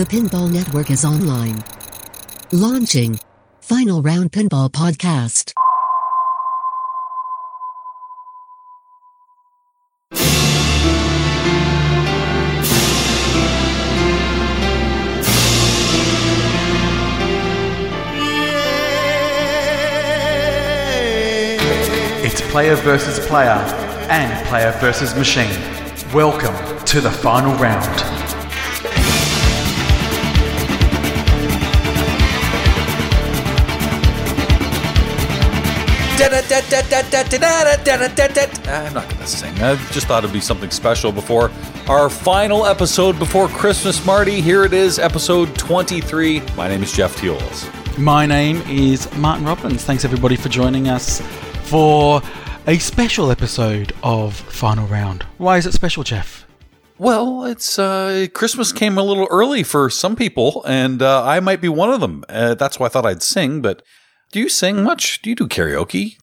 The Pinball Network is online. Launching Final Round Pinball Podcast. It's player versus player and player versus machine. Welcome to the final round. I'm not going to sing. I just thought it'd be something special before our final episode before Christmas, Marty. Here it is, episode 23. My name is Jeff Teolis. My name is Martin Robbins. Thanks everybody for joining us for a special episode of Final Round. Why is it special, Jeff? Well, it's uh, Christmas came a little early for some people, and uh, I might be one of them. Uh, that's why I thought I'd sing. But do you sing much? Do you do karaoke?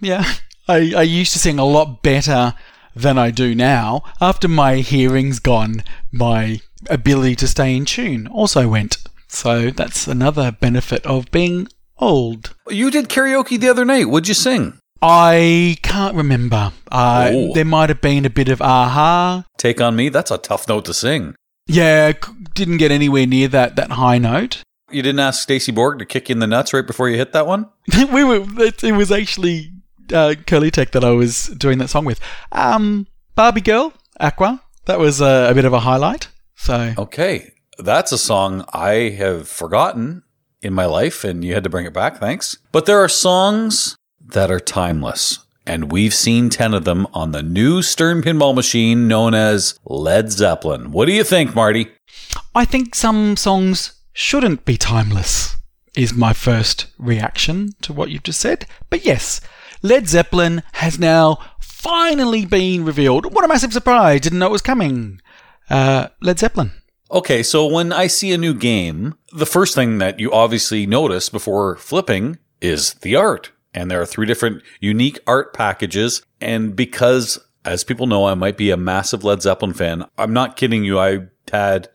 Yeah, I, I used to sing a lot better than I do now. After my hearing's gone, my ability to stay in tune also went. So that's another benefit of being old. You did karaoke the other night. What'd you sing? I can't remember. Uh, Oh. There might have been a bit of a-ha. Take on me. That's a tough note to sing. Yeah, didn't get anywhere near that that high note. You didn't ask Stacy Borg to kick you in the nuts right before you hit that one. we were. It, it was actually uh, Curly Tech that I was doing that song with. Um, Barbie Girl, Aqua. That was uh, a bit of a highlight. So Okay, that's a song I have forgotten in my life, and you had to bring it back. Thanks. But there are songs that are timeless, and we've seen 10 of them on the new Stern pinball machine known as Led Zeppelin. What do you think, Marty? I think some songs shouldn't be timeless. Is my first reaction to what you've just said. But yes, Led Zeppelin has now finally been revealed. What a massive surprise! Didn't know it was coming. Uh, Led Zeppelin. Okay, so when I see a new game, the first thing that you obviously notice before flipping is the art. And there are three different unique art packages. And because, as people know, I might be a massive Led Zeppelin fan, I'm not kidding you. I had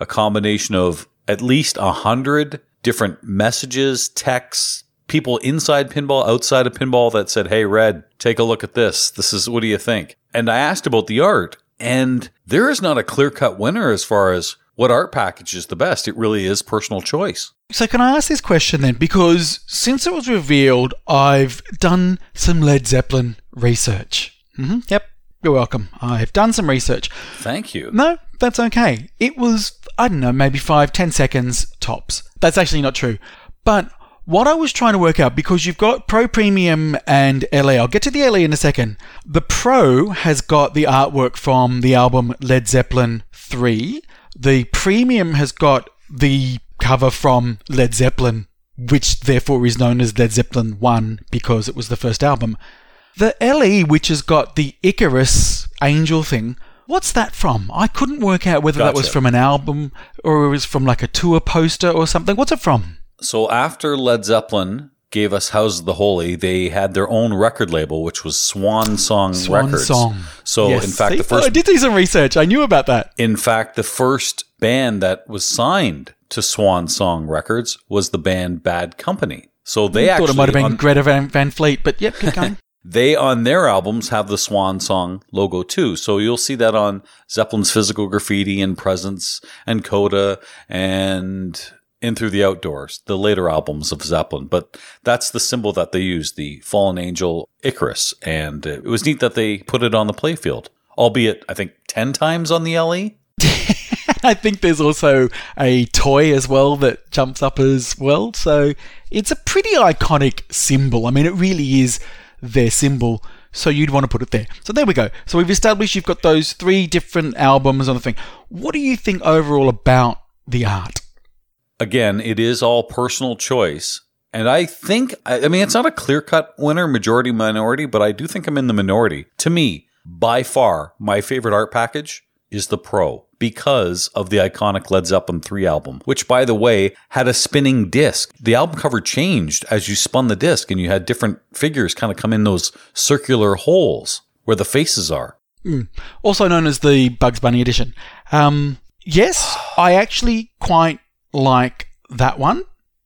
a combination of at least a hundred different messages, texts, people inside pinball, outside of pinball that said, Hey, Red, take a look at this. This is, what do you think? And I asked about the art and there is not a clear cut winner as far as what art package is the best. It really is personal choice. So, can I ask this question then? Because since it was revealed, I've done some Led Zeppelin research. hmm Yep, you're welcome. I've done some research. Thank you. No, that's okay. It was, I don't know, maybe five, ten seconds tops. That's actually not true. But what I was trying to work out, because you've got Pro Premium and LA, I'll get to the LA in a second. The Pro has got the artwork from the album Led Zeppelin 3. The Premium has got the cover from Led Zeppelin, which therefore is known as Led Zeppelin 1 because it was the first album. The LE, which has got the Icarus angel thing, what's that from? I couldn't work out whether that was from an album or it was from like a tour poster or something. What's it from? So after Led Zeppelin gave us House of the Holy, they had their own record label, which was Swan Song Swan Records. Song. So Yes. in fact, See? the first I did do some research. I knew about that. In fact, the first band that was signed to Swan Song Records was the band Bad Company. So they hmm, Thought actually it might have been on, Greta Van, Van Fleet, but yep, keep going. they on their albums have the Swan Song logo too. So you'll see that on Zeppelin's Physical Graffiti and Presence and Coda and In Through the Outdoors, the later albums of Zeppelin. But that's the symbol that they used, the fallen angel Icarus. And it was neat that they put it on the playfield, albeit I think 10 times on the. LE. I think there's also a toy as well that jumps up as well. So it's a pretty iconic symbol. I mean, it really is their symbol. So you'd want to put it there. So there we go. So we've established you've got those three different albums on the thing. What do you think overall about the art? Again, it is all personal choice. And I think, I mean, it's not a clear cut winner, majority, minority, but I do think I'm in the minority. To me, by far, my favorite art package is the Pro because of the iconic Led Zeppelin 3 album, which, by the way, had a spinning disc. The album cover changed as you spun the disc, and you had different figures kind of come in those circular holes where the faces are. Also known as the Bugs Bunny edition. Um, yes, I actually quite like that one.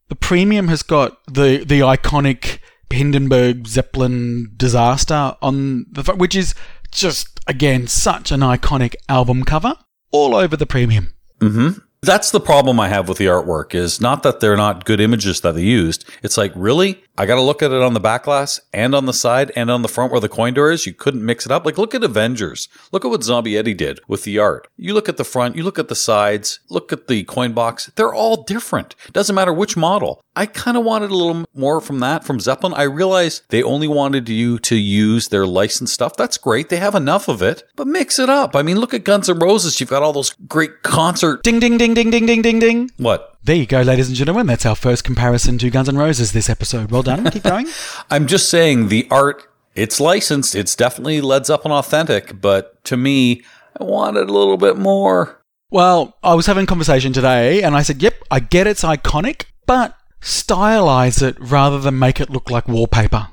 The premium has got the the iconic Hindenburg Zeppelin disaster on the which is just again such an iconic album cover all over the premium. Mm-hmm. That's the problem I have with the artwork is not that they're not good images that they used. It's like, really? I got to look at it on the back glass and on the side and on the front where the coin door is. You couldn't mix it up. Like, look at Avengers. Look at what Zombie Yeti did with the art. You look at the front, you look at the sides, look at the coin box. They're all different. Doesn't matter which model. I kind of wanted a little more from that from Zeppelin. I realized they only wanted you to use their licensed stuff. That's great. They have enough of it, but mix it up. I mean, look at Guns N' Roses. You've got all those great concert. Ding ding ding ding ding ding ding ding. What? There you go, ladies and gentlemen. That's our first comparison to Guns N' Roses this episode. Well done. Keep going. I'm just saying the art, it's licensed. It's definitely Led Zeppelin authentic, but to me, I wanted a little bit more. Well, I was having a conversation today and I said, yep, I get it's iconic, but stylize it rather than make it look like wallpaper.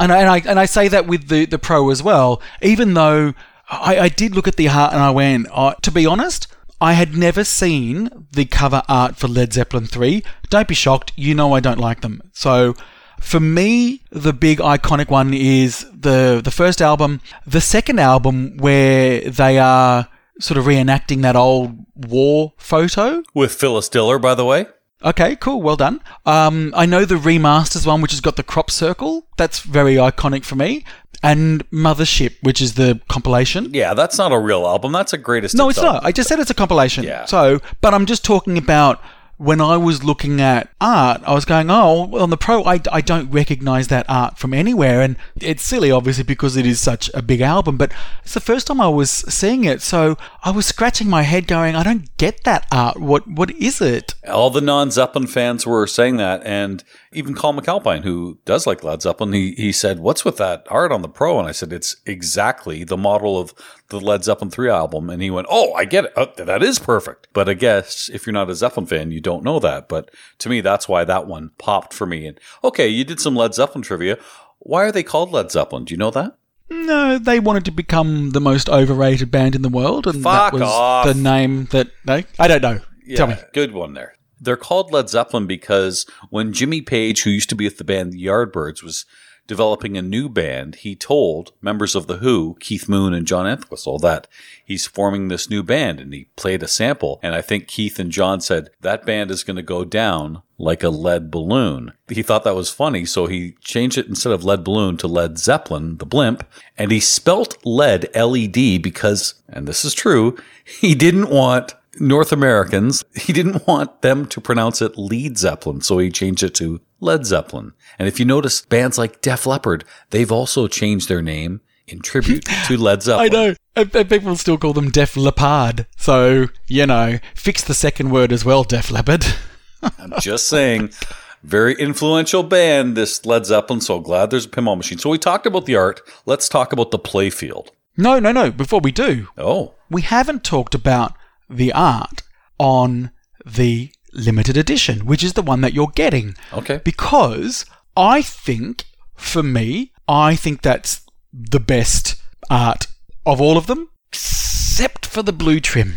And I, and I, and I say that with the, the Pro as well, even though I, I did look at the art and I went, oh, to be honest, I had never seen the cover art for Led Zeppelin 3. Don't be shocked, you know I don't like them. So for me, the big iconic one is the the first album. The second album where they are sort of reenacting that old war photo. With Phyllis Diller, by the way. Okay, cool, well done. Um, I know the remasters one, which has got the crop circle. That's very iconic for me. And Mothership, which is the compilation. Yeah, that's not a real album. That's a greatest. No, it's album. not. I just said it's a compilation. Yeah. So, but I'm just talking about when I was looking at art, I was going, oh, on the Pro, I, I don't recognize that art from anywhere. And it's silly, obviously, because it is such a big album, but it's the first time I was seeing it. So I was scratching my head going, I don't get that art. What What is it? All the non Zeppelin fans were saying that, and even Colin McAlpine, who does like Led Zeppelin, he, he said, What's with that art on the Pro? And I said, It's exactly the model of the Led Zeppelin 3 album. And he went, Oh, I get it. Oh, that is perfect. But I guess if you're not a Zeppelin fan, you don't know that. But to me, that's why that one popped for me. And okay, you did some Led Zeppelin trivia. Why are they called Led Zeppelin? Do you know that? No, they wanted to become the most overrated band in the world, and Fuck that was off. the name that they. I don't know. Tell me. Good one there. They're called Led Zeppelin because when Jimmy Page, who used to be with the band The Yardbirds, was developing a new band, he told members of The Who, Keith Moon and John Entwistle, that he's forming this new band and he played a sample. And I think Keith and John said, that band is going to go down like a lead balloon. He thought that was funny, so he changed it instead of lead balloon to Led Zeppelin, the blimp, and he spelt lead LED because, and this is true, he didn't want North Americans, he didn't want them to pronounce it Lead Zeppelin, so he changed it to Led Zeppelin. And if you notice, bands like Def Leppard, they've also changed their name in tribute to Led Zeppelin. I know. And- and People still call them Def Leppard. So, you know, fix the second word as well, Def Leppard. I'm just saying. Very influential band, this Led Zeppelin. So glad there's a pinball machine. So we talked about the art. Let's talk about the playfield. No, no, no. Before we do, Oh, we haven't talked about the art on the limited edition, which is the one that you're getting. okay. Because I think, for me, I think that's the best art of all of them, except for the blue trim.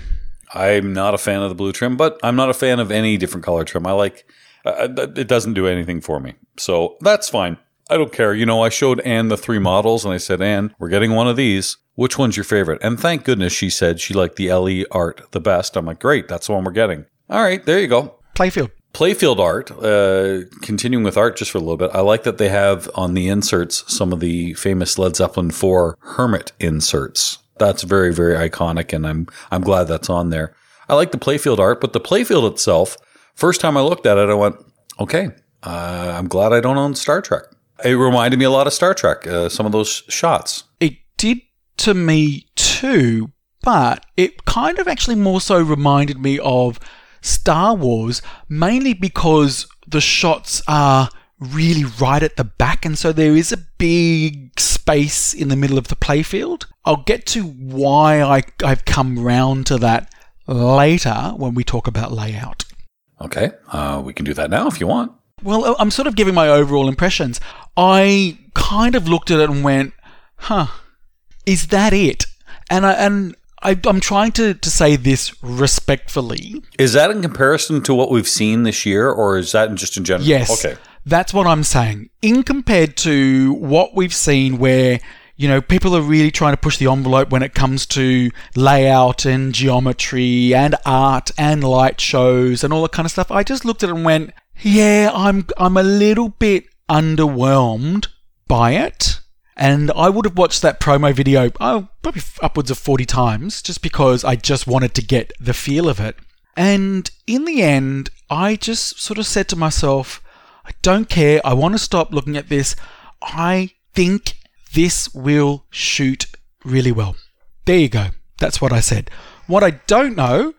I'm not a fan of the blue trim, but I'm not a fan of any different color trim. I like uh, it doesn't do anything for me, so that's fine. I don't care. You know, I showed Anne the three models, and I said, Anne, we're getting one of these. Which one's your favorite? And thank goodness she said she liked the LE art the best. I'm like, great, that's the one we're getting. All right, there you go. Playfield. Playfield art, uh, continuing with art just for a little bit. I like that they have on the inserts some of the famous Led Zeppelin 4 Hermit inserts. That's very, very iconic, and I'm I'm glad that's on there. I like the playfield art, but the playfield itself, first time I looked at it, I went, okay, uh, I'm glad I don't own Star Trek. It reminded me a lot of Star Trek, uh, some of those shots. It did to me too, but it kind of actually more so reminded me of Star Wars, mainly because the shots are really right at the back, and so there is a big space in the middle of the playfield. I'll get to why I, I've come round to that later when we talk about layout. Okay, uh, we can do that now if you want. Well, uh, I'm sort of giving my overall impressions. I kind of looked at it and went, "Huh, is that it?" And I and I, I'm trying to, to say this respectfully. Is that in comparison to what we've seen this year, or is that just in general? Yes. Okay. That's what I'm saying. In compared to what we've seen where, you know, people are really trying to push the envelope when it comes to layout and geometry and art and light shows and all that kind of stuff. I just looked at it and went, yeah, I'm I'm a little bit underwhelmed by it. And I would have watched that promo video oh, probably upwards of 40 times just because I just wanted to get the feel of it. And in the end, I just sort of said to myself, I don't care. I want to stop looking at this. I think this will shoot really well. There you go. That's what I said. What I don't know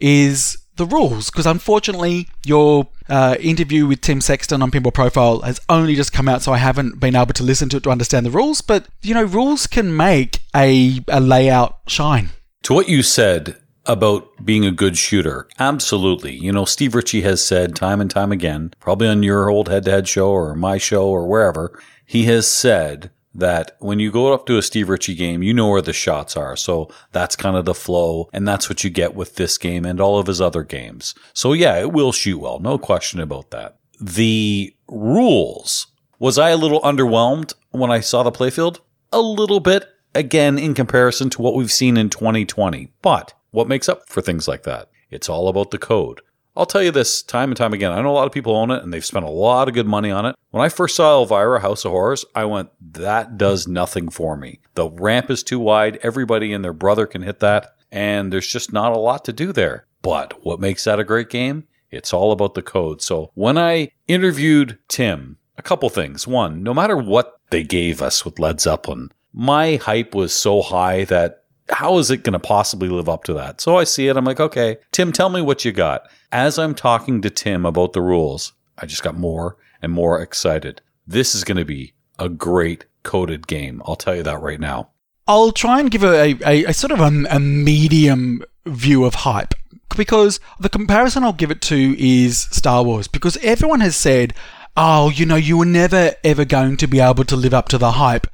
is the rules, because unfortunately, your uh, interview with Tim Sexton on Pinball Profile has only just come out, so I haven't been able to listen to it to understand the rules. But, you know, rules can make a, a layout shine. To what you said about being a good shooter, absolutely. You know, Steve Ritchie has said time and time again, probably on your old head to head show or my show or wherever, he has said that when you go up to a Steve Ritchie game, you know where the shots are. So that's kind of the flow. And that's what you get with this game and all of his other games. So yeah, it will shoot well. No question about that. The rules. Was I a little underwhelmed when I saw the playfield? A little bit, again, in comparison to what we've seen in 2020. But what makes up for things like that? It's all about the code. I'll tell you this time and time again. I know a lot of people own it and they've spent a lot of good money on it. When I first saw Elvira House of Horrors, I went, that does nothing for me. The ramp is too wide. Everybody and their brother can hit that. And there's just not a lot to do there. But what makes that a great game? It's all about the code. So when I interviewed Tim, a couple things. One, no matter what they gave us with Led Zeppelin, my hype was so high that how is it going to possibly live up to that? So I see it. I'm like, okay, Tim, tell me what you got. As I'm talking to Tim about the rules, I just got more and more excited. This is going to be a great coded game. I'll tell you that right now. I'll try and give a, a, a sort of a, a medium view of hype because the comparison I'll give it to is Star Wars because everyone has said, oh, you know, you were never ever going to be able to live up to the hype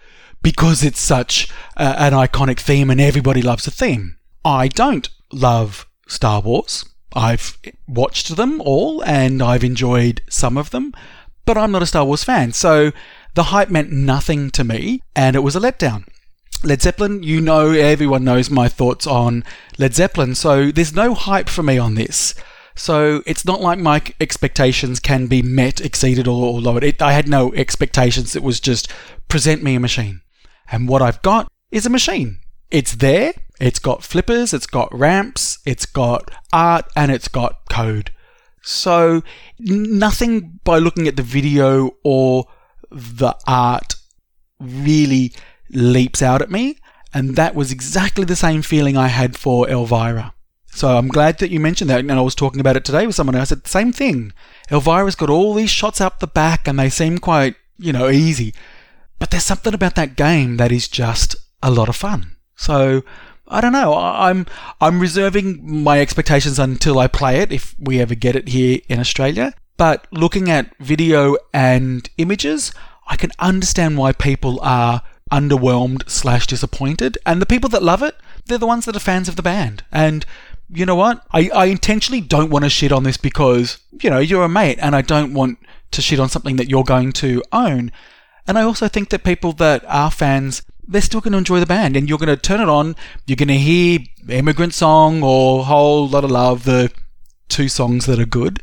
because it's such uh, an iconic theme and everybody loves the theme. I don't love Star Wars. I've watched them all and I've enjoyed some of them, but I'm not a Star Wars fan. So the hype meant nothing to me and it was a letdown. Led Zeppelin, you know, everyone knows my thoughts on Led Zeppelin, so there's no hype for me on this. So it's not like my expectations can be met, exceeded, or, or lowered. It, I had no expectations. It was just present me a machine. And what I've got is a machine. It's there, it's got flippers, it's got ramps, it's got art, and it's got code. So nothing by looking at the video or the art really leaps out at me. And that was exactly the same feeling I had for Elvira. So I'm glad that you mentioned that. And I was talking about it today with someone. And I said, the same thing. Elvira's got all these shots up the back and they seem quite, you know, easy. But there's something about that game that is just a lot of fun. So I don't know. I'm I'm reserving my expectations until I play it if we ever get it here in Australia. But looking at video and images, I can understand why people are underwhelmed slash disappointed. And the people that love it, they're the ones that are fans of the band. And you know what? I, I intentionally don't want to shit on this because, you know, you're a mate and I don't want to shit on something that you're going to own. And I also think that people that are fans, they're still going to enjoy the band. And you're going to turn it on, you're going to hear Immigrant Song or Whole Lotta Love, the two songs that are good,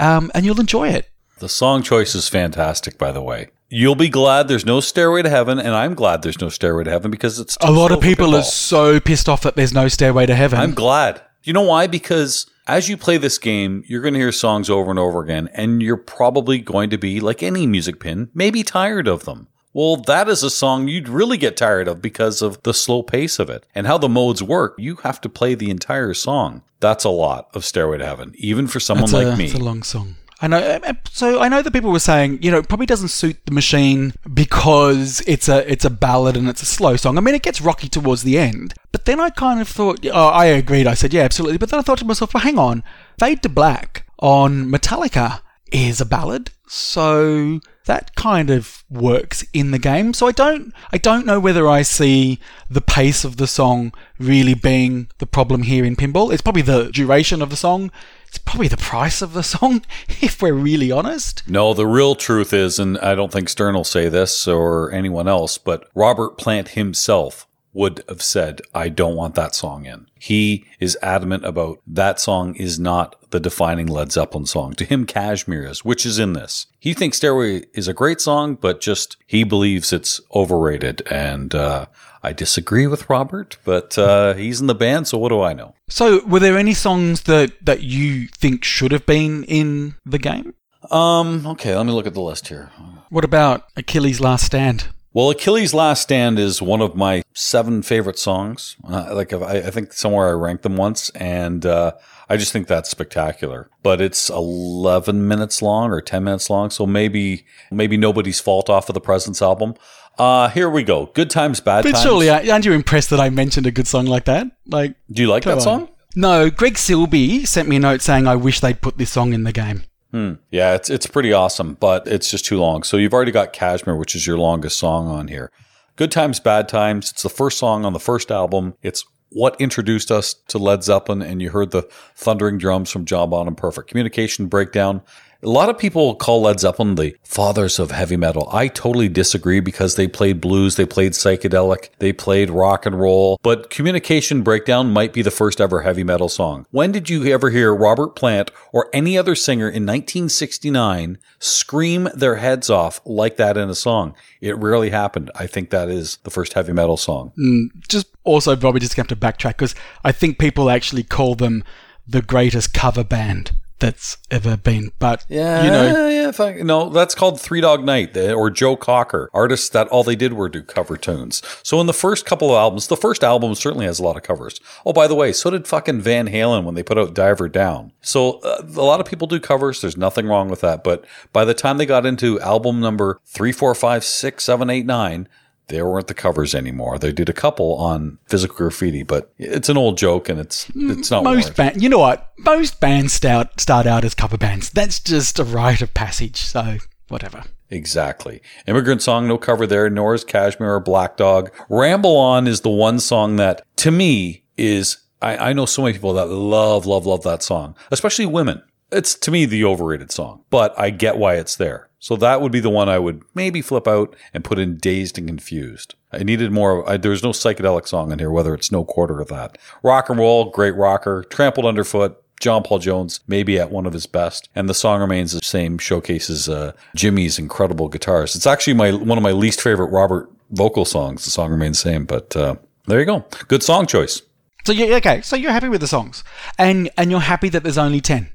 um, and you'll enjoy it. The song choice is fantastic, by the way. You'll be glad there's no Stairway to Heaven, and I'm glad there's no Stairway to Heaven because it's a lot of people are so pissed off that there's no Stairway to Heaven. I'm glad. You know why? Because as you play this game, you're going to hear songs over and over again, and you're probably going to be, like any music pin, maybe tired of them. Well, that is a song you'd really get tired of because of the slow pace of it. And how the modes work, you have to play the entire song. That's a lot of Stairway to Heaven, even for someone That's like a, me. It's a long song. I know. uh, uh, So I know that people were saying, you know, it probably doesn't suit the machine because it's a it's a ballad and it's a slow song. I mean, it gets rocky towards the end. But then I kind of thought, oh, I agreed. I said, yeah, absolutely. But then I thought to myself, well, hang on, Fade to Black on Metallica is a ballad. So that kind of works in the game. So I don't I don't know whether I see the pace of the song really being the problem here in pinball. It's probably the duration of the song. It's probably the price of the song, if we're really honest. No, the real truth is, and I don't think Stern will say this or anyone else, but Robert Plant himself would have said, I don't want that song in. He is adamant about that song is not the defining Led Zeppelin song. To him, Kashmir is, which is in this. He thinks Stairway is a great song, but just he believes it's overrated. And uh, I disagree with Robert, but uh, he's in the band, so what do I know? So, were there any songs that, that you think should have been in the game? Um, okay, let me look at the list here. What about Achilles' Last Stand? Well, Achilles' Last Stand is one of my seven favorite songs. Uh, like I, I, think somewhere I ranked them once, and uh, I just think that's spectacular. But it's 11 minutes long or 10 minutes long, so maybe maybe nobody's fault off of the Presence album. Uh, here we go. Good times, bad But times. But surely, aren't you impressed that I mentioned a good song like that? Like, Do you like that on. song? No, Greg Silby sent me a note saying I wish they'd put this song in the game. Hmm. Yeah, it's it's pretty awesome, but it's just too long. So you've already got Kashmir, which is your longest song on here. Good times, bad times. It's the first song on the first album. It's what introduced us to Led Zeppelin, and you heard the thundering drums from John Bonham. Perfect communication breakdown. A lot of people call Led Zeppelin the fathers of heavy metal. I totally disagree because they played blues, they played psychedelic, they played rock and roll, but Communication Breakdown might be the first ever heavy metal song. When did you ever hear Robert Plant or any other singer in 1969 scream their heads off like that in a song? It rarely happened. I think that is the first heavy metal song. Mm, just also, probably just have to backtrack because I think people actually call them the greatest cover band that's ever been. But, Yeah, you know, yeah. If I, no, that's called Three Dog Night eh, or Joe Cocker, artists that all they did were do cover tunes. So in the first couple of albums, the first album certainly has a lot of covers. Oh, by the way, so did fucking Van Halen when they put out Diver Down. So uh, a lot of people do covers. There's nothing wrong with that. But by the time they got into album number three, four, five, six, seven, eight, nine. There weren't the covers anymore. They did a couple on physical graffiti, but it's an old joke and it's mm, it's not most band, you know what? Most bands start start out as cover bands. That's just a rite of passage. So whatever. Exactly. Immigrant Song, no cover there, nor is Kashmir or Black Dog. Ramble On is the one song that, to me, is. I, I know so many people that love, love, love that song, especially women. It's, to me, the overrated song, but I get why it's there. So that would be the one I would maybe flip out and put in Dazed and Confused. I needed more. I, there's no psychedelic song in here, whether it's no quarter of that. Rock and roll, great rocker. Trampled underfoot, John Paul Jones, maybe at one of his best, and the song remains the same. Showcases uh, Jimmy's incredible guitars. It's actually my one of my least favorite Robert vocal songs. The song remains the same, but uh, there you go. Good song choice. So you okay? So you're happy with the songs, and and you're happy that there's only ten.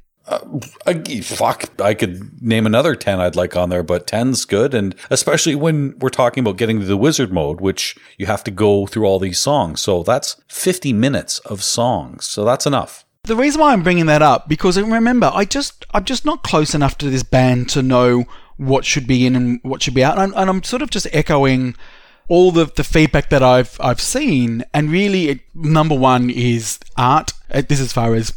I, fuck, I could name another 10 I'd like on there, but 10's good. And especially when we're talking about getting to the wizard mode, which you have to go through all these songs. So that's 50 minutes of songs. So that's enough. The reason why I'm bringing that up because remember, I just I'm just not close enough to this band to know what should be in and what should be out, and I'm, and I'm sort of just echoing all the, the feedback that I've I've seen, and really, it, number one is art. Uh, This as far as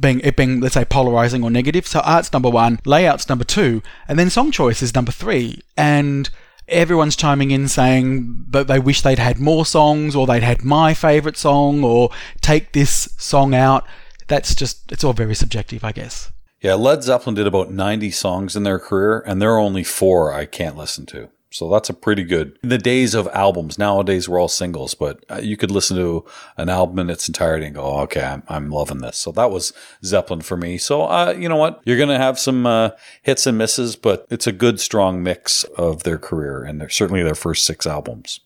being it being let's say polarizing or negative. So art's number one, layouts number two, and then song choice is number three, and. Everyone's chiming in saying that they wish they'd had more songs, or they'd had my favorite song, or take this song out. That's just, it's all very subjective, I guess. Yeah, Led Zeppelin did about 90 songs in their career, and there are only four I can't listen to. So that's a pretty good. In the days of albums, nowadays we're all singles, but uh, you could listen to an album in its entirety and go, oh, okay, I'm, I'm loving this. So that was Zeppelin for me. So, uh, you know what? You're going to have some uh, hits and misses, but it's a good, strong mix of their career and certainly their first six albums.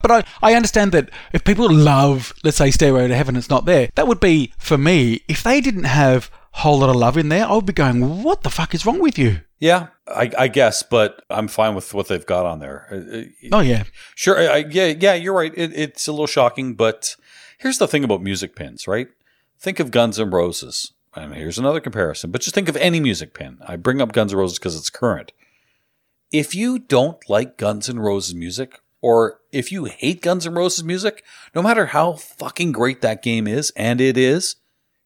But I, I understand that if people love, let's say, Stairway to Heaven, it's not there. That would be, for me, if they didn't have whole lotta love in there, I would be going, what the fuck is wrong with you? Yeah, I, I guess, but I'm fine with what they've got on there. Uh, uh, Oh, yeah. Sure. I, I- yeah, yeah, you're right. It, it's a little shocking, but here's the thing about music pins, right? Think of Guns N' Roses. And here's another comparison, but just think of any music pin. I bring up Guns N' Roses because it's current. If you don't like Guns N' Roses music, or if you hate Guns N' Roses music, no matter how fucking great that game is, and it is,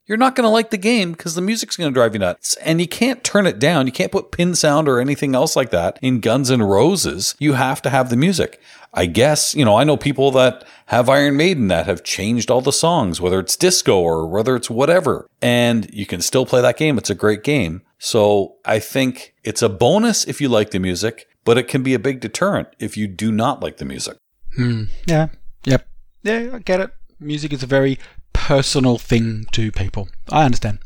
you're not going to like the game because the music's going to drive you nuts. And you can't turn it down. You can't put pin sound or anything else like that in Guns N' Roses. You have to have the music. I guess, you know, I know people that have Iron Maiden that have changed all the songs, whether it's disco or whether it's whatever. And you can still play that game. It's a great game. So I think it's a bonus if you like the music, but it can be a big deterrent if you do not like the music. Hmm. Yeah. Yep. Yeah, I get it. Music is a very personal thing to people. I understand.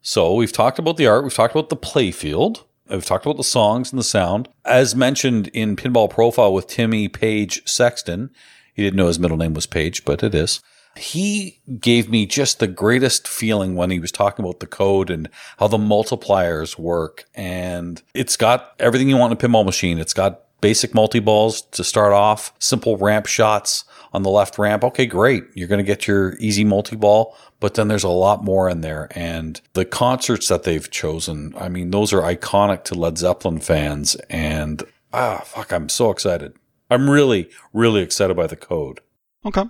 So we've talked about the art, we've talked about the playfield, we've talked about the songs and the sound. As mentioned in Pinball Profile with Timmy Page Sexton, he didn't know his middle name was Page, but it is. He gave me just the greatest feeling when he was talking about the code and how the multipliers work. And it's got everything you want in a pinball machine. It's got basic multi balls to start off, simple ramp shots on the left ramp. Okay, great. You're going to get your easy multi ball, but then there's a lot more in there. And the concerts that they've chosen, I mean, those are iconic to Led Zeppelin fans. And ah, fuck, I'm so excited. I'm really, really excited by the code. Okay.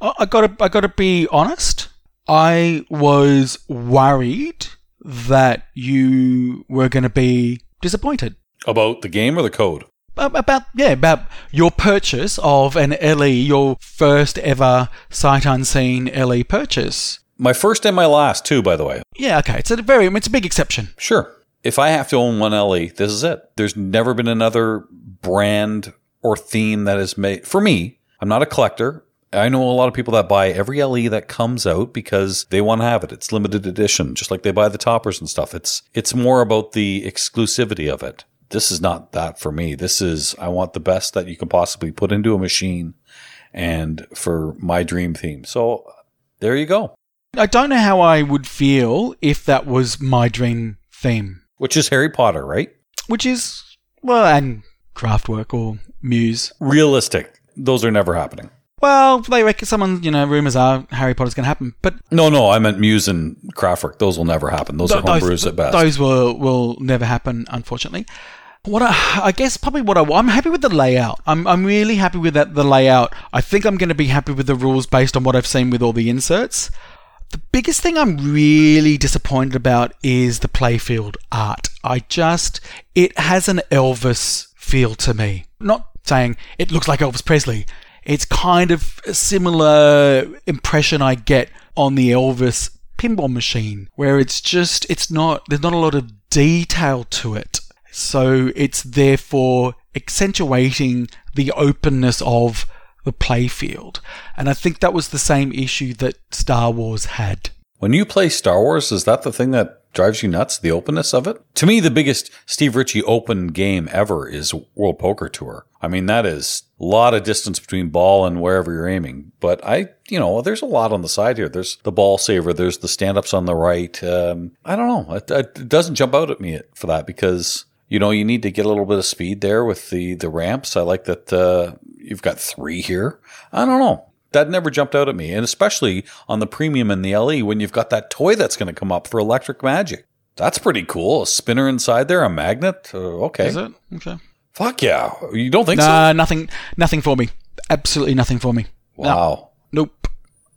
I I gotta, I gotta be honest. I was worried that you were going to be disappointed About the game or the code? Ab- about yeah about your purchase of an LE, your first ever sight unseen LE purchase. My first and my last, too, by the way. Yeah, okay, it's a very, it's a big exception. Sure. If I have to own one LE, this is it. There's never been another brand or theme that is made for me. I'm not a collector. I know a lot of people that buy every LE that comes out because they want to have it. It's limited edition, just like they buy the toppers and stuff. It's it's more about the exclusivity of it. This is not that for me. This is I want the best that you can possibly put into a machine and for my dream theme. So there you go. I don't know how I would feel if that was my dream theme, Which is Harry Potter, right? which is well, and Kraftwerk or Muse. Realistic. Those are never happening. Well, they reckon someone, you know, rumors are Harry Potter's going to happen, but No, no, I meant Muse and Kraftwerk. Those will never happen. Those are Th- homebrews at best. Those will will never happen, unfortunately. What I, I guess probably what I I'm happy with the layout. I'm I'm really happy with that the layout. I think I'm going to be happy with the rules based on what I've seen with all the inserts. The biggest thing I'm really disappointed about is the playfield art. I just it has an Elvis feel to me. Not saying it looks like Elvis Presley. It's kind of a similar impression I get on the Elvis pinball machine, where it's just it's not there's not a lot of detail to it. So it's therefore accentuating the openness of the playfield. And I think that was the same issue that Star Wars had. When you play Star Wars, is that the thing that drives you nuts? The openness of it? To me, the biggest Steve Ritchie open game ever is World Poker Tour. I mean, that is a lot of distance between ball and wherever you're aiming. But I, you know, there's a lot on the side here. There's the ball saver. There's the stand ups on the right. Um, I don't know. It, it doesn't jump out at me for that because you know you need to get a little bit of speed there with the the ramps. I like that uh, you've got three here. I don't know. That never jumped out at me, and especially on the premium and the LE when you've got that toy that's going to come up for Electric Magic. That's pretty cool. A spinner inside there, a magnet. Uh, okay, Is it? Okay. Fuck yeah. You don't think Nah, nothing nothing for me. Absolutely nothing for me. so? Wow. Nope.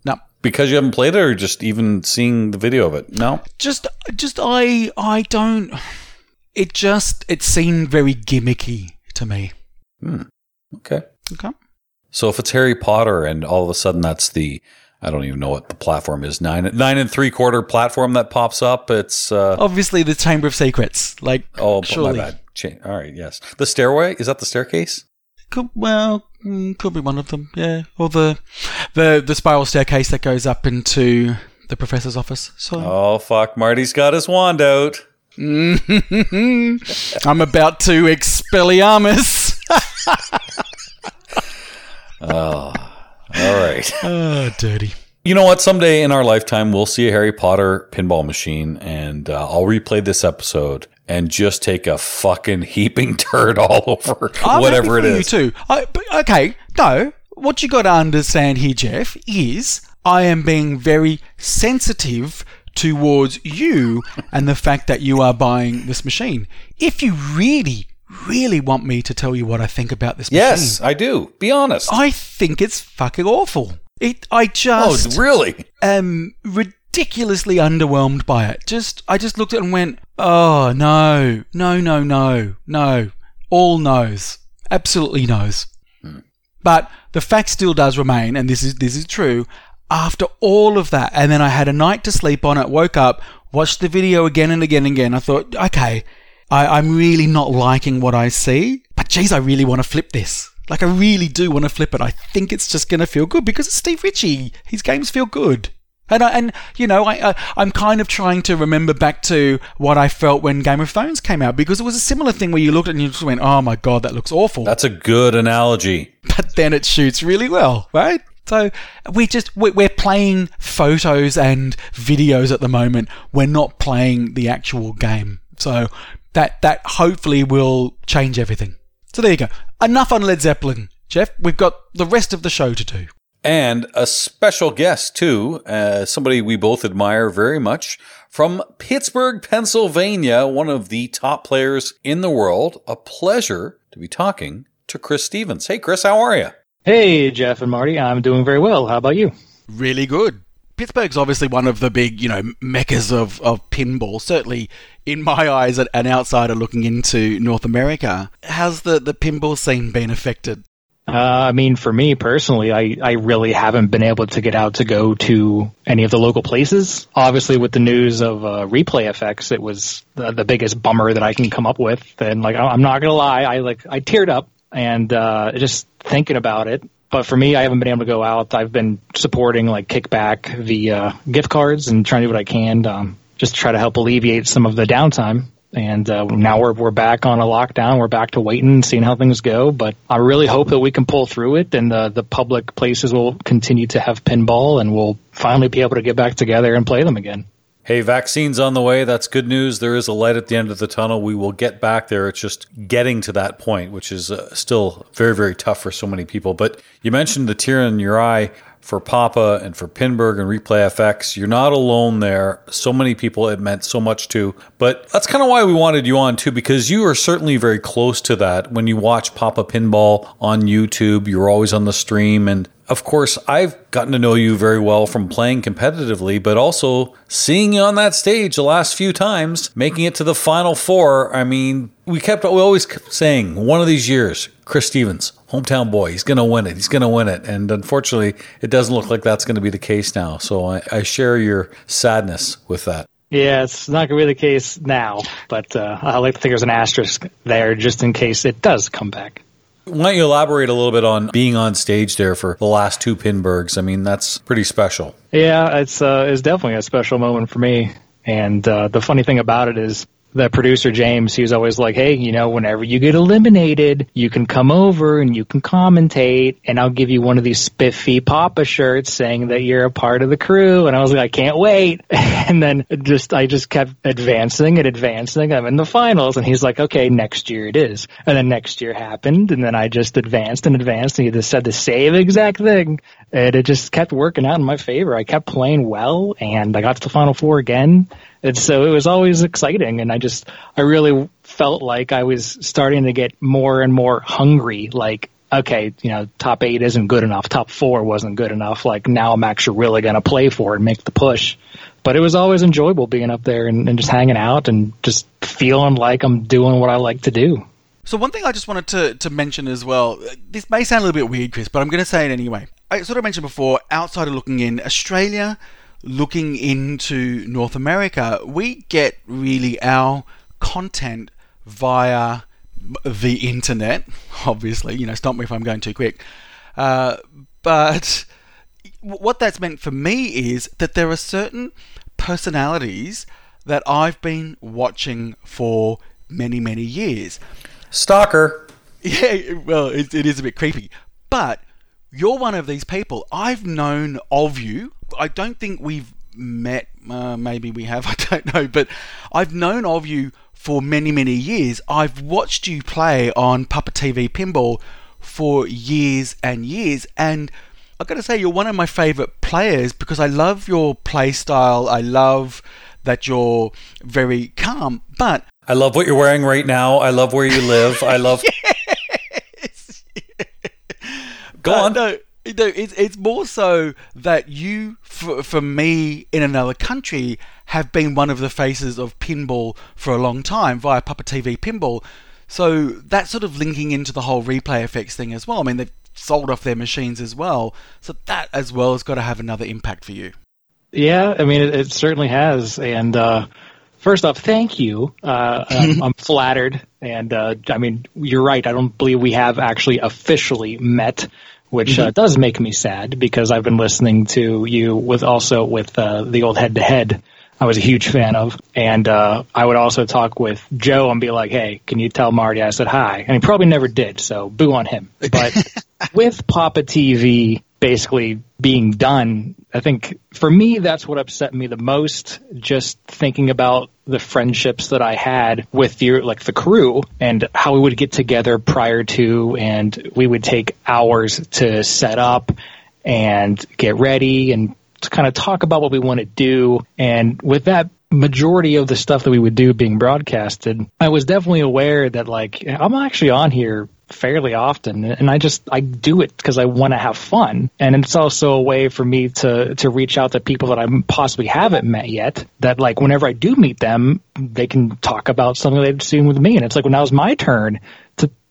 No. Because you haven't played it, or just even seeing the video of it? No. Just just I I don't it just it seemed very gimmicky to me. Hmm. Okay. Okay. So if it's Harry Potter and all of a sudden that's the I don't even know what the platform is nine nine and three quarter platform that pops up. It's uh, Obviously the Chamber of Secrets. Like oh surely. my bad. All right, yes. The stairway is that the staircase? Could well mm, could be one of them, yeah. Or the the the spiral staircase that goes up into the professor's office. So Oh fuck, Marty's got his wand out. I'm about to Expelliarmus. All right. oh, dirty. You know what? Someday in our lifetime, we'll see a Harry Potter pinball machine, and uh, I'll replay this episode and just take a fucking heaping turd all over I'm whatever it is. You too. I, but, okay, no. What you got to understand here, Jeff, is I am being very sensitive towards you and the fact that you are buying this machine. If you really, really want me to tell you what I think about this Yes, machine, I do. Be honest. I think it's fucking awful. It. I just. oh, just really? am ridiculously underwhelmed by it. Just I just looked at it and went, "Oh no, no, no, no, no, all no's, absolutely no's." Hmm. But the fact still does remain, and this is this is true. After all of that, and then I had a night to sleep on it, woke up, watched the video again and again and again. I thought, okay, I, I'm really not liking what I see, but geez, I really want to flip this. Like, I really do want to flip it. I think it's just going to feel good because it's Steve Ritchie. His games feel good. And, I, and you know, I, I, I'm kind of trying to remember back to what I felt when Game of Thrones came out because it was a similar thing where you looked at it and you just went, oh my God, that looks awful. That's a good analogy. but then it shoots really well, right? So we just we- we're playing photos and videos at the moment. We're not playing the actual game. So that that hopefully will change everything. So there you go. Enough on Led Zeppelin, Jeff. We've got the rest of the show to do. And a special guest, too, uh, somebody we both admire very much from Pittsburgh, Pennsylvania, one of the top players in the world. A pleasure to be talking to Cryss Stephens. Hey, Cryss, how are you? Hey, Jeff and Marty. I'm doing very well. How about you? Really good. Pittsburgh's obviously one of the big, you know, meccas of, of pinball. Certainly, in my eyes, an outsider looking into North America. How's the, the pinball scene been affected? Uh, I mean, for me personally, I, I really haven't been able to get out to go to any of the local places. Obviously, with the news of uh, Replay FX, it was the, the biggest bummer that I can come up with. And like, I'm not gonna lie, I like I teared up and uh, just thinking about it. But for me, I haven't been able to go out. I've been supporting like kickback via gift cards and trying to do what I can, um, just try to help alleviate some of the downtime. And uh, now we're we're back on a lockdown. We're back to waiting and seeing how things go. But I really hope that we can pull through it, and the the public places will continue to have pinball, and we'll finally be able to get back together and play them again. Hey, vaccines on the way. That's good news. There is a light at the end of the tunnel. We will get back there. It's just getting to that point, which is uh, still very, very tough for so many people. But you mentioned the tear in your eye for Papa and for Pinburg and Replay FX. You're not alone there. So many people it meant so much to. But that's kind of why we wanted you on too, because you are certainly very close to that. When you watch Papa Pinball on YouTube, you're always on the stream. And of course, I've gotten to know you very well from playing competitively, but also seeing you on that stage the last few times, making it to the final four. I mean, we kept we always kept saying one of these years, Cryss Stephens, hometown boy, he's going to win it. He's going to win it. And unfortunately, it doesn't look like that's going to be the case now. So I, I share your sadness with that. Yeah, it's not going to be the case now, but uh, I like to think there's an asterisk there just in case it does come back. Why don't you elaborate a little bit on being on stage there for the last two Pinburgs? I mean, that's pretty special. Yeah, it's uh, it's definitely a special moment for me. And uh, the funny thing about it is the producer James, he was always like, "Hey, you know, whenever you get eliminated, you can come over and you can commentate, and I'll give you one of these spiffy Papa shirts saying that you're a part of the crew." And I was like, "I can't wait!" And then just I just kept advancing and advancing. I'm in the finals, and he's like, "Okay, next year it is." And then next year happened, and then I just advanced and advanced, and he just said the same exact thing, and it just kept working out in my favor. I kept playing well, and I got to the final four again. And so it was always exciting, and I just I really felt like I was starting to get more and more hungry. Like, okay, you know, top eight isn't good enough, top four wasn't good enough. Like now I'm actually really going to play for it and make the push. But it was always enjoyable being up there and, and just hanging out and just feeling like I'm doing what I like to do. So one thing I just wanted to, to mention as well, this may sound a little bit weird, Cryss, but I'm going to say it anyway. I sort of mentioned before, outside of looking in, Australia, looking into North America, we get really our content via the internet. Obviously, you know, stop me if I'm going too quick. Uh, but what that's meant for me is that there are certain personalities that I've been watching for many, many years. Stalker. Yeah, well, it, it is a bit creepy. But you're one of these people. I've known of you. I don't think we've met. Uh, maybe we have. I don't know. But I've known of you for many, many years. I've watched you play on Papa TV Pinball for years and years. And I've got to say, you're one of my favorite players because I love your play style. I love that you're very calm. But I love what you're wearing right now. I love where you live. I love. Go Uh, on. no, You know, it's, it's more so that you, for, for me in another country, have been one of the faces of pinball for a long time via Papa TV Pinball. So that's sort of linking into the whole Replay FX thing as well. I mean, they've sold off their machines as well. So that as well has got to have another impact for you. Yeah, I mean, it, it certainly has. And uh, first off, thank you. Uh, I'm, I'm, flattered. And uh, I mean, you're right. I don't believe we have actually officially met, which uh, mm-hmm. does make me sad because I've been listening to you with also with uh, the old head to head. I was a huge fan of. And uh, I would also talk with Joe and be like, hey, can you tell Marty I said hi? And he probably never did, so boo on him. But with Papa TV, basically being done, I think for me, that's what upset me the most. Just thinking about the friendships that I had with your, like the crew and how we would get together prior to, and we would take hours to set up and get ready and to kind of talk about what we want to do. And with that majority of the stuff that we would do being broadcasted, I was definitely aware that like I'm actually on here fairly often and I just I do it because I want to have fun. And it's also a way for me to to reach out to people that I possibly haven't met yet that like whenever I do meet them they can talk about something they've seen with me. And it's like when that was my turn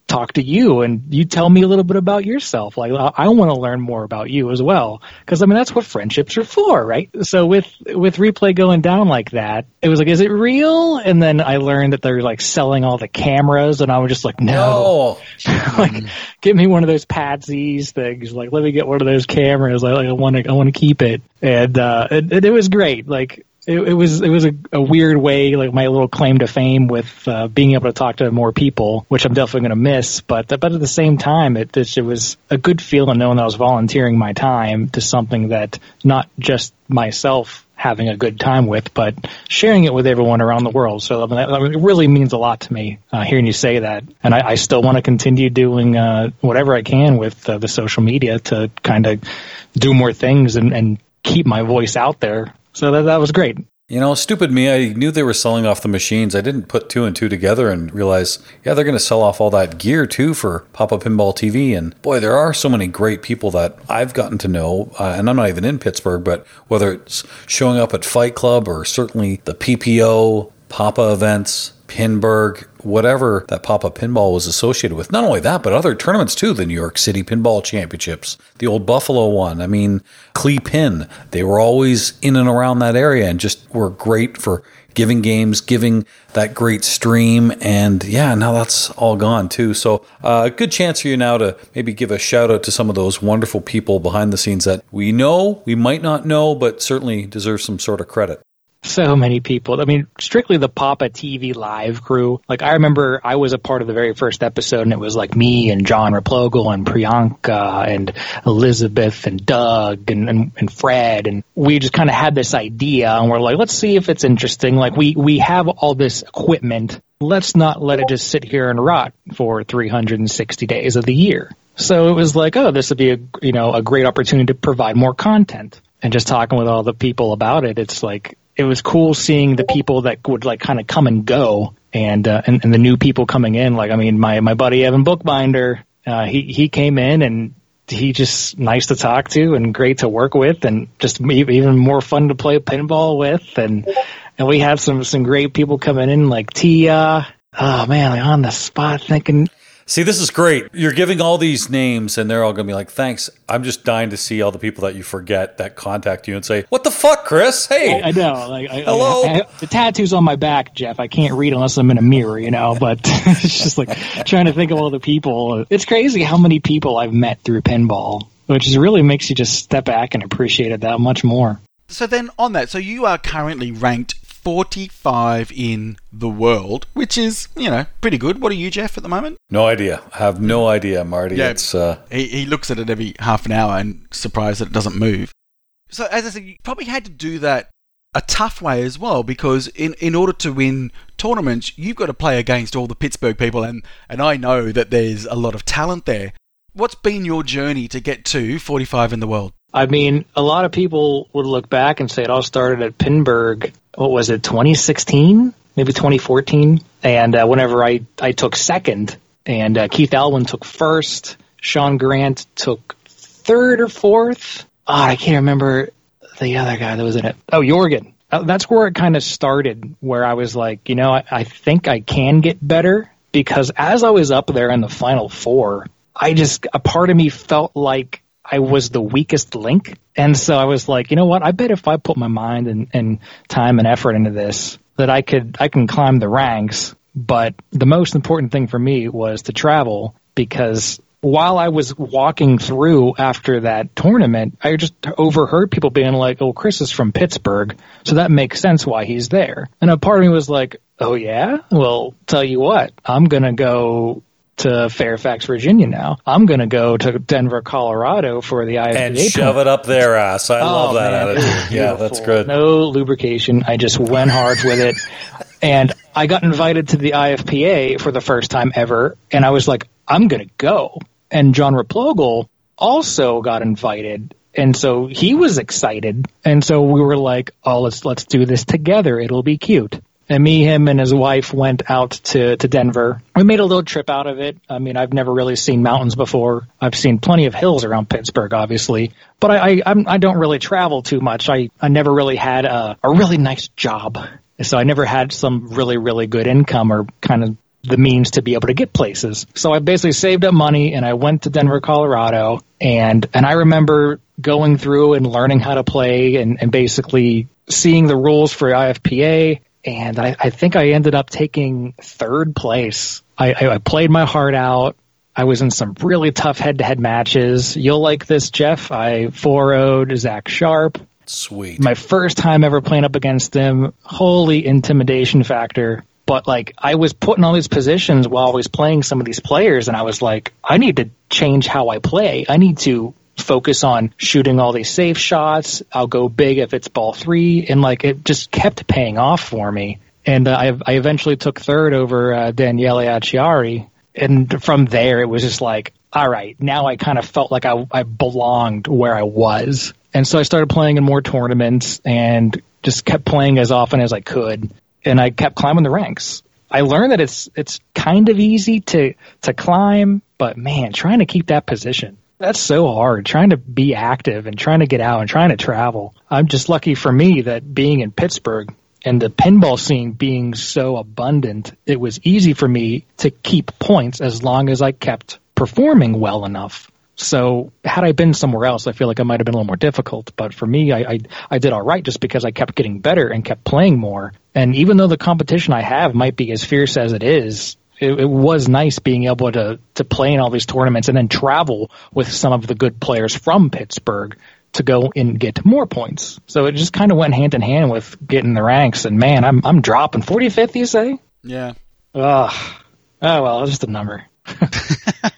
talk to you and you tell me a little bit about yourself. Like I want to learn more about you as well. Cause I mean, that's what friendships are for, right? So with, with replay going down like that, it was like, is it real? And then I learned that they're like selling all the cameras and I was just like, no, no. like give me one of those patsies things. Like, let me get one of those cameras. Like, like I want to, I want to keep it. And, uh, and it was great. Like, it, it, was it was a, a, weird way, like my little claim to fame with uh, being able to talk to more people, which I'm definitely going to miss. But but at the same time, it it was a good feeling knowing that I was volunteering my time to something that not just myself having a good time with, but sharing it with everyone around the world. So I mean, that, it really means a lot to me uh, hearing you say that, and I, I still want to continue doing uh, whatever I can with uh, the social media to kind of do more things and, and keep my voice out there so that, that was great. You know, stupid me. I knew they were selling off the machines. I didn't put two and two together and realize, yeah, they're going to sell off all that gear too for Papa Pinball TV. And boy, there are so many great people that I've gotten to know. Uh, and I'm not even in Pittsburgh, but whether it's showing up at Fight Club or certainly the PPO, Papa events, Pinburgh, whatever that Papa Pinball was associated with. Not only that, but other tournaments too. The New York City Pinball Championships, the old Buffalo one. I mean, Clee Pin. They were always in and around that area and just were great for giving games, giving that great stream. And yeah, now that's all gone too. So uh, a uh, good chance for you now to maybe give a shout out to some of those wonderful people behind the scenes that we know, we might not know, but certainly deserve some sort of credit so many people. I mean, strictly the Papa TV live crew. Like I remember I was a part of the very first episode and it was like me and John Replogle and Priyanka and Elizabeth and Doug and, and, and Fred. And we just kind of had this idea and we're like, let's see if it's interesting. Like we, we have all this equipment. Let's not let it just sit here and rot for 360 days of the year. So it was like, oh, this would be a, you know, a great opportunity to provide more content and just talking with all the people about it, it's like it was cool seeing the people that would like kind of come and go and, uh, and, and the new people coming in. Like, I mean, my, my buddy Evan Bookbinder, uh, he, he came in and he just nice to talk to and great to work with and just even more fun to play pinball with. And, and we have some, some great people coming in like Tia. Oh man, like on the spot thinking, See, this is great. You're giving all these names, and they're all going to be like, thanks. I'm just dying to see all the people that you forget that contact you and say, what the fuck, Chris? Hey. I, I know. Like, I, Hello. I, the tattoo's on my back, Jeff. I can't read unless I'm in a mirror, you know, but it's just like trying to think of all the people. It's crazy how many people I've met through pinball, which is really makes you just step back and appreciate it that much more. So then on that, so you are currently ranked 45 in the world, which is, you know, pretty good. What are you, Jeff, at the moment? No idea. I have no idea, Marty. Yeah, it's, uh... he, he looks at it every half an hour and surprised that it doesn't move. So, as I said, you probably had to do that a tough way as well because in, in order to win tournaments, you've got to play against all the Pittsburgh people, and, and I know that there's a lot of talent there. What's been your journey to get to 45 in the world? I mean, a lot of people would look back and say it all started at Pinburgh what was it, 2016, maybe 2014. And uh, whenever I, I took second, and uh, Keith Elwin took first, Sean Grant took third or fourth. Oh, I can't remember the other guy that was in it. Oh, Jorgen. Uh, that's where it kind of started, where I was like, you know, I, I think I can get better because as I was up there in the final four, I just, a part of me felt like I was the weakest link. And so I was like, you know what? I bet if I put my mind and, and time and effort into this, that I could, I can climb the ranks. But the most important thing for me was to travel because while I was walking through after that tournament, I just overheard people being like, "Oh, Chris is from Pittsburgh, so that makes sense why he's there." And a part of me was like, "Oh yeah, well, tell you what, I'm gonna go to Fairfax, Virginia now. I'm going to go to Denver, Colorado for the IFPA. And shove it up their ass. I oh, love that man, attitude. Yeah, that's good. No lubrication. I just went hard with it. And I got invited to the IFPA for the first time ever. And I was like, I'm going to go. And John Replogle also got invited. And so he was excited. And so we were like, oh, let's, let's do this together. It'll be cute. And me, him, and his wife went out to, to Denver. We made a little trip out of it. I mean, I've never really seen mountains before. I've seen plenty of hills around Pittsburgh, obviously, but I, I, I don't really travel too much. I, I never really had a, a really nice job. So I never had some really, really good income or kind of the means to be able to get places. So I basically saved up money and I went to Denver, Colorado. And, and I remember going through and learning how to play and, and basically seeing the rules for IFPA and I, I think I ended up taking third place. I, I, I played my heart out. I was in some really tough head-to-head matches. You'll like this, Jeff. I 4 Zach Sharpe. Sweet. My first time ever playing up against him. Holy intimidation factor. But like, I was put in all these positions while I was playing some of these players, and I was like, I need to change how I play. I need to focus on shooting all these safe shots. I'll go big if it's ball three, and like it just kept paying off for me. And uh, I, I eventually took third over uh, Daniele Acciari, and from there it was just like, all right, now I kind of felt like I, I belonged where I was, and so I started playing in more tournaments and just kept playing as often as I could, and I kept climbing the ranks. I learned that it's it's kind of easy to to climb, but man, trying to keep that position that's so hard trying to be active and trying to get out and trying to travel. I'm just lucky for me that being in Pittsburgh and the pinball scene being so abundant, it was easy for me to keep points as long as I kept performing well enough. So had I been somewhere else, I feel like it might have been a little more difficult. But for me, I, I, I did all right just because I kept getting better and kept playing more. And even though the competition I have might be as fierce as it is, it, it, was nice being able to to play in all these tournaments and then travel with some of the good players from Pittsburgh to go and get more points. So it just kind of went hand in hand with getting the ranks. And man, I'm I'm dropping 45th. You say? Yeah. Ugh. Oh well, it's just a number.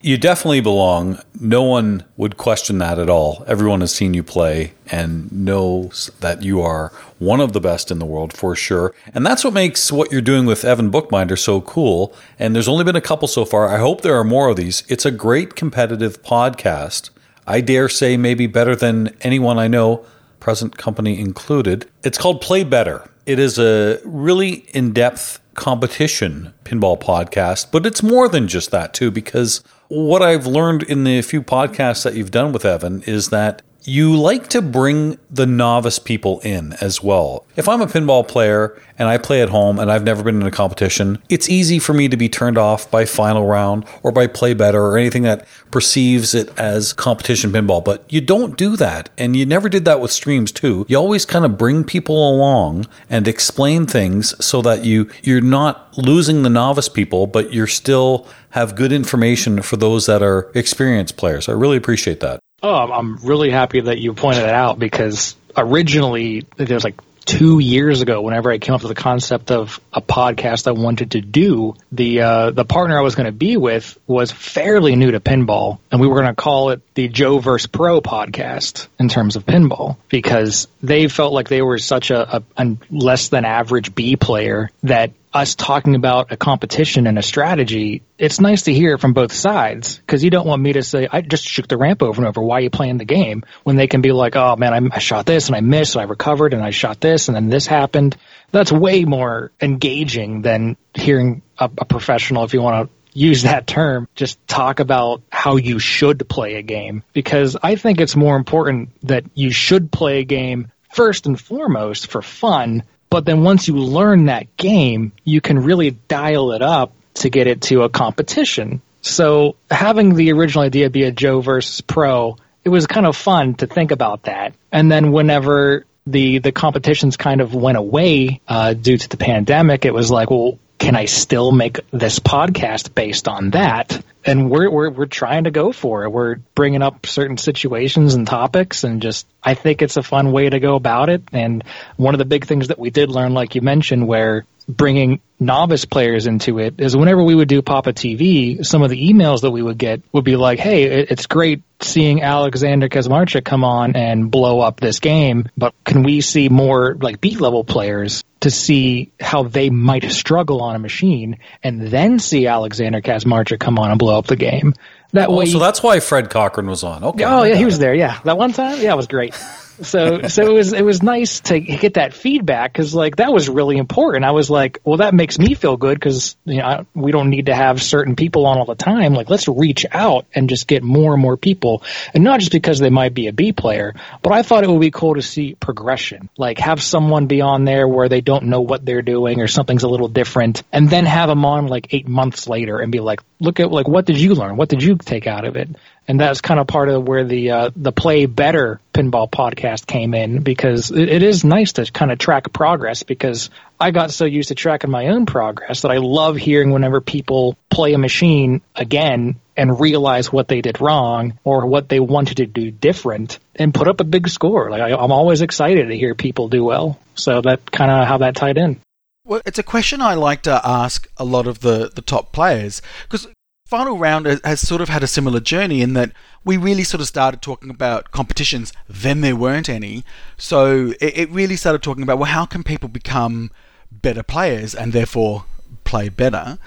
You definitely belong. No one would question that at all. Everyone has seen you play and knows that you are one of the best in the world for sure. And that's what makes what you're doing with Evan Bookbinder so cool. And there's only been a couple so far. I hope there are more of these. It's a great competitive podcast. I dare say maybe better than anyone I know, present company included. It's called Play Better. It is a really in depth competition pinball podcast, but it's more than just that, too, because what I've learned in the few podcasts that you've done with Evan is that you like to bring the novice people in as well. If I'm a pinball player and I play at home and I've never been in a competition, it's easy for me to be turned off by final round or by play better or anything that perceives it as competition pinball. But you don't do that. And you never did that with streams too. You always kind of bring people along and explain things so that you you're not losing the novice people, but you're still have good information for those that are experienced players. I really appreciate that. Oh, I'm really happy that you pointed it out because originally there was like two years ago, whenever I came up with the concept of a podcast I wanted to do, the uh, the partner I was going to be with was fairly new to pinball, and we were going to call it the Joe vs. Pro podcast in terms of pinball because they felt like they were such a, a, a less than average B player that us talking about a competition and a strategy, it's nice to hear from both sides because you don't want me to say, I just shook the ramp over and over. Why are you playing the game? When they can be like, oh man, I, I shot this and I missed and I recovered and I shot this and then this happened. That's way more engaging than hearing a, a professional, if you want to use that term, just talk about how you should play a game. Because I think it's more important that you should play a game first and foremost for fun. But then once you learn that game, you can really dial it up to get it to a competition. So having the original idea be a Joe versus Pro, it was kind of fun to think about that. And then whenever the the competitions kind of went away uh, due to the pandemic, it was like, well, can I still make this podcast based on that? And we're, we're, we're trying to go for it. We're bringing up certain situations and topics and just, I think it's a fun way to go about it. And one of the big things that we did learn, like you mentioned, where bringing novice players into it is whenever we would do Papa TV, some of the emails that we would get would be like, "Hey, it's great seeing Alexander Kaczmarczyk come on and blow up this game, but can we see more like beat level players to see how they might struggle on a machine, and then see Alexander Kaczmarczyk come on and blow up the game?" That oh, way. Oh, so that's why Fred Cochran was on. Okay. Oh yeah, he was there. Yeah, that one time. Yeah, it was great so so it was it was nice to get that feedback because like that was really important. I was like, well, that makes me feel good because you know we don't need to have certain people on all the time. Like let's reach out and just get more and more people, and not just because they might be a B player, but I thought it would be cool to see progression. Like have someone be on there where they don't know what they're doing or something's a little different, and then have them on like eight months later and be like, look at like what did you learn? What did you take out of it? And that's kind of part of where the uh, the play better pinball podcast came in because it, it is nice to kind of track progress because I got so used to tracking my own progress that I love hearing whenever people play a machine again and realize what they did wrong or what they wanted to do different and put up a big score. Like I, I'm always excited to hear people do well. So that kind of how that tied in. Well, it's a question I like to ask a lot of the, the top players because final round has sort of had a similar journey in that we really sort of started talking about competitions, then there weren't any. So it, it really started talking about, well, how can people become better players and therefore play better?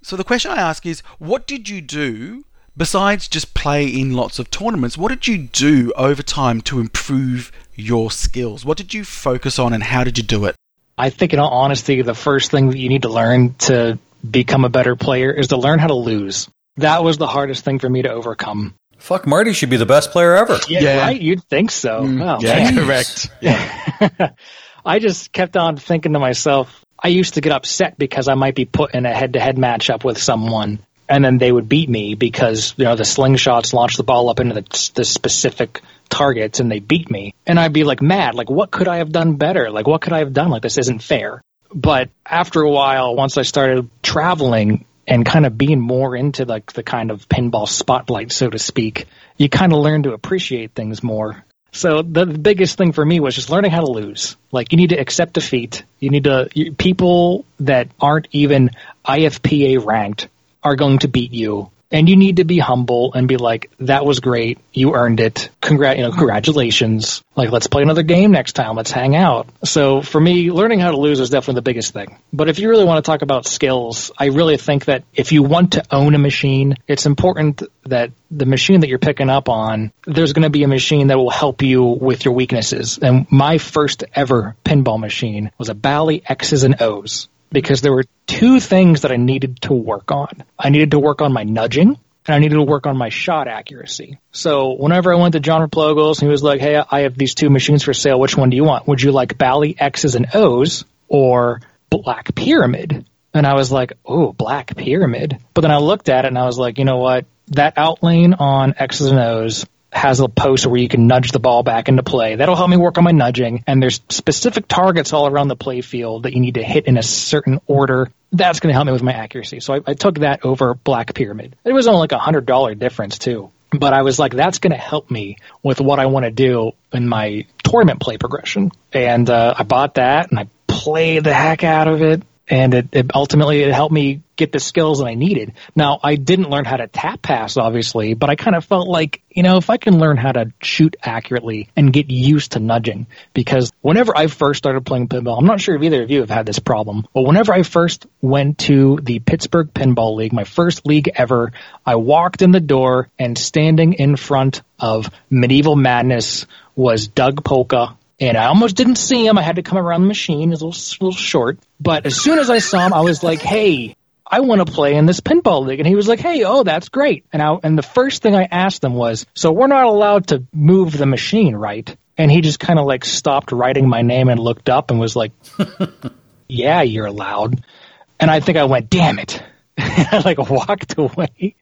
So the question I ask is, what did you do besides just play in lots of tournaments? What did you do over time to improve your skills? What did you focus on and how did you do it? I think, in all honesty, the first thing that you need to learn to become a better player is to learn how to lose. That was the hardest thing for me to overcome. Fuck, Marty should be the best player ever. Yeah, yeah. right? You'd think so. Mm, oh, yeah, correct. Yeah. I just kept on thinking to myself, I used to get upset because I might be put in a head to head matchup with someone and then they would beat me because, you know, the slingshots launched the ball up into the, the specific targets and they beat me. And I'd be like mad, like, what could I have done better? Like, what could I have done? Like, this isn't fair. But after a while, once I started traveling and kind of being more into like the kind of pinball spotlight, so to speak, you kind of learn to appreciate things more. So the, biggest thing for me was just learning how to lose. Like you need to accept defeat. You need to you, people that aren't even IFPA ranked are going to beat you and you need to be humble and be like, "That was great. You earned it. Congrat, you know, congratulations. Like, let's play another game next time. Let's hang out." So for me, learning how to lose is definitely the biggest thing. But if you really want to talk about skills, I really think that if you want to own a machine, it's important that the machine that you're picking up on, there's going to be a machine that will help you with your weaknesses. And my first ever pinball machine was a Bally X's and O's because there were two things that I needed to work on. I needed to work on my nudging and I needed to work on my shot accuracy. So whenever I went to John Replogle's, he was like, Hey, I have these two machines for sale. Which one do you want? Would you like Bally X's and O's or Black Pyramid? And I was like, Oh, Black Pyramid. But then I looked at it and I was like, you know what? That outlane on X's and O's has a post where you can nudge the ball back into play. That'll help me work on my nudging. And there's specific targets all around the play field that you need to hit in a certain order. That's going to help me with my accuracy. So I, I took that over Black Pyramid. It was only like a hundred dollar difference too. But I was like, that's going to help me with what I want to do in my tournament play progression. And uh, I bought that and I played the heck out of it and it, it, ultimately it helped me get the skills that I needed. Now I didn't learn how to tap pass, obviously, but I kind of felt like you know if I can learn how to shoot accurately and get used to nudging, because whenever I first started playing pinball, I'm not sure if either of you have had this problem, but whenever I first went to the Pittsburgh Pinball League, my first league ever, I walked in the door and standing in front of Medieval Madness was Doug Polka and I almost didn't see him. I had to come around the machine. It was a little, a little short. But as soon as I saw him, I was like, hey, I want to play in this pinball league. And he was like, Hey, oh, that's great. And I, and the first thing I asked him was, so we're not allowed to move the machine, right? And he just kind of like stopped writing my name and looked up and was like, yeah, you're allowed. And I think I went, damn it. I like walked away.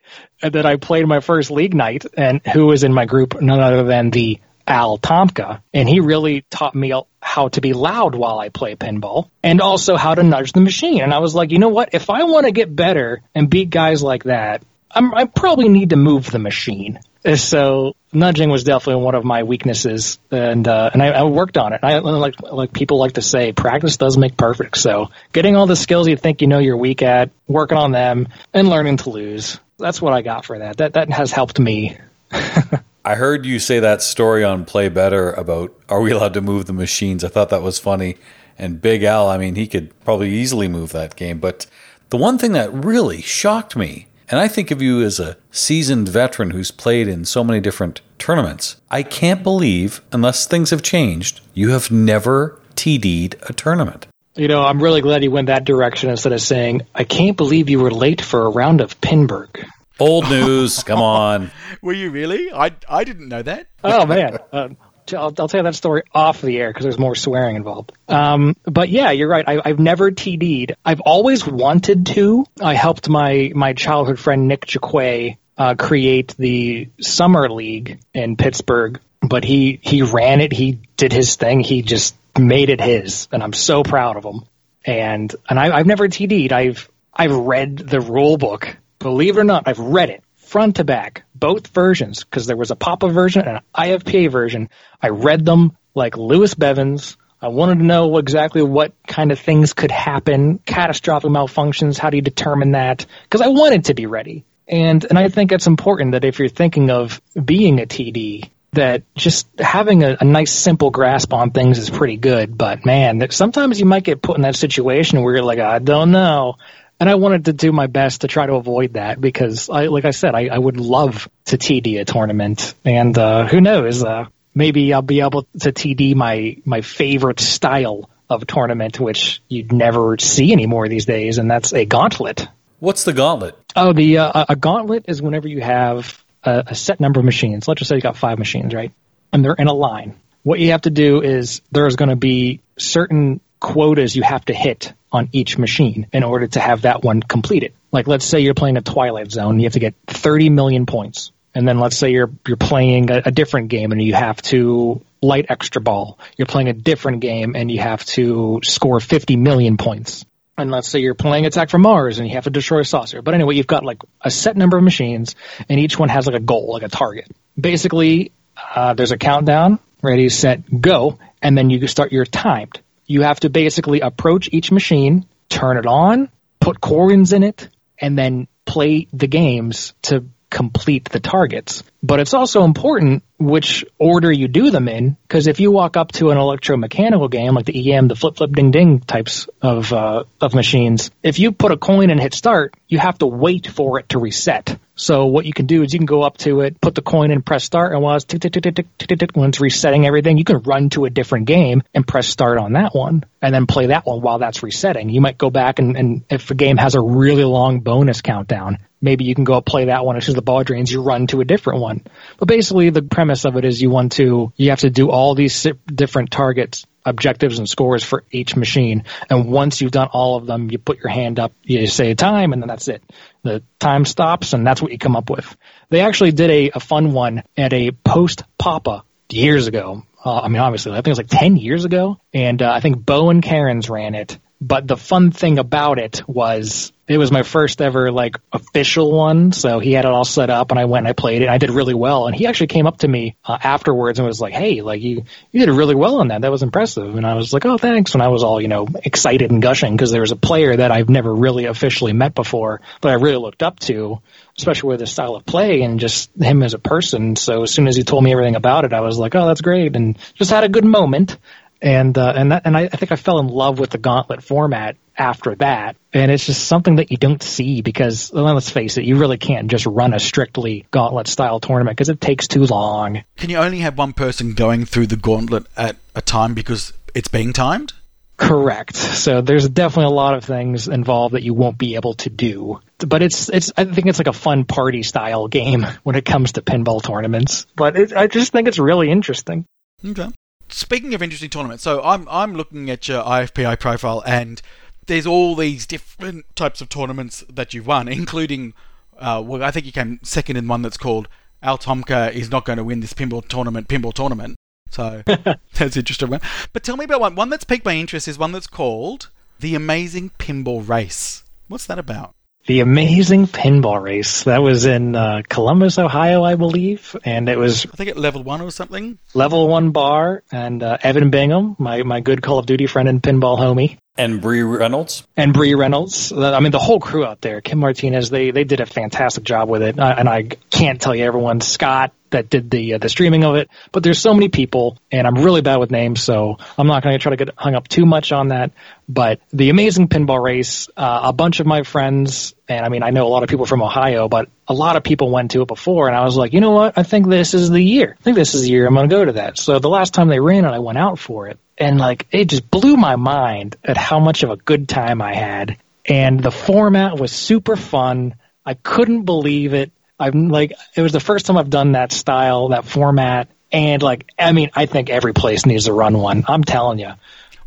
And then I played my first league night and who was in my group? None other than the Al Tomka, and he really taught me how to be loud while I play pinball and also how to nudge the machine. And I was like, you know what? If I want to get better and beat guys like that, I'm, I probably need to move the machine. So nudging was definitely one of my weaknesses, and uh, and I, I, worked on it. I like like people like to say, practice does make perfect. So getting all the skills you think you know you're weak at, working on them, and learning to lose. That's what I got for that. That that has helped me. I heard you say that story on Play Better about are we allowed to move the machines? I thought that was funny. And Big Al, I mean, he could probably easily move that game. But the one thing that really shocked me, and I think of you as a seasoned veteran who's played in so many different tournaments, I can't believe, unless things have changed, you have never TD'd a tournament. You know, I'm really glad you went that direction instead of saying, I can't believe you were late for a round of Pinburgh. Old news. Come on. Were you really? I I didn't know that. oh man. Uh, I'll, I'll, tell you that story off the air because there's more swearing involved. Um, but yeah, you're right. I, have never TD'd. I've always wanted to. I helped my my childhood friend Nick Jaquay uh, create the summer league in Pittsburgh, but he he ran it. He did his thing. He just made it his, and I'm so proud of him. And and I, I've never TD'd. I've I've read the rule book Believe it or not, I've read it front to back, both versions, because there was a PAPA version and an IFPA version. I read them like Lewis Bevins. I wanted to know exactly what kind of things could happen, catastrophic malfunctions, how do you determine that? Because I wanted to be ready. And and I think it's important that if you're thinking of being a TD, that just having a, a, nice simple grasp on things is pretty good. But man, sometimes you might get put in that situation where you're like, I don't know and I wanted to do my best to try to avoid that because, I, like I said, I, I would love to TD a tournament, and uh, who knows, uh, maybe I'll be able to TD my my favorite style of tournament, which you'd never see anymore these days, and that's a gauntlet. What's the gauntlet? Oh, the uh, a gauntlet is whenever you have a, a set number of machines. Let's just say you got five machines, right? And they're in a line. What you have to do is there's going to be certain quotas you have to hit on each machine in order to have that one completed. Like let's say you're playing a Twilight Zone, you have to get 30 million points. And then let's say you're you're playing a, a different game and you have to light extra ball. You're playing a different game and you have to score 50 million points. And let's say you're playing Attack from Mars and you have to destroy a saucer. But anyway, you've got like a set number of machines and each one has like a goal, like a target. Basically, uh, there's a countdown, ready, set, go, and then you start your timed you have to basically approach each machine, turn it on, put coins in it, and then play the games to complete the targets. But it's also important which order you do them in, because if you walk up to an electromechanical game like the EM, the flip flip ding ding types of uh, of machines, if you put a coin and hit start, you have to wait for it to reset. So what you can do is you can go up to it, put the coin in, press start, and while it's tick, tick, tick, tick, tick, tick, tick, when it's resetting everything, you can run to a different game and press start on that one, and then play that one while that's resetting. You might go back and, and if a game has a really long bonus countdown, maybe you can go play that one. As soon as the ball drains, you run to a different one. But basically, the premise of it is you want to you have to do all these different targets objectives and scores for each machine. And once you've done all of them, you put your hand up, you say time, and then that's it. The time stops, and that's what you come up with. They actually did a, a fun one at a post Papa years ago. Uh, I mean, obviously, I think it was like 10 years ago. And uh, I think Bowen Kerins ran it. But the fun thing about it was it was my first ever like official one. So he had it all set up and I went and I played it. And I did really well. And he actually came up to me uh, afterwards and was like, Hey, like you, you did really well on that. That was impressive. And I was like, Oh, thanks. And I was all, you know, excited and gushing because there was a player that I've never really officially met before, but I really looked up to, especially with his style of play and just him as a person. So as soon as he told me everything about it, I was like, Oh, that's great. And just had a good moment and uh, and that, and I, I, think I fell in love with the gauntlet format after that. And it's just something that you don't see because well, let's face it, you really can't just run a strictly gauntlet style tournament because it takes too long. Can you only have one person going through the gauntlet at a time because it's being timed? Correct. So there's definitely a lot of things involved that you won't be able to do. But it's it's I think it's like a fun party style game when it comes to pinball tournaments. But it, I just think it's really interesting. Okay. Speaking of interesting tournaments, so I'm I'm looking at your IFPA profile and there's all these different types of tournaments that you've won, including uh, well, I think you came second in one that's called Al Tomka is not going to win this pinball tournament, pinball tournament. So that's interesting one. But tell me about one. One that's piqued my interest is one that's called the Amazing Pinball Race. What's that about? The Amazing Pinball Race. That was in uh, Columbus, Ohio, I believe, and it was I think at level one or something. level one bar. And uh, Evan Bingham, my my good Call of Duty friend and pinball homie, And Brie Reynolds? and Bree Reynolds. I mean, the whole crew out there, Kim Martinez, they they did a fantastic job with it. Uh, and I can't tell you everyone, Scott that did the uh, the streaming of it, but there's so many people, and I'm really bad with names, so I'm not going to try to get hung up too much on that. But the amazing pinball race, uh, a bunch of my friends, and I mean, I know a lot of people from Ohio, but a lot of people went to it before, and I was like, you know what? I think this is the year. I think this is the year I'm going to go to that. So the last time they ran it, I went out for it, and like it just blew my mind at how much of a good time I had and the format was super fun. I couldn't believe it. I'm like, it was the first time I've done that style, that format, and like, I mean, I think every place needs to run one. I'm telling you.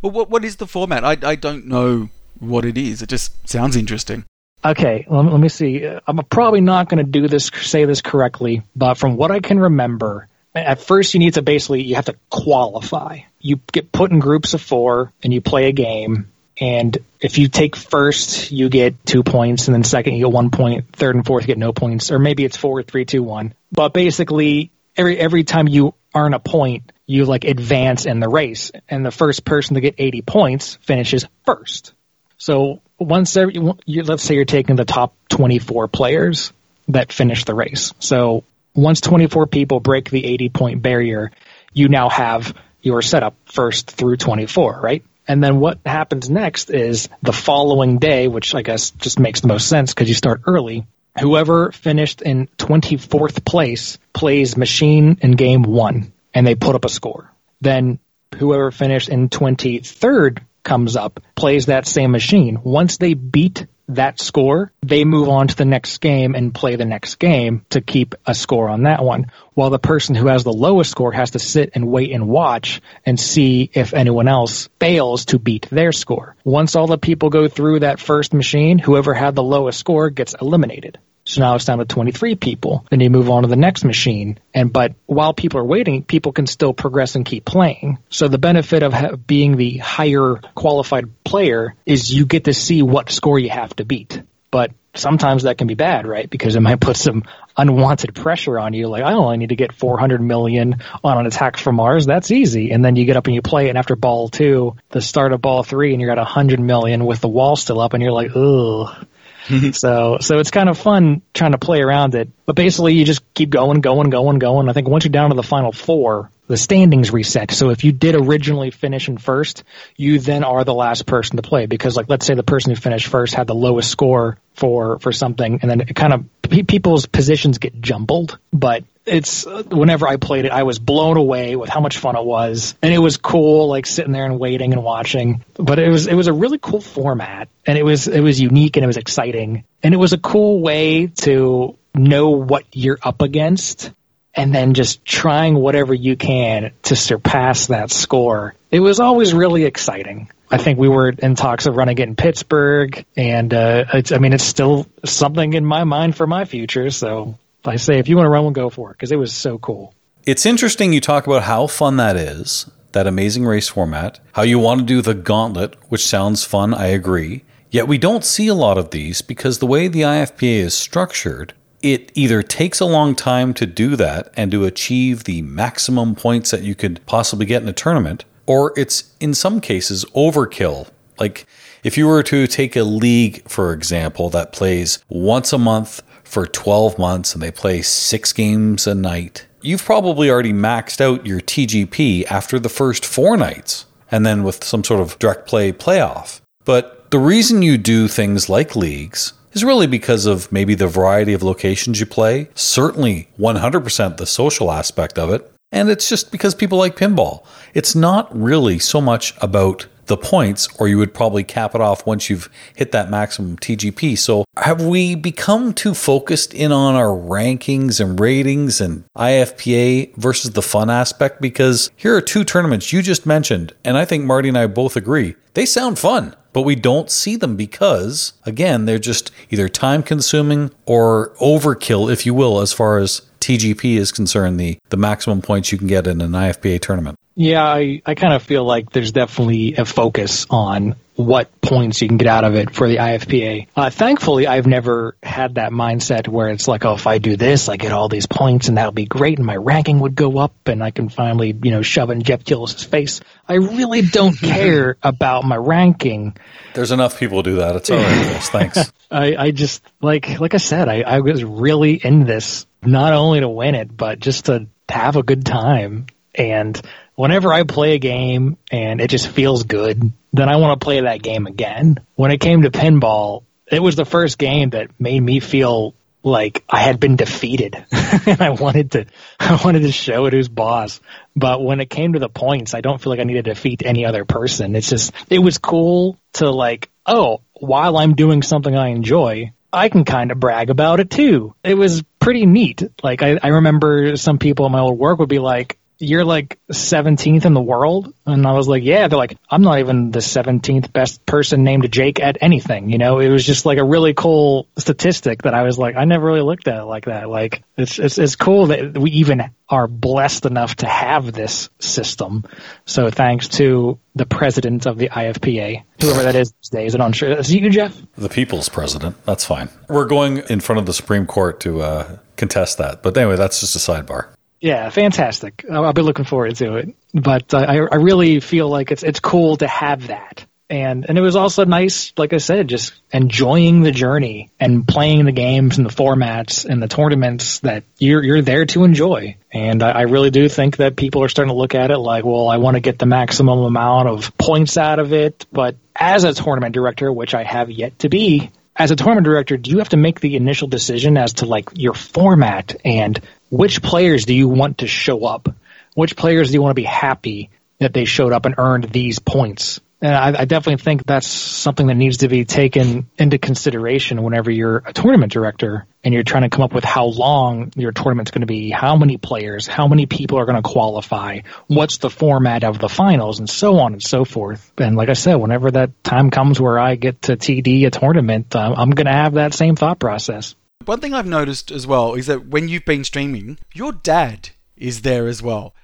Well, what what is the format? I I don't know what it is. It just sounds interesting. Okay, let me, let me see. I'm probably not going to do this, say this correctly, but from what I can remember, at first you need to basically you have to qualify. You get put in groups of four and you play a game. And if you take first, you get two points, and then second, you get one point. Third and fourth, get no points, or maybe it's four, three, two, one. But basically, every every time you earn a point, you like advance in the race, and the first person to get 80 points finishes first. So once every, you, let's say you're taking the top 24 players that finish the race. So once 24 people break the 80 point barrier, you now have your setup first through 24, right? And then what happens next is the following day, which I guess just makes the most sense because you start early. Whoever finished in 24th place plays machine in game one and they put up a score. Then whoever finished in 23rd comes up, plays that same machine. Once they beat that score, they move on to the next game and play the next game to keep a score on that one. While the person who has the lowest score has to sit and wait and watch and see if anyone else fails to beat their score. Once all the people go through that first machine, whoever had the lowest score gets eliminated. So now it's down to 23 people. Then you move on to the next machine. And but while people are waiting, people can still progress and keep playing. So the benefit of ha- being the higher qualified player is you get to see what score you have to beat. But sometimes that can be bad, right? Because it might put some unwanted pressure on you. Like, oh, I only need to get 400 million on an attack from Mars. That's easy. And then you get up and you play. And after ball two, the start of ball three, and you're at 100 million with the wall still up, and you're like, ugh. so so it's kind of fun trying to play around it. But basically, you just keep going, going, going, going. I think once you're down to the final four, the standings reset. So if you did originally finish in first, you then are the last person to play because, like, let's say the person who finished first had the lowest score for for something, and then it kind of pe- people's positions get jumbled. But it's whenever I played it, I was blown away with how much fun it was, and it was cool, like sitting there and waiting and watching. But it was it was a really cool format, and it was it was unique and it was exciting, and it was a cool way to know what you're up against and then just trying whatever you can to surpass that score. It was always really exciting. I think we were in talks of running it in Pittsburgh, and uh, it's, I mean, it's still something in my mind for my future. So I say, if you want to run one, go for it because it was so cool. It's interesting you talk about how fun that is, that amazing race format, how you want to do the gauntlet, which sounds fun, I agree. Yet we don't see a lot of these because the way the IFPA is structured, it either takes a long time to do that and to achieve the maximum points that you could possibly get in a tournament, or it's in some cases overkill. Like if you were to take a league, for example, that plays once a month for 12 months and they play six games a night, you've probably already maxed out your TGP after the first four nights and then with some sort of direct play playoff. But the reason you do things like leagues is really because of maybe the variety of locations you play, certainly 100% the social aspect of it, And it's just because people like pinball. It's not really so much about the points, or you would probably cap it off once you've hit that maximum TGP. So, have we become too focused in on our rankings and ratings and IFPA versus the fun aspect? Because here are two tournaments you just mentioned, and I think Marty and I both agree they sound fun. But we don't see them because, again, they're just either time consuming or overkill, if you will, as far as TGP is concerned, the, the maximum points you can get in an IFPA tournament. Yeah, I, I kind of feel like there's definitely a focus on what points you can get out of it for the IFPA. Uh, thankfully, I've never had that mindset where it's like, oh, if I do this, I get all these points and that'll be great and my ranking would go up and I can finally, you know, shove in Jeff Teolis' face. I really don't care about my ranking. There's enough people do that. It's all right, Thanks. I, I just, like, like I said, I, I was really in this not only to win it, but just to have a good time. And whenever I play a game and it just feels good, then I want to play that game again. When it came to pinball, it was the first game that made me feel like I had been defeated and I wanted to I wanted to show it who's boss. But when it came to the points, I don't feel like I need to defeat any other person. It's just it was cool to like, oh, while I'm doing something I enjoy, I can kind of brag about it too. It was pretty neat. Like I, I remember some people in my old work would be like, you're like 17th in the world. And I was like, yeah, they're like, I'm not even the 17th best person named Jake at anything. You know, it was just like a really cool statistic that I was like, I never really looked at it like that. Like it's, it's, it's cool that we even are blessed enough to have this system. So thanks to the president of the IFPA, whoever that is these days. And I'm sure, it you, Jeff? The people's president. That's fine. We're going in front of the Supreme Court to, uh, contest that. But anyway, that's just a sidebar. Yeah, fantastic. I'll, be looking forward to it. But uh, I, I really feel like it's it's cool to have that. And and it was also nice, like I said, just enjoying the journey and playing the games and the formats and the tournaments that you're you're there to enjoy. And I, I really do think that people are starting to look at it like, well, I want to get the maximum amount of points out of it. But as a tournament director, which I have yet to be, as a tournament director, do you have to make the initial decision as to like your format and which players do you want to show up? Which players do you want to be happy that they showed up and earned these points? And I, I, definitely think that's something that needs to be taken into consideration whenever you're a tournament director and you're trying to come up with how long your tournament's going to be, how many players, how many people are going to qualify, what's the format of the finals, and so on and so forth. And like I said, whenever that time comes where I get to TD a tournament, uh, I'm going to have that same thought process. One thing I've noticed as well is that when you've been streaming, your dad is there as well.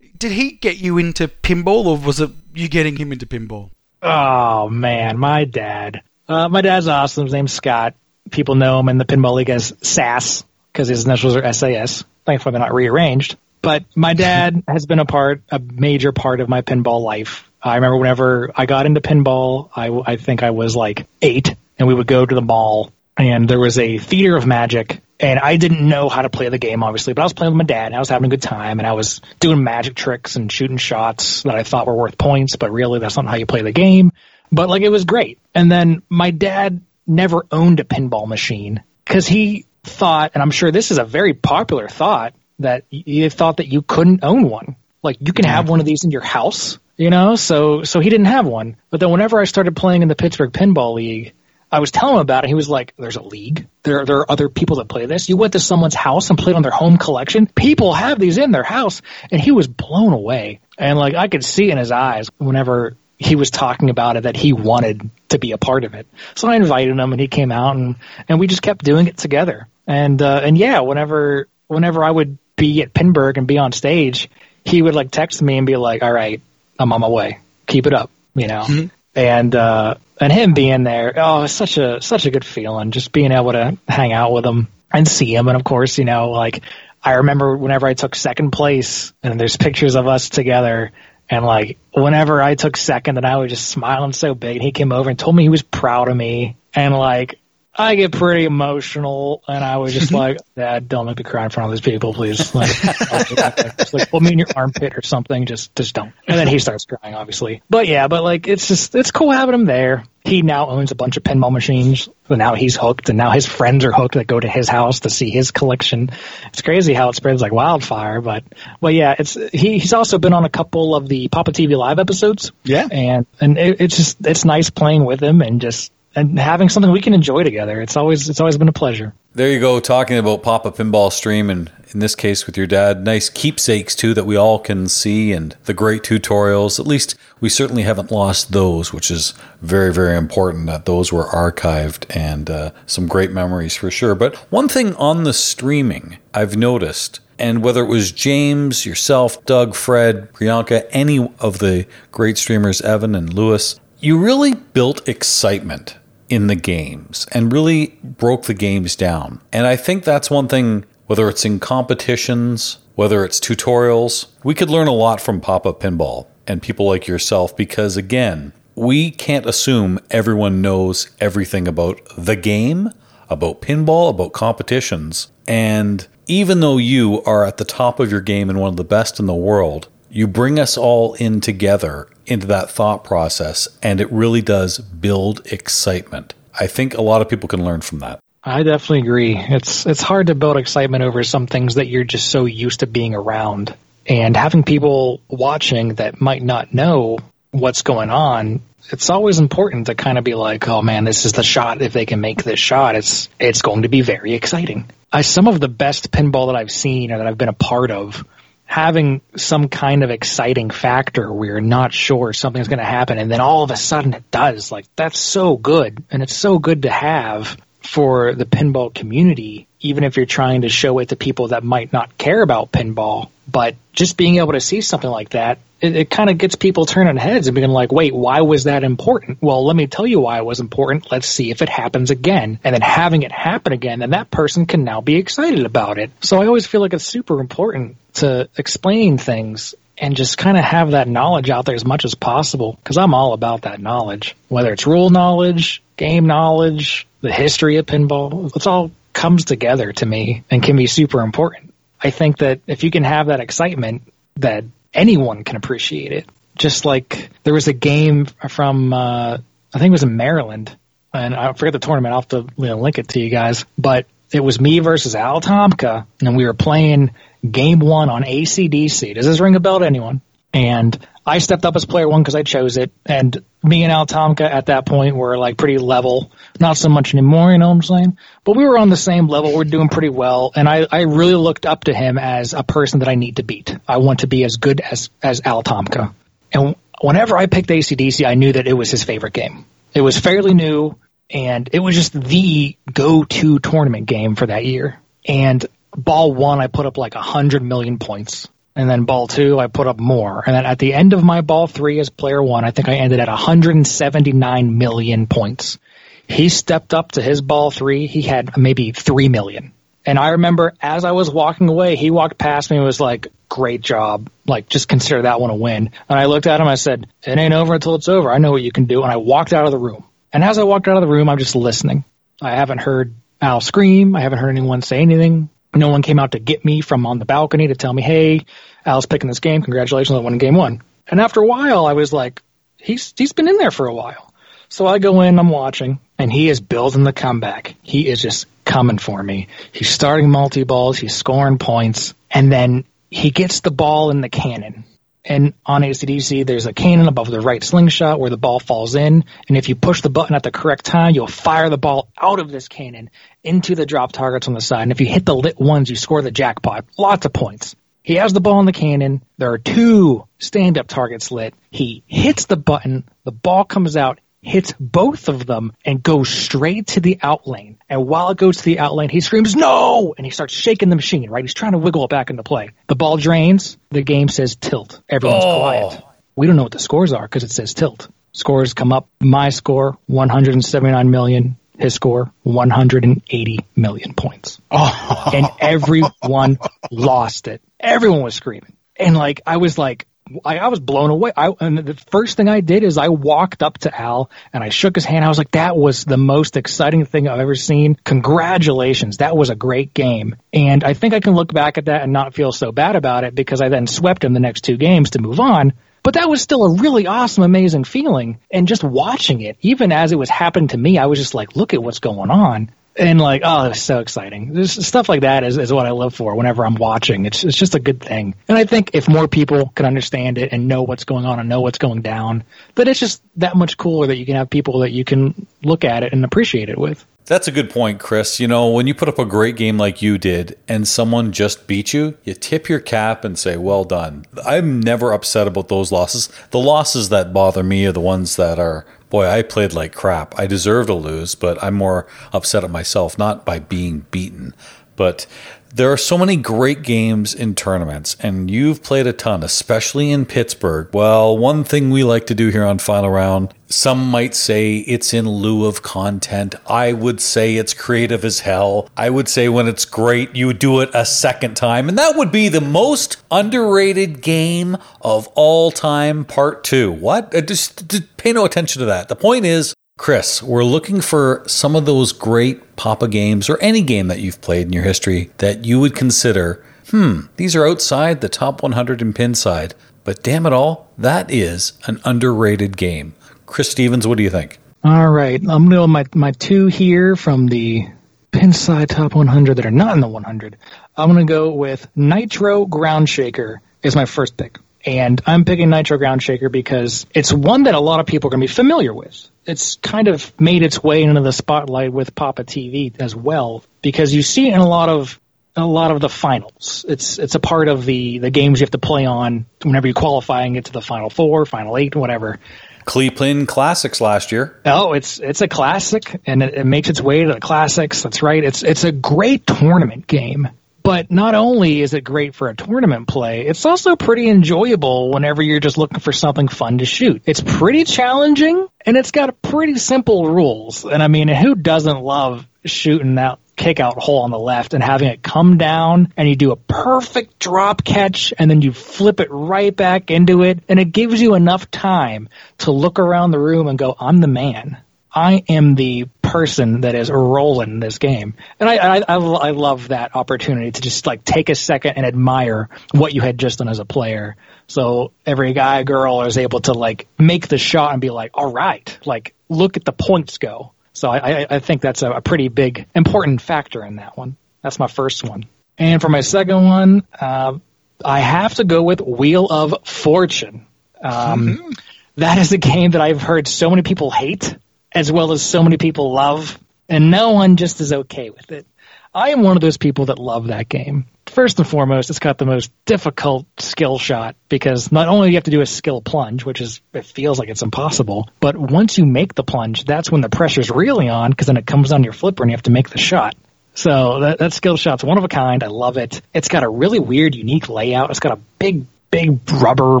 Did he get you into pinball, or was it you getting him into pinball? Oh man, my dad. Uh, my dad's awesome. His name's Scott. People know him in the pinball league as SAS because his initials are SAS. Thankfully, they're not rearranged. But my dad has been a part, a major part of my pinball life. I remember whenever I got into pinball, I, I think I was like eight, and we would go to the mall and there was a theater of magic and I didn't know how to play the game, obviously, but I was playing with my dad and I was having a good time and I was doing magic tricks and shooting shots that I thought were worth points, but really that's not how you play the game. But like it was great. And then my dad never owned a pinball machine because he thought, and I'm sure this is a very popular thought, that he thought that you couldn't own one. Like you can have one of these in your house, you know? So, so he didn't have one. But then whenever I started playing in the Pittsburgh Pinball League, I was telling him about it. He was like, "There's a league. There, there are other people that play this. You went to someone's house and played on their home collection. People have these in their house." And he was blown away. And like I could see in his eyes whenever he was talking about it that he wanted to be a part of it. So I invited him, and he came out, and and we just kept doing it together. And uh, and yeah, whenever whenever I would be at Pinburgh and be on stage, he would like text me and be like, "All right, I'm on my way. Keep it up," you know. Mm-hmm and uh, and him being there, oh, it's such a such a good feeling. Just being able to hang out with him and see him, and of course, you know, like I remember whenever I took second place, and there's pictures of us together, and like whenever I took second, and I was just smiling so big, and he came over and told me he was proud of me, and like I get pretty emotional, and I was just like, "Dad, don't make me cry in front of these people, please. Like, just like put me in your armpit or something. Just, just don't." And then he starts crying, obviously. But yeah, but like, it's just, it's cool having him there. He now owns a bunch of pinball machines, so now he's hooked, and now his friends are hooked that go to his house to see his collection. It's crazy how it spreads like wildfire. But, well, yeah, it's he, he's also been on a couple of the Papa TV Live episodes. Yeah. and and it, it's just it's nice playing with him and just and having something we can enjoy together. It's always it's always been a pleasure. There you go, talking about Papa Pinball Stream, and in this case with your dad. Nice keepsakes too that we all can see, and the great tutorials. At least we certainly haven't lost those, which is very very important. That those were archived and uh, some great memories for sure. But one thing on the streaming I've noticed. And whether it was James, yourself, Doug, Fred, Priyanka, any of the great streamers, Evan and Lewis, you really built excitement in the games and really broke the games down. And I think that's one thing, whether it's in competitions, whether it's tutorials, we could learn a lot from Papa Pinball and people like yourself because, again, we can't assume everyone knows everything about the game, about pinball, about competitions. And even though you are at the top of your game and one of the best in the world, you bring us all in together into that thought process, and it really does build excitement. I think a lot of people can learn from that. I definitely agree. It's it's hard to build excitement over some things that you're just so used to being around. And having people watching that might not know what's going on, it's always important to kind of be like, "Oh man, this is the shot. If they can make this shot, it's it's going to be very exciting." I, some of the best pinball that I've seen or that I've been a part of having some kind of exciting factor where you're not sure something's going to happen and then all of a sudden it does. Like that's so good and it's so good to have for the pinball community, even if you're trying to show it to people that might not care about pinball. But just being able to see something like that, it, it kind of gets people turning heads and being like, wait, why was that important? Well, let me tell you why it was important. Let's see if it happens again. And then having it happen again, then that person can now be excited about it. So I always feel like it's super important to explain things and just kind of have that knowledge out there as much as possible because I'm all about that knowledge. Whether it's rule knowledge, game knowledge, the history of pinball, it's all comes together to me and can be super important. I think that if you can have that excitement, that anyone can appreciate it. Just like there was a game from, uh, I think it was in Maryland, and I forget the tournament. I'll have to you know, link it to you guys. But it was me versus Al Thomka, and we were playing game one on ACDC. Does this ring a bell to anyone? And I stepped up as player one because I chose it. And me and Al Thomka at that point were like pretty level. Not so much anymore, you know what I'm saying? But we were on the same level. We're doing pretty well. And I, I really looked up to him as a person that I need to beat. I want to be as good as, as Al Thomka. And whenever I picked ACDC, I knew that it was his favorite game. It was fairly new and it was just the go-to tournament game for that year. And ball one, I put up like a hundred million points. And then ball two, I put up more. And then at the end of my ball three as player one, I think I ended at 179 million points. He stepped up to his ball three. He had maybe three million. And I remember as I was walking away, he walked past me and was like, great job. Like, just consider that one a win. And I looked at him, I said, it ain't over until it's over. I know what you can do. And I walked out of the room. And as I walked out of the room, I'm just listening. I haven't heard Al scream. I haven't heard anyone say anything. No one came out to get me from on the balcony to tell me, hey, Al's picking this game. Congratulations on winning game one. And after a while, I was like, he's, he's been in there for a while. So I go in, I'm watching, and he is building the comeback. He is just coming for me. He's starting multi balls, he's scoring points, and then he gets the ball in the cannon. And on ACDC, there's a cannon above the right slingshot where the ball falls in. And if you push the button at the correct time, you'll fire the ball out of this cannon into the drop targets on the side. And if you hit the lit ones, you score the jackpot. Lots of points. He has the ball in the cannon. There are two stand up targets lit. He hits the button. The ball comes out, hits both of them, and goes straight to the out lane. And while it goes to the out lane, he screams, no! And he starts shaking the machine, right? He's trying to wiggle it back into play. The ball drains. The game says tilt. Everyone's Oh. quiet. We don't know what the scores are because it says tilt. Scores come up. My score, 179 million. His score, 180 million points. Oh, And everyone lost it. Everyone was screaming. And like, I was like, I, I was blown away. I, and the first thing I did is I walked up to Al and I shook his hand. I was like, that was the most exciting thing I've ever seen. Congratulations. That was a great game. And I think I can look back at that and not feel so bad about it because I then swept him the next two games to move on. But that was still a really awesome, amazing feeling. And just watching it, even as it was happening to me, I was just like, look at what's going on and like oh it's so exciting. There's stuff like that is, is what i live for whenever i'm watching. It's, it's just a good thing. And i think if more people can understand it and know what's going on and know what's going down that it's just that much cooler that you can have people that you can look at it and appreciate it with that's a good point, Cryss. You know, when you put up a great game like you did and someone just beat you, you tip your cap and say, well done. I'm never upset about those losses. The losses that bother me are the ones that are boy, I played like crap. I deserve to lose, but I'm more upset at myself, not by being beaten. But there are so many great games in tournaments, and you've played a ton, especially in Pittsburgh. Well, one thing we like to do here on Final Round, some might say it's in lieu of content. I would say it's creative as hell. I would say when it's great, you do it a second time, and that would be the most underrated game of all time, part two. What? Uh, just, just pay no attention to that. The point is, Cryss, we're looking for some of those great Papa games or any game that you've played in your history that you would consider, hmm, these are outside the top 100 in Pinside, but damn it all, that is an underrated game. Cryss Stephens, what do you think? All right, I'm going to my my two here from the Pinside Top 100 that are not in the 100. I'm going to go with Nitro Ground Shaker is my first pick. And I'm picking Nitro Ground Shaker because it's one that a lot of people are going to be familiar with. It's kind of made its way into the spotlight with Papa TV as well because you see it in a lot of a lot of the finals. It's it's a part of the the games you have to play on whenever you qualify and get to the final four, final eight, whatever. Cleveland Classics last year. Oh, it's it's a classic, and it, it makes its way to the classics. That's right. It's it's a great tournament game. But not only is it great for a tournament play, it's also pretty enjoyable whenever you're just looking for something fun to shoot. It's pretty challenging and it's got pretty simple rules. And I mean, who doesn't love shooting that kick out hole on the left and having it come down and you do a perfect drop catch and then you flip it right back into it and it gives you enough time to look around the room and go, I'm the man. I am the person that is rolling this game. And I, I, I, I love that opportunity to just like take a second and admire what you had just done as a player. So every guy, girl is able to like make the shot and be like, all right, like look at the points go. So I, I think that's a, a pretty big, important factor in that one. That's my first one. And for my second one, uh, I have to go with Wheel of Fortune. Um, mm-hmm. that is a game that I've heard so many people hate as well as so many people love, and no one just is okay with it. I am one of those people that love that game. First and foremost, it's got the most difficult skill shot because not only do you have to do a skill plunge, which is it feels like it's impossible, but once you make the plunge, that's when the pressure's really on because then it comes on your flipper and you have to make the shot. So that, that skill shot's one of a kind. I love it. It's got a really weird, unique layout. It's got a big big rubber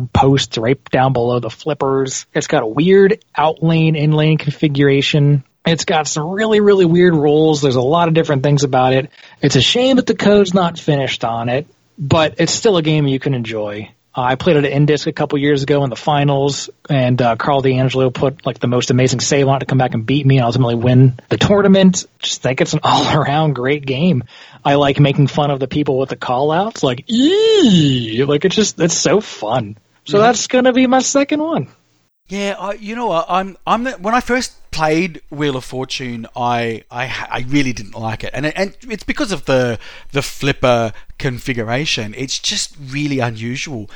posts right down below the flippers. It's got a weird out lane, in lane configuration. It's got some really, really weird rules. There's a lot of different things about it. It's a shame that the code's not finished on it, but it's still a game you can enjoy. Uh, I played it at Indisc a couple years ago in the finals, and uh, Karl DeAngelo put like the most amazing save on it to come back and beat me and ultimately win the tournament. Just think it's an all around great game. I like making fun of the people with the call outs, like ee, like it's just it's so fun. So yeah. that's gonna be my second one. Yeah, I, you know? I'm I'm the, when I first played Wheel of Fortune, I I, I really didn't like it, and and it's because of the the flipper configuration. It's just really unusual.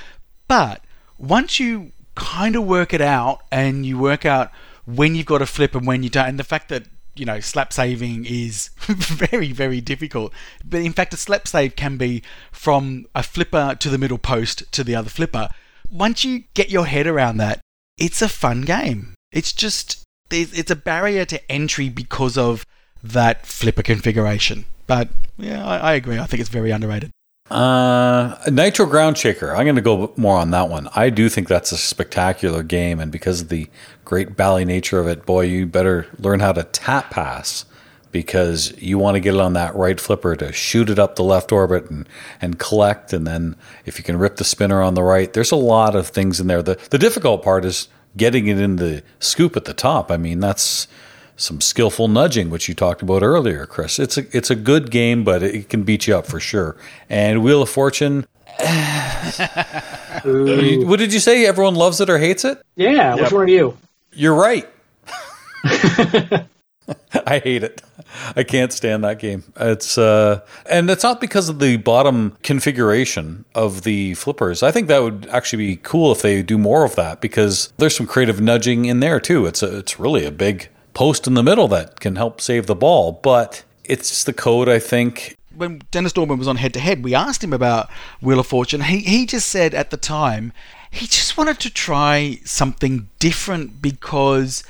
But once you kind of work it out, and you work out when you've got a flip and when you don't, and the fact that you know slap saving is very very difficult but in fact a slap save can be from a flipper to the middle post to the other flipper once you get your head around that it's a fun game. It's just it's a barrier to entry because of that flipper configuration. But yeah, I, I agree. I think it's very underrated. Uh, Nitro Ground Shaker. I'm going to go more on that one. I do think that's a spectacular game, and because of the great bally nature of it, boy, you better learn how to tap pass because you want to get it on that right flipper to shoot it up the left orbit and, and collect. And then if you can rip the spinner on the right, there's a lot of things in there. The, the difficult part is getting it in the scoop at the top. I mean, that's some skillful nudging, which you talked about earlier, Cryss. It's a, it's a good game, but it can beat you up for sure. And Wheel of Fortune, what did you say? Everyone loves it or hates it? Yeah, which one are you? You're right. I hate it. I can't stand that game. It's uh and it's not because of the bottom configuration of the flippers. I think that would actually be cool if they do more of that because there's some creative nudging in there too. It's a, it's really a big post in the middle that can help save the ball, but it's the code I think when Dennis Nordman was on head to head, we asked him about Wheel of Fortune. He he just said at the time he just wanted to try something different because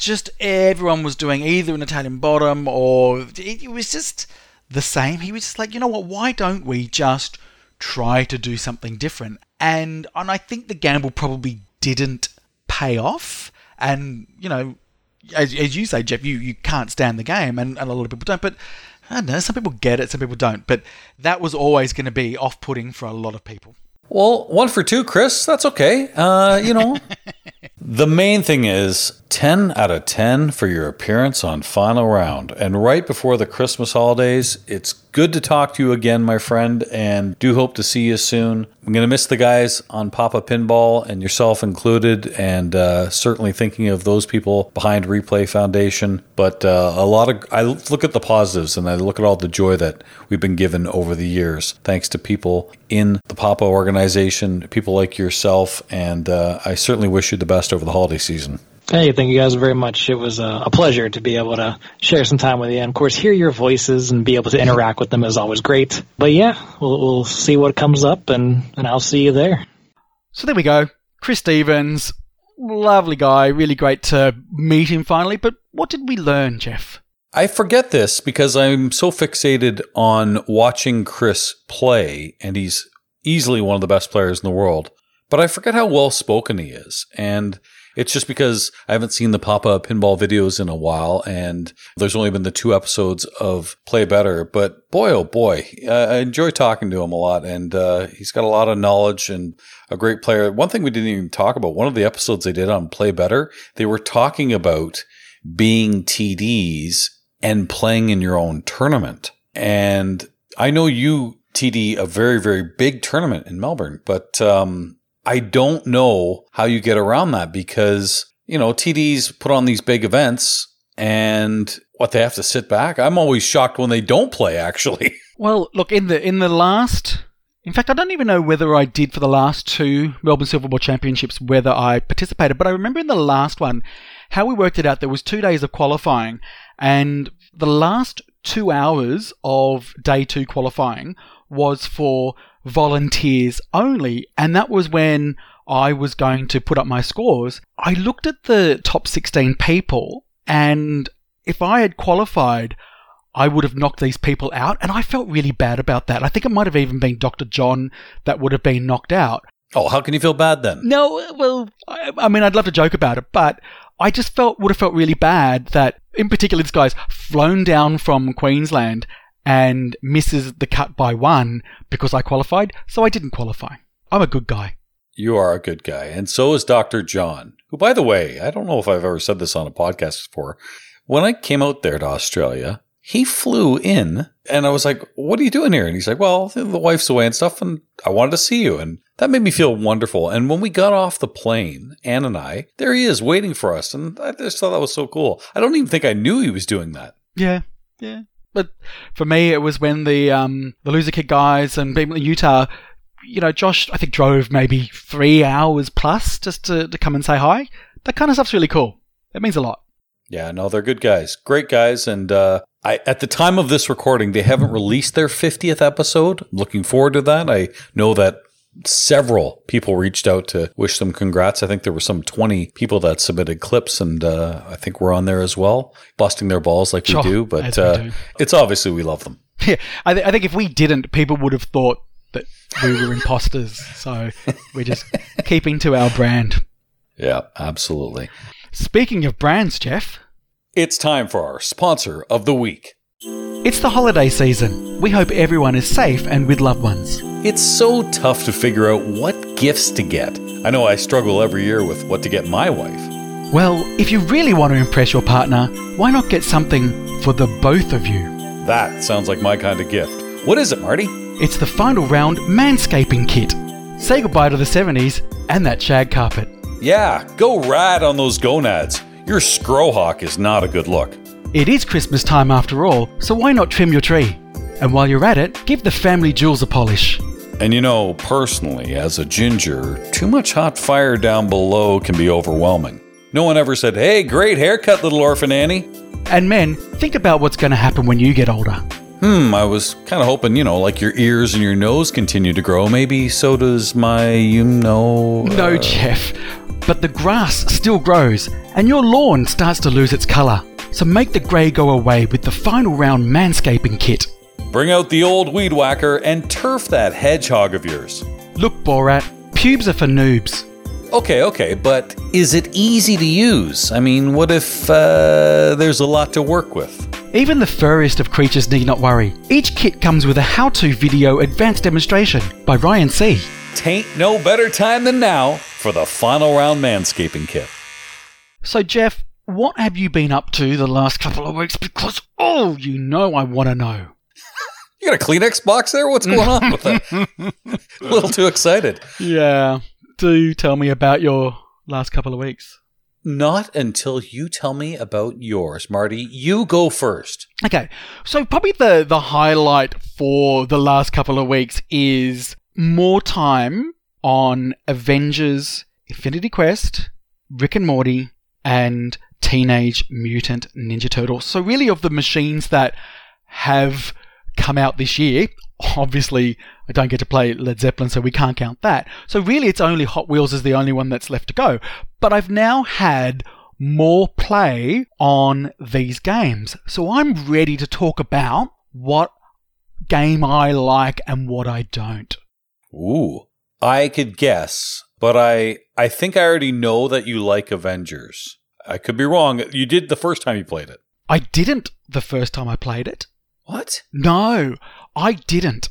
just everyone was doing either an Italian bottom or it, it was just the same. He was just like, you know what? Why don't we just try to do something different? And and I think the gamble probably didn't pay off. And you know, as, as you say, Jeff, you, you can't stand the game, and, and a lot of people don't. But I don't know, some people get it, some people don't. But that was always going to be off putting for a lot of people. Well, one for two, Cryss. That's okay. Uh, you know, the main thing is 10 out of 10 for your appearance on Final Round. And right before the Christmas holidays, it's good to talk to you again, my friend, and do hope to see you soon. I'm going to miss the guys on Papa Pinball and yourself included, and uh, certainly thinking of those people behind Replay Foundation. But uh, a lot of, I look at the positives and I look at all the joy that we've been given over the years, thanks to people in the Papa organization, people like yourself, and uh, I certainly wish you the best over the holiday season. Hey, thank you guys very much. It was a, a, pleasure to be able to share some time with you. And of course, hear your voices and be able to interact with them is always great. But yeah, we'll, we'll see what comes up and, and I'll see you there. So there we go. Cryss Stephens, lovely guy. Really great to meet him finally. But what did we learn, Jeff? I forget this because I'm so fixated on watching Cryss play, and he's easily one of the best players in the world. But I forget how well spoken he is. And it's just because I haven't seen the Papa pinball videos in a while, and there's only been the two episodes of Play Better. But boy, oh boy, I enjoy talking to him a lot, and uh, he's got a lot of knowledge and a great player. One thing we didn't even talk about, one of the episodes they did on Play Better, they were talking about being TDs and playing in your own tournament. And I know you TD a very, very big tournament in Melbourne, but um, I don't know how you get around that because, you know, TDs put on these big events and what they have to sit back. I'm always shocked when they don't play actually. Well, look in the in the last in fact, I don't even know whether I did for the last two Melbourne Silverball Championships whether I participated, but I remember in the last one how we worked it out there was 2 days of qualifying and the last 2 hours of day 2 qualifying was for volunteers only. And that was when I was going to put up my scores. I looked at the top 16 people, and if I had qualified, I would have knocked these people out. And I felt really bad about that. I think it might have even been Dr. John that would have been knocked out. Oh, how can you feel bad then? No, well, I, I mean, I'd love to joke about it, but I just felt would have felt really bad that, in particular, this guy's flown down from Queensland and misses the cut by one because I qualified, so I didn't qualify. I'm a good guy. You are a good guy. And so is Dr. John, who, by the way, I don't know if I've ever said this on a podcast before. When I came out there to Australia, he flew in and I was like, What are you doing here? And he's like, Well, the wife's away and stuff, and I wanted to see you. And that made me feel wonderful. And when we got off the plane, Ann and I, there he is waiting for us. And I just thought that was so cool. I don't even think I knew he was doing that. Yeah. Yeah. But for me, it was when the um, the loser kid guys and people in Utah, you know, Josh, I think drove maybe three hours plus just to, to come and say hi. That kind of stuff's really cool. It means a lot. Yeah, no, they're good guys, great guys, and uh, I at the time of this recording, they haven't released their 50th episode. I'm looking forward to that. I know that several people reached out to wish them congrats. I think there were some 20 people that submitted clips, and uh, I think we're on there as well, busting their balls like sure, we do. But uh, do. it's obviously we love them. Yeah, I, th- I think if we didn't, people would have thought that we were imposters. So we're just keeping to our brand. Yeah, absolutely. Speaking of brands, Jeff, It's time for our sponsor of the week. It's the holiday season. We hope everyone is safe and with loved ones. It's so tough to figure out what gifts to get. I know I struggle every year with what to get my wife. Well, if you really want to impress your partner, why not get something for the both of you? That sounds like my kind of gift. What is it, Marty? It's the final round manscaping kit. Say goodbye to the 70s and that shag carpet. Yeah, go rad on those gonads. Your scrohawk is not a good look. It is Christmas time after all, so why not trim your tree? And while you're at it, give the family jewels a polish. And you know, personally, as a ginger, too much hot fire down below can be overwhelming. No one ever said, hey, great haircut, little orphan Annie. And men, think about what's going to happen when you get older. Hmm, I was kind of hoping, you know, like your ears and your nose continue to grow. Maybe so does my, you know. No, uh, Jeff. But the grass still grows, and your lawn starts to lose its colour. So make the grey go away with the final round manscaping kit. Bring out the old weed whacker and turf that hedgehog of yours. Look, Borat, pubes are for noobs. Okay, okay, but is it easy to use? I mean, what if uh, there's a lot to work with? Even the furriest of creatures need not worry. Each kit comes with a how to video advanced demonstration by Ryan C. Tain't no better time than now for the final round manscaping kit. So, Jeff, what have you been up to the last couple of weeks? Because, oh, you know I want to know. You got a Kleenex box there? What's going on with that? a little too excited. Yeah. Do tell me about your last couple of weeks. Not until you tell me about yours, Marty. You go first. Okay, so probably the the highlight for the last couple of weeks is more time on Avengers, Infinity Quest, Rick and Morty, and Teenage Mutant Ninja Turtles. So really, of the machines that have come out this year, obviously I don't get to play Led Zeppelin, so we can't count that. So really, it's only Hot Wheels is the only one that's left to go. But I've now had more play on these games. So I'm ready to talk about what game I like and what I don't. Ooh, I could guess, but I I think I already know that you like Avengers. I could be wrong. You did the first time you played it. I didn't the first time I played it. What? No, I didn't.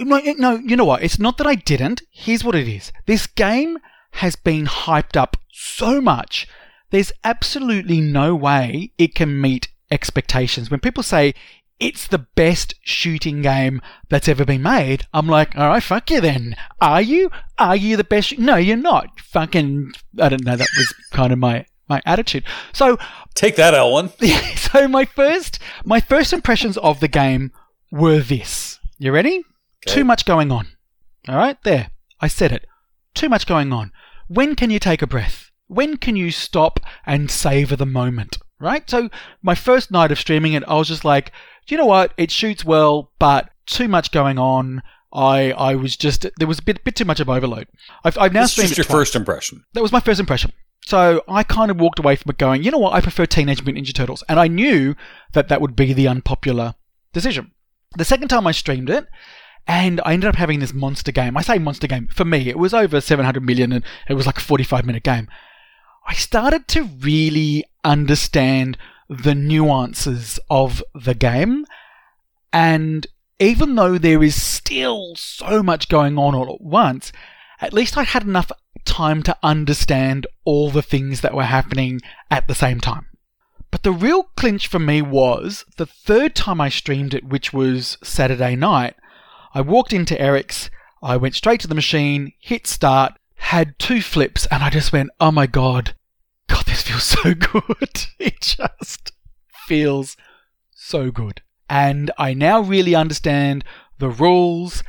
No, no, you know what? It's not that I didn't. Here's what it is. This game has been hyped up so much. There's absolutely no way it can meet expectations. When people say it's the best shooting game that's ever been made, I'm like, all right, fuck you then. Are you? Are you the best? No, you're not. Fucking, I don't know. That was kind of my my attitude. So Take that, Elwin. so my first my first impressions of the game were this. You ready? Okay. Too much going on. All right, there. I said it. Too much going on. When can you take a breath? When can you stop and savor the moment? Right? So my first night of streaming it, I was just like, do you know what? It shoots well, but too much going on. I I was just there was a bit bit too much of overload. I've, I've now This is streamed just your twice. first impression. That was my first impression. So I kind of walked away from it going, you know what, I prefer Teenage Mutant Ninja Turtles. And I knew that that would be the unpopular decision. The second time I streamed it, and I ended up having this monster game. I say monster game, for me, it was over 700 million and it was like a 45 minute game. I started to really understand the nuances of the game. And even though there is still so much going on all at once, at least I had enough time to understand all the things that were happening at the same time. But the real clinch for me was the third time I streamed it, which was Saturday night. I walked into Eric's, I went straight to the machine, hit start, had two flips, and I just went, oh my god, God, this feels so good. It just feels so good. And I now really understand the rules,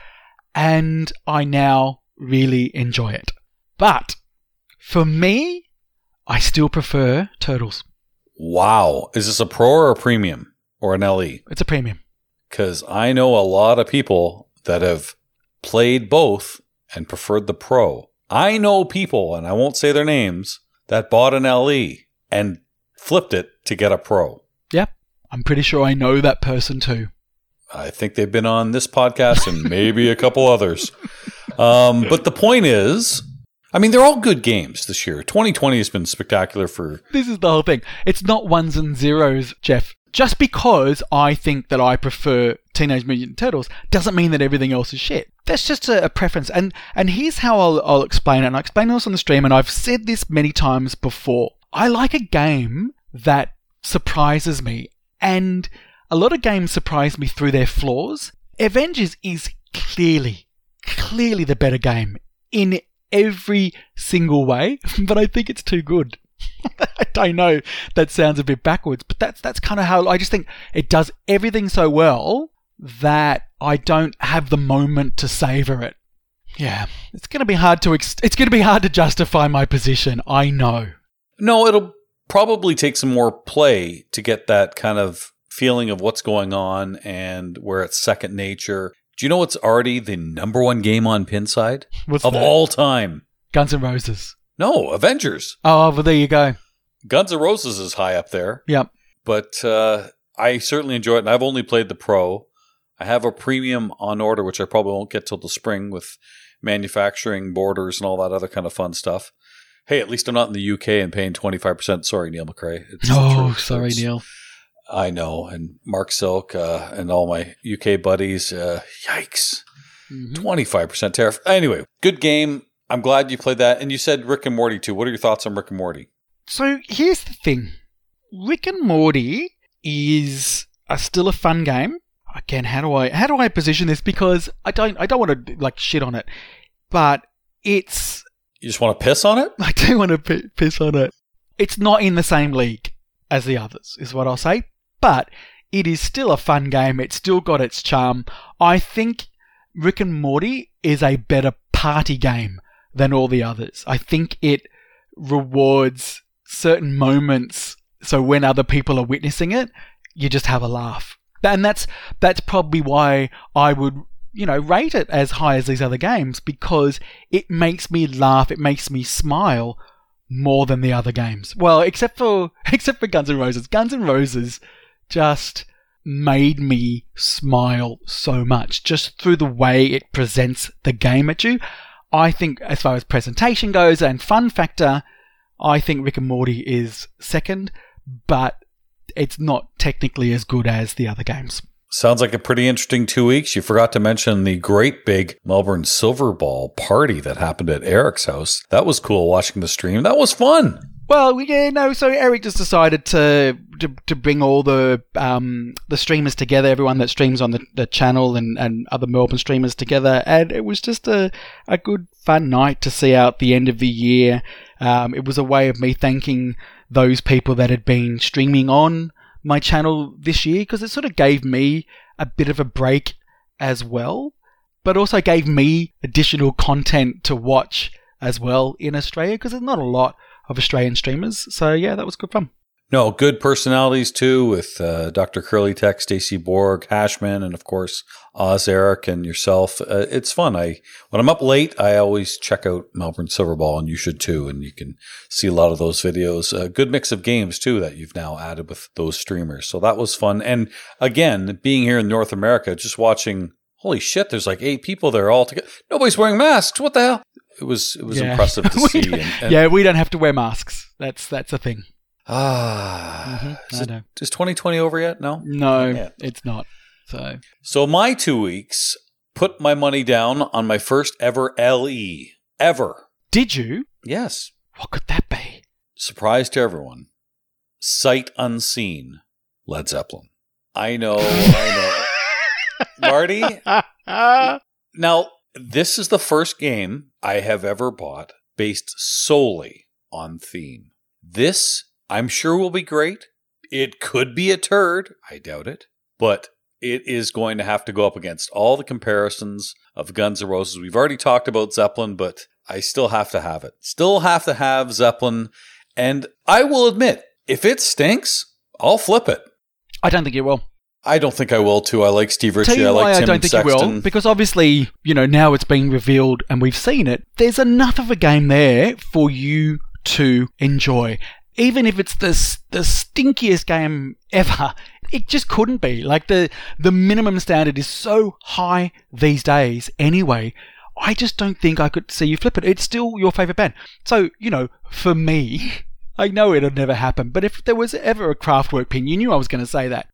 and I now really enjoy it. But for me, I still prefer Turtles. Wow. Is this a pro or a premium or an LE? It's a premium. Because I know a lot of people that have played both and preferred the pro. I know people, and I won't say their names, that bought an LE and flipped it to get a pro. Yep. I'm pretty sure I know that person too. I think they've been on this podcast and maybe a couple others. Um, but the point is, I mean, they're all good games this year. 2020 has been spectacular for. This is the whole thing. It's not ones and zeros, Jeff. Just because I think that I prefer Teenage Mutant Turtles doesn't mean that everything else is shit. That's just a, a preference. And and here's how I'll, I'll explain it. And I explained this on the stream, and I've said this many times before. I like a game that surprises me, and a lot of games surprise me through their flaws. Avengers is clearly, clearly the better game in every single way, but I think it's too good. I don't know. That sounds a bit backwards, but that's that's kind of how I just think it does everything so well that I don't have the moment to savor it. Yeah, it's going to be hard to ex- it's going to be hard to justify my position. I know. No, it'll probably take some more play to get that kind of feeling of what's going on and where it's second nature. Do you know what's already the number one game on Pinside What's of that? all time? Guns N' Roses. No, Avengers. Oh, well, there you go. Guns N' Roses is high up there, Yep. but uh, I certainly enjoy it. And I've only played the pro. I have a premium on order, which I probably won't get till the spring with manufacturing borders and all that other kind of fun stuff. Hey, at least I'm not in the UK and paying 25%. Sorry, Neil McRae. It's Oh, sorry, It's- Neil. I know. And Mark Silk uh, and all my UK buddies. Uh, yikes. Mm-hmm. 25% tariff. Anyway, good game. I'm glad you played that. And you said Rick and Morty too. What are your thoughts on Rick and Morty? So here's the thing Rick and Morty is a, still a fun game. Again, how do I how do I position this? Because I don't I don't want to like shit on it, but it's You just want to piss on it? I do want to p- piss on it. It's not in the same league as the others, is what I'll say. But it is still a fun game. It's still got its charm. I think Rick and Morty is a better party game than all the others. I think it rewards certain moments. So when other people are witnessing it, you just have a laugh. And that's that's probably why I would you know rate it as high as these other games because it makes me laugh, it makes me smile more than the other games. Well, except for except for Guns N' Roses. Guns N' Roses just made me smile so much just through the way it presents the game at you. I think as far as presentation goes and fun factor, I think Rick and Morty is second, but it's not technically as good as the other games. Sounds like a pretty interesting two weeks. You forgot to mention the great big Melbourne Silver Ball party that happened at Eric's house. That was cool watching the stream. That was fun. Well, yeah, no. So Eric just decided to to, to bring all the um, the streamers together, everyone that streams on the, the channel, and, and other Melbourne streamers together, and it was just a a good fun night to see out the end of the year. Um, it was a way of me thanking those people that had been streaming on my channel this year because it sort of gave me a bit of a break as well, but also gave me additional content to watch as well in Australia because there's not a lot of Australian streamers. So yeah, that was good fun. No, good personalities too with uh, Dr. Curly Tech, Stacy Borg, Hashman, and of course Oz Eric and yourself. Uh, it's fun. I when I'm up late, I always check out Melbourne Silverball, and you should too. And you can see a lot of those videos. A good mix of games too that you've now added with those streamers. So that was fun. And again, being here in North America, just watching. Holy shit! There's like eight people there all together. Nobody's wearing masks. What the hell? It was it was Yeah. impressive to see. And, and yeah, we don't have to wear masks. That's that's a thing. ah, Mhm, is, know. is 2020 over yet? No. No, Yeah. it's not. So So my two weeks put my money down on my first ever LE ever. did you? Yes, What could that be? surprise to everyone. Sight unseen, Led Zeppelin. I know, I know. Marty, now this is the first game I have ever bought based solely on theme. This, I'm sure, will be great. It could be a turd. I doubt it. But it is going to have to go up against all the comparisons of Guns N' Roses. We've already talked about Zeppelin, but I still have to have it. Still have to have Zeppelin. And I will admit, if it stinks, I'll flip it. I don't think it will. I don't think I will too. I like Steve Ritchie. Tell you I like why Tim I don't think Sexton. you will, because obviously, you know, now it's been revealed and we've seen it. There's enough of a game there for you to enjoy, even if it's the the stinkiest game ever. It just couldn't be. Like the the minimum standard is so high these days. Anyway, I just don't think I could see you flip it. It's still your favorite band. So, you know, for me, I know it'll never happen, but if there was ever a Kraftwerk pin, you knew I was going to say that.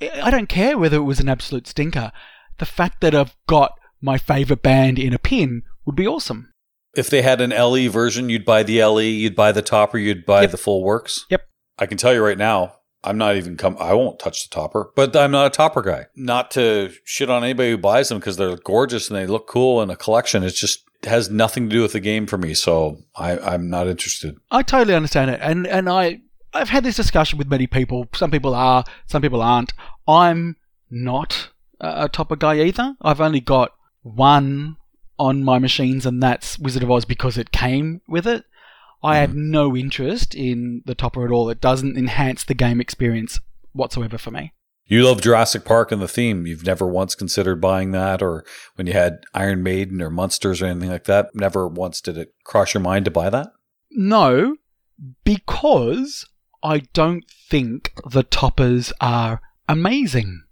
I, I don't care whether it was an absolute stinker. The fact that I've got my favorite band in a pin would be awesome. If they had an LE version, you'd buy the LE, you'd buy the topper, you'd buy Yep. the full works. Yep. I can tell you right now, I'm not even come. I won't touch the topper, but I'm not a topper guy. Not to shit on anybody who buys them because they're gorgeous and they look cool in a collection. It's just it has nothing to do with the game for me, so I, I'm not interested. I totally understand it, and and I I've had this discussion with many people. Some people are, some people aren't. I'm not a topper guy either. I've only got one on my machines, and that's Wizard of Oz because it came with it. I have mm-hmm. no interest in the topper at all. It doesn't enhance the game experience whatsoever for me. You love Jurassic Park and the theme. You've never once considered buying that, or when you had Iron Maiden or Monsters or anything like that. Never once did it cross your mind to buy that. No, because I don't think the toppers are amazing.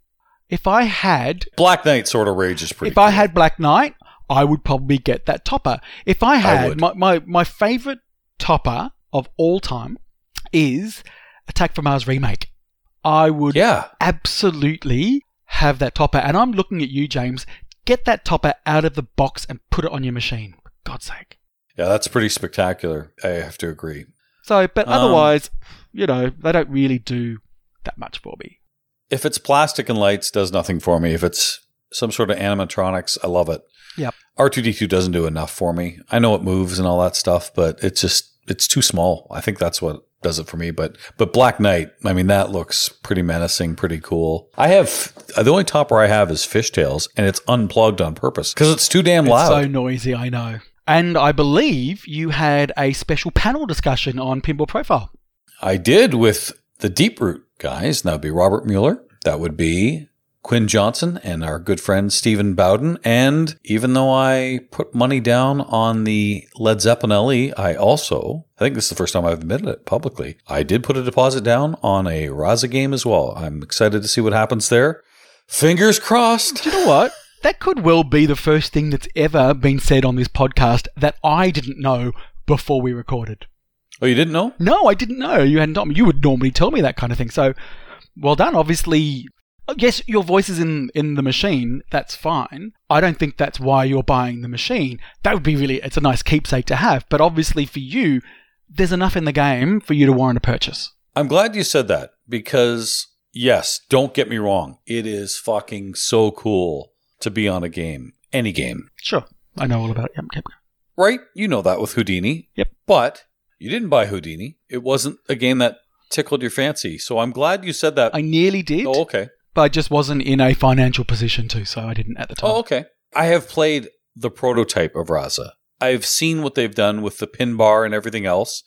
If I had Black Knight sort of rage is pretty. if I had Black Knight, I would probably get that topper. If I had would. my, my my favorite topper of all time is Attack from Mars remake. I would yeah, absolutely have that topper. And I'm looking at you, James. Get that topper out of the box and put it on your machine. For God's sake. yeah, that's pretty spectacular. I have to agree. So, but Um, otherwise, you know, they don't really do that much for me. If it's plastic and lights, does nothing for me. If it's some sort of animatronics, I love it. Yep. R2D2 doesn't do enough for me. I know it moves and all that stuff, but it's just it's too small. I think that's what does it for me. But but Black Knight, I mean, that looks pretty menacing, pretty cool. I have the only topper I have is Fish Tales, and it's unplugged on purpose because it's too damn It's loud. so noisy, I know. And I believe you had a special panel discussion on Pinball Profile. I did with the Deeproot guys. That would be Robert Mueller. That would be Quinn Johnson and our good friend Stephen Bowden. And even though I put money down on the Led Zeppelin LE, I also, I think this is the first time I've admitted it publicly, I did put a deposit down on a Raza game as well. I'm excited to see what happens there. Fingers crossed. You know what? That could well be the first thing that's ever been said on this podcast that I didn't know before we recorded. Oh, you didn't know? No, I didn't know. You hadn't told me. You would normally tell me that kind of thing. So, well done. Obviously, oh, yes, your voice is in in the machine. That's fine. I don't think that's why you're buying the machine. That would be really. It's a nice keepsake to have. But obviously, for you, there's enough in the game for you to warrant a purchase. I'm glad you said that because, yes, don't get me wrong. It is fucking so cool to be on a game, any game. Sure, I know all about it. Yep, yep. Right? You know that with Houdini. Yep. But you didn't buy Houdini. It wasn't a game that tickled your fancy. So I'm glad you said that. I nearly did, oh, okay. but I just wasn't in a financial position to, so I didn't at the time. Oh, okay. I have played the prototype of Raza. I've seen what they've done with the pin bar and everything else.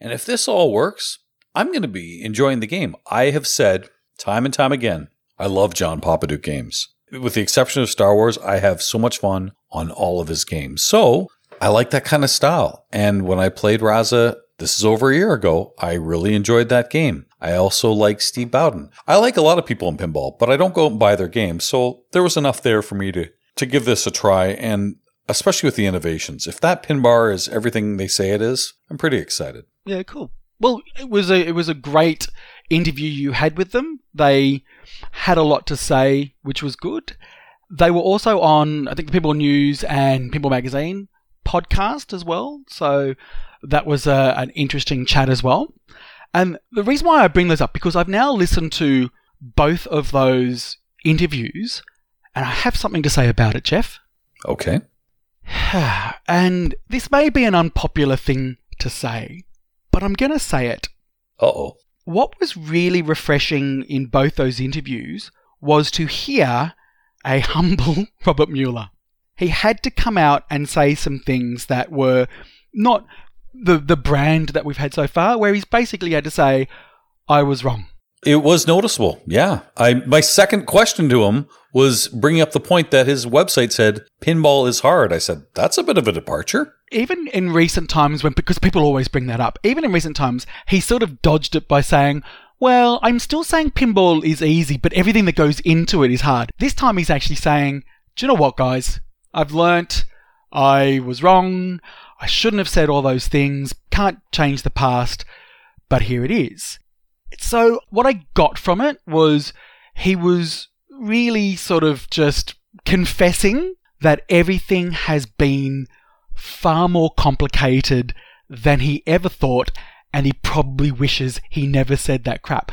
And if this all works, I'm going to be enjoying the game. I have said time and time again, I love John Popadiuk games. With the exception of Star Wars, I have so much fun on all of his games. So I like that kind of style. And when I played Raza, this is over a year ago, I really enjoyed that game. I also like Steve Bowden. I like a lot of people in pinball, but I don't go out and buy their games. So there was enough there for me to, to give this a try. And especially with the innovations, if that pin bar is everything they say it is, I'm pretty excited. Yeah, cool. Well, it was a it was a great interview you had with them. They had a lot to say, which was good. They were also on, I think, the Pinball News and Pinball Magazine podcast as well. So that was a, an interesting chat as well. And the reason why I bring this up because I've now listened to both of those interviews, and I have something to say about it, Jeff. Okay. and this may be an unpopular thing to say, but I'm going to say it. Uh oh. What was really refreshing in both those interviews was to hear a humble Robert Mueller. He had to come out and say some things that were not the the brand that we've had so far, where he's basically had to say, "I was wrong." It was noticeable. Yeah. I my second question to him was bringing up the point that his website said pinball is hard. I said, that's a bit of a departure. even in recent times when because people always bring that up even in recent times he sort of dodged it by saying well i'm still saying pinball is easy but everything that goes into it is hard this time he's actually saying do you know what guys i've learnt I was wrong. I shouldn't have said all those things. Can't change the past, but here it is. So what I got from it was he was really sort of just confessing that everything has been far more complicated than he ever thought, and he probably wishes he never said that crap.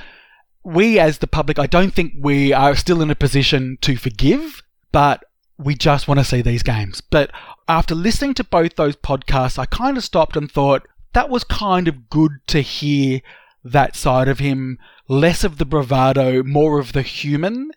We, as the public, I don't think we are still in a position to forgive, but we just want to see these games. But after listening to both those podcasts, I kind of stopped and thought that was kind of good to hear that side of him, less of the bravado, more of the human.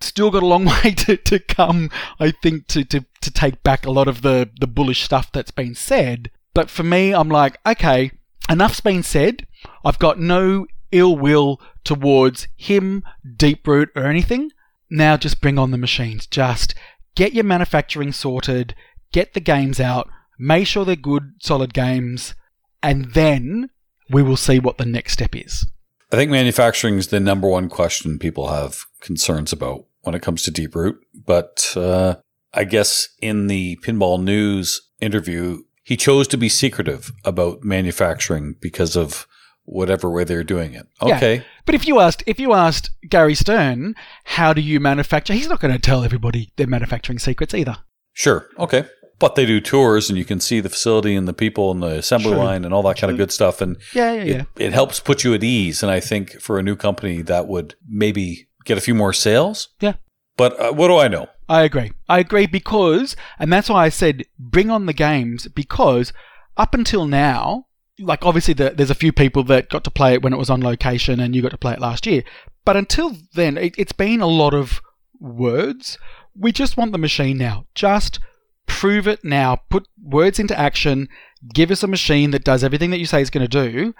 Still got a long way to, to come, I think, to, to, to take back a lot of the, the bullish stuff that's been said. But for me, I'm like, okay, enough's been said. I've got no ill will towards him, Deeproot, or anything. Now just bring on the machines. Just get your manufacturing sorted, get the games out, make sure they're good, solid games, and then we will see what the next step is. I think manufacturing is the number one question people have concerns about when it comes to Deeproot. But uh, I guess in the Pinball News interview, he chose to be secretive about manufacturing because of whatever way they're doing it. Okay. Yeah. But if you asked if you asked Gary Stern, how do you manufacture? He's not going to tell everybody their manufacturing secrets either. Sure. Okay. But they do tours, and you can see the facility and the people and the assembly True. line and all that kind of good stuff. And Yeah, yeah, it, yeah. it helps put you at ease. And I think for a new company, that would maybe get a few more sales. Yeah. But uh, what do I know? I agree. I agree because, and that's why I said bring on the games because up until now, like obviously the, there's a few people that got to play it when it was on location and you got to play it last year. But until then, it, it's been a lot of words. We just want the machine now. Just prove it now. Put words into action. Give us a machine that does everything that you say it's going to do.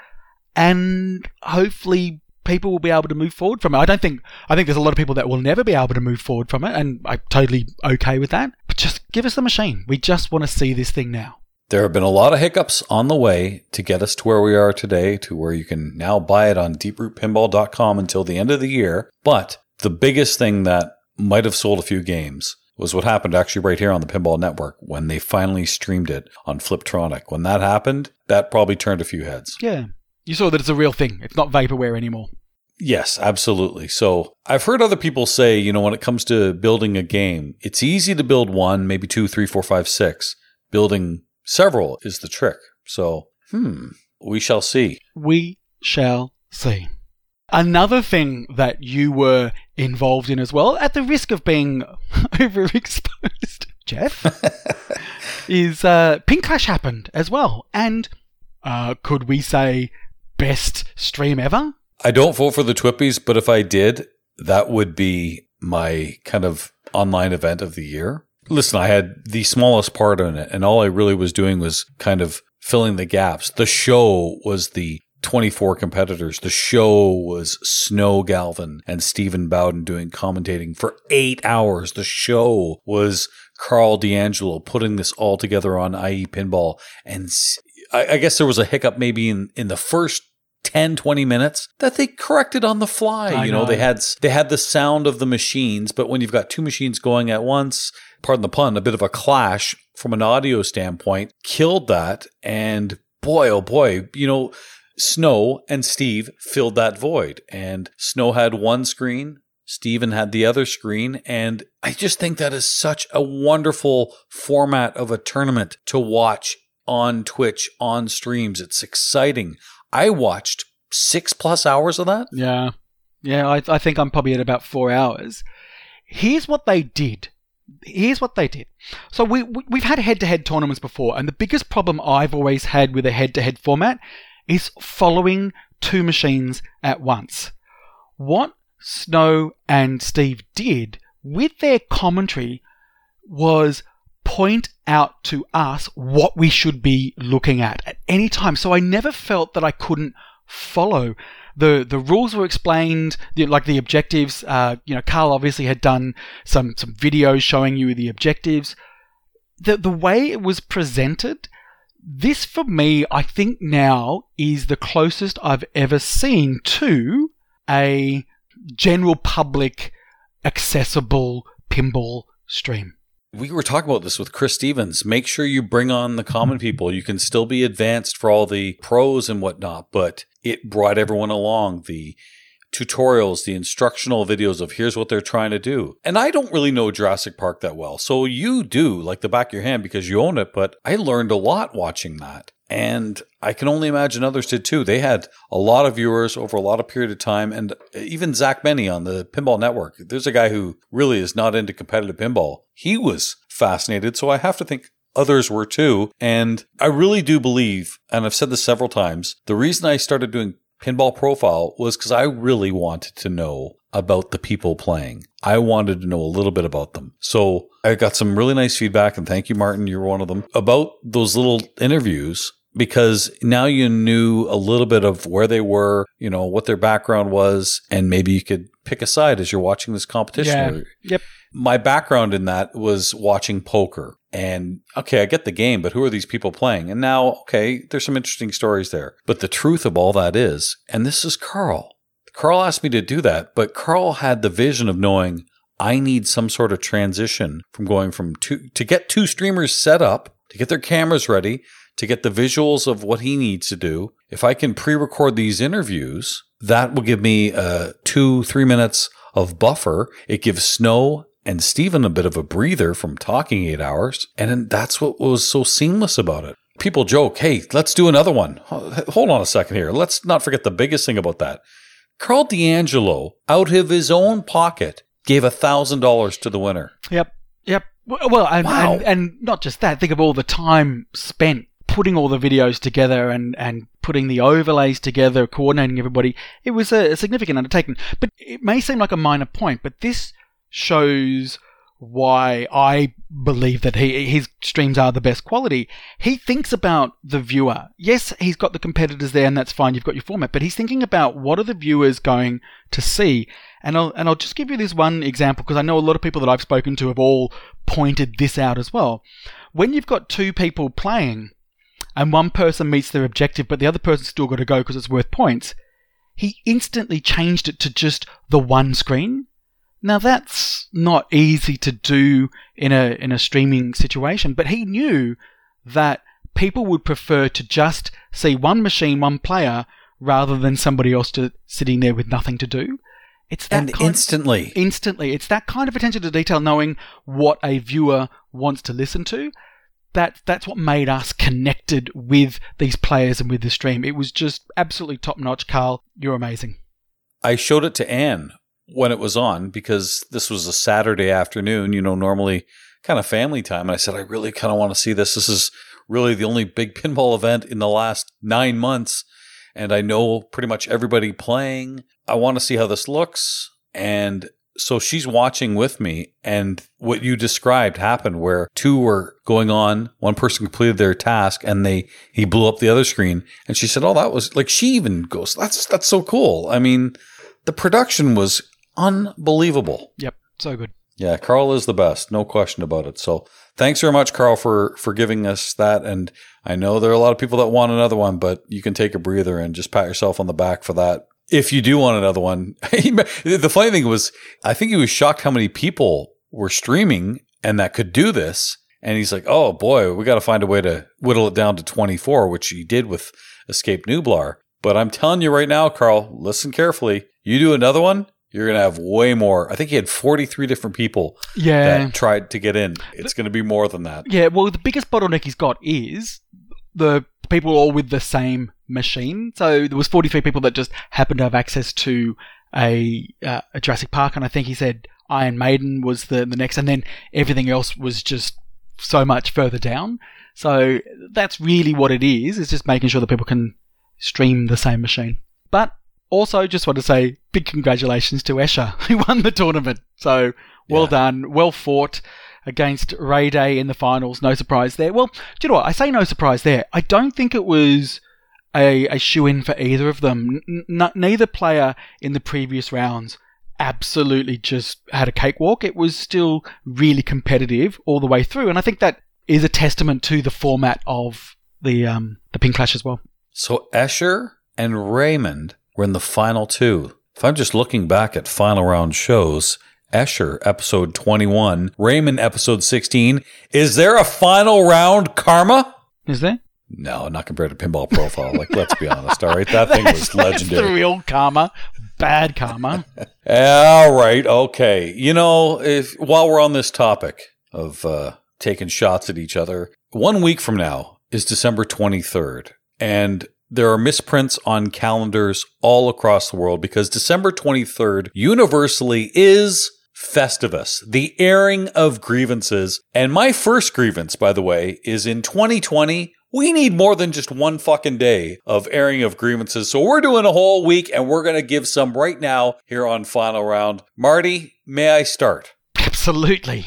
And hopefully people will be able to move forward from it. I don't think I think there's a lot of people that will never be able to move forward from it, and I'm totally okay with that. But just give us the machine. We just want to see this thing now. There have been a lot of hiccups on the way to get us to where we are today, to where you can now buy it on deeprootpinball.com until the end of the year. But the biggest thing that might have sold a few games was what happened actually right here on the Pinball Network when they finally streamed it on Fliptronic. When that happened, that probably turned a few heads. Yeah. You saw that it's a real thing. It's not vaporware anymore. Yes, absolutely. So I've heard other people say, you know, when it comes to building a game, it's easy to build one, maybe two, three, four, five, six. Building several is the trick. So, hmm, we shall see. We shall see. Another thing that you were involved in as well, at the risk of being overexposed, Jeff, is uh, PinClash happened as well. And uh, could we say best stream ever? I don't vote for the Twippies, but if I did, that would be my kind of online event of the year. Listen, I had the smallest part in it, and all I really was doing was kind of filling the gaps. The show was the 24 competitors. The show was Snow Galvin and Stephen Bowden doing commentating for eight hours. The show was Karl DeAngelo putting this all together on IE Pinball. And I guess there was a hiccup maybe in, in the first 10 20 minutes that they corrected on the fly I you know, know. they had they had the sound of the machines but when you've got two machines going at once pardon the pun a bit of a clash from an audio standpoint killed that and boy oh boy you know snow and steve filled that void and snow had one screen Steven had the other screen. And I just think that is such a wonderful format of a tournament to watch on Twitch, on streams. It's exciting. I watched six plus hours of that. Yeah. Yeah, I, I think I'm probably at about four hours. Here's what they did. Here's what they did. So we, we we've had head-to-head tournaments before, and the biggest problem I've always had with a head-to-head format is following two machines at once. What Snow and Steve did with their commentary was point out to us what we should be looking at at any time. So I never felt that I couldn't follow. The the rules were explained, the, like the objectives. Uh, you know, Karl obviously had done some some videos showing you the objectives. The the way it was presented, this for me, I think now is the closest I've ever seen to a general public accessible pinball stream. we were talking about this with Cryss Stephens. Make sure you bring on the common people. You can still be advanced for all the pros and whatnot, but it brought everyone along. The tutorials, the instructional videos of here's what they're trying to do. And I don't really know Jurassic Park that well. So you do like the back of your hand because you own it, but I learned a lot watching that. And I can only imagine others did too. They had a lot of viewers over a lot of period of time. And even Zach Meny on the Pinball Network, there's a guy who really is not into competitive pinball. He was fascinated. So I have to think others were too. And I really do believe, and I've said this several times, the reason I started doing pinball profile was because I really wanted to know about the people playing. I wanted to know a little bit about them. So I got some really nice feedback, and thank you, Martin. You're one of them about those little interviews because now you knew a little bit of where they were, you know, what their background was, and maybe you could pick a side as you're watching this competition. Yeah. Yep. My background in that was watching poker. And okay, I get the game, but who are these people playing? And now, okay, there's some interesting stories there. But the truth of all that is, and this is Karl. Karl asked me to do that, but Karl had the vision of knowing I need some sort of transition from going from two to get two streamers set up, to get their cameras ready, to get the visuals of what he needs to do. If I can pre record these interviews, that will give me uh, two, three minutes of buffer. It gives Snow and Stephen a bit of a breather from talking eight hours. And that's what was so seamless about it. People joke, hey, let's do another one. Hold on a second here. Let's not forget the biggest thing about that. Karl DeAngelo, out of his own pocket, gave a $1,000 to the winner. Yep. Yep. Well, and, Wow. and, and not just that, think of all the time spent putting all the videos together and, and putting the overlays together, coordinating everybody. It was a, a significant undertaking. But it may seem like a minor point, but this shows why I believe that he his streams are the best quality. He thinks about the viewer. Yes, he's got the competitors there, and that's fine. You've got your format, but he's thinking about what are the viewers going to see. And I'll and I'll just give you this one example because I know a lot of people that I've spoken to have all pointed this out as well. When you've got two people playing, and one person meets their objective, but the other person's still got to go because it's worth points. He instantly changed it to just the one screen. Now that's not easy to do in a in a streaming situation, but he knew that people would prefer to just see one machine, one player, rather than somebody else to sitting there with nothing to do. It's that And kind- instantly, instantly. It's that kind of attention to detail, knowing what a viewer wants to listen to. That that's what made us connected with these players and with the stream. It was just absolutely top notch. Karl, you're amazing. I showed it to Anne when it was on because this was a Saturday afternoon, you know, normally kind of family time. And I said, I really kind of want to see this. This is really the only big pinball event in the last nine months. And I know pretty much everybody playing. I want to see how this looks. And so she's watching with me. And what you described happened where two were going on. One person completed their task and they, he blew up the other screen. And she said, Oh, that was like, she even goes, that's, that's so cool. I mean, the production was unbelievable. Yep, so good. Yeah, Karl is the best, no question about it. So thanks very much, Karl, for for giving us that. And I know there are a lot of people that want another one, but you can take a breather and just pat yourself on the back for that. If you do want another one, the funny thing was, I think he was shocked how many people were streaming and that could do this. And he's like, "Oh boy, we got to find a way to whittle it down to 24," which he did with Escape Nublar. But I'm telling you right now, Karl, listen carefully. You do another one, you're going to have way more. I think he had 43 different people Yeah, that tried to get in. It's going to be more than that. yeah. Well, the biggest bottleneck he's got is the people all with the same machine. So there was 43 people that just happened to have access to a, uh, a Jurassic Park, and I think he said Iron Maiden was the the next, and then everything else was just so much further down. So that's really what it is. It's just making sure that people can stream the same machine. But also, just want to say big congratulations to Escher, who won the tournament. So well Yeah. done, well fought against Ray Day in the finals. No surprise there. Well, do you know what? I say no surprise there. I don't think it was a, a shoe in for either of them. N- neither player in the previous rounds absolutely just had a cakewalk. It was still really competitive all the way through, and I think that is a testament to the format of the um, the pin clash as well. So Escher and Raymond were in the final two. If I'm just looking back at final round shows, Escher, episode 21, Raymond, episode 16. Is there a final round karma? Is there? No, not compared to Pinball Profile. Like, let's be honest. All right, that thing was That's the legendary. real karma. Bad karma. All right, okay. You know, if while we're on this topic of uh, taking shots at each other, one week from now is December 23rd, and there are misprints on calendars all across the world because December 23rd universally is Festivus, the airing of grievances. And my first grievance, by the way, is in 2020. We need more than just one fucking day of airing of grievances. So we're doing a whole week and we're going to give some right now here on Final Round. Marty, may I start? Absolutely.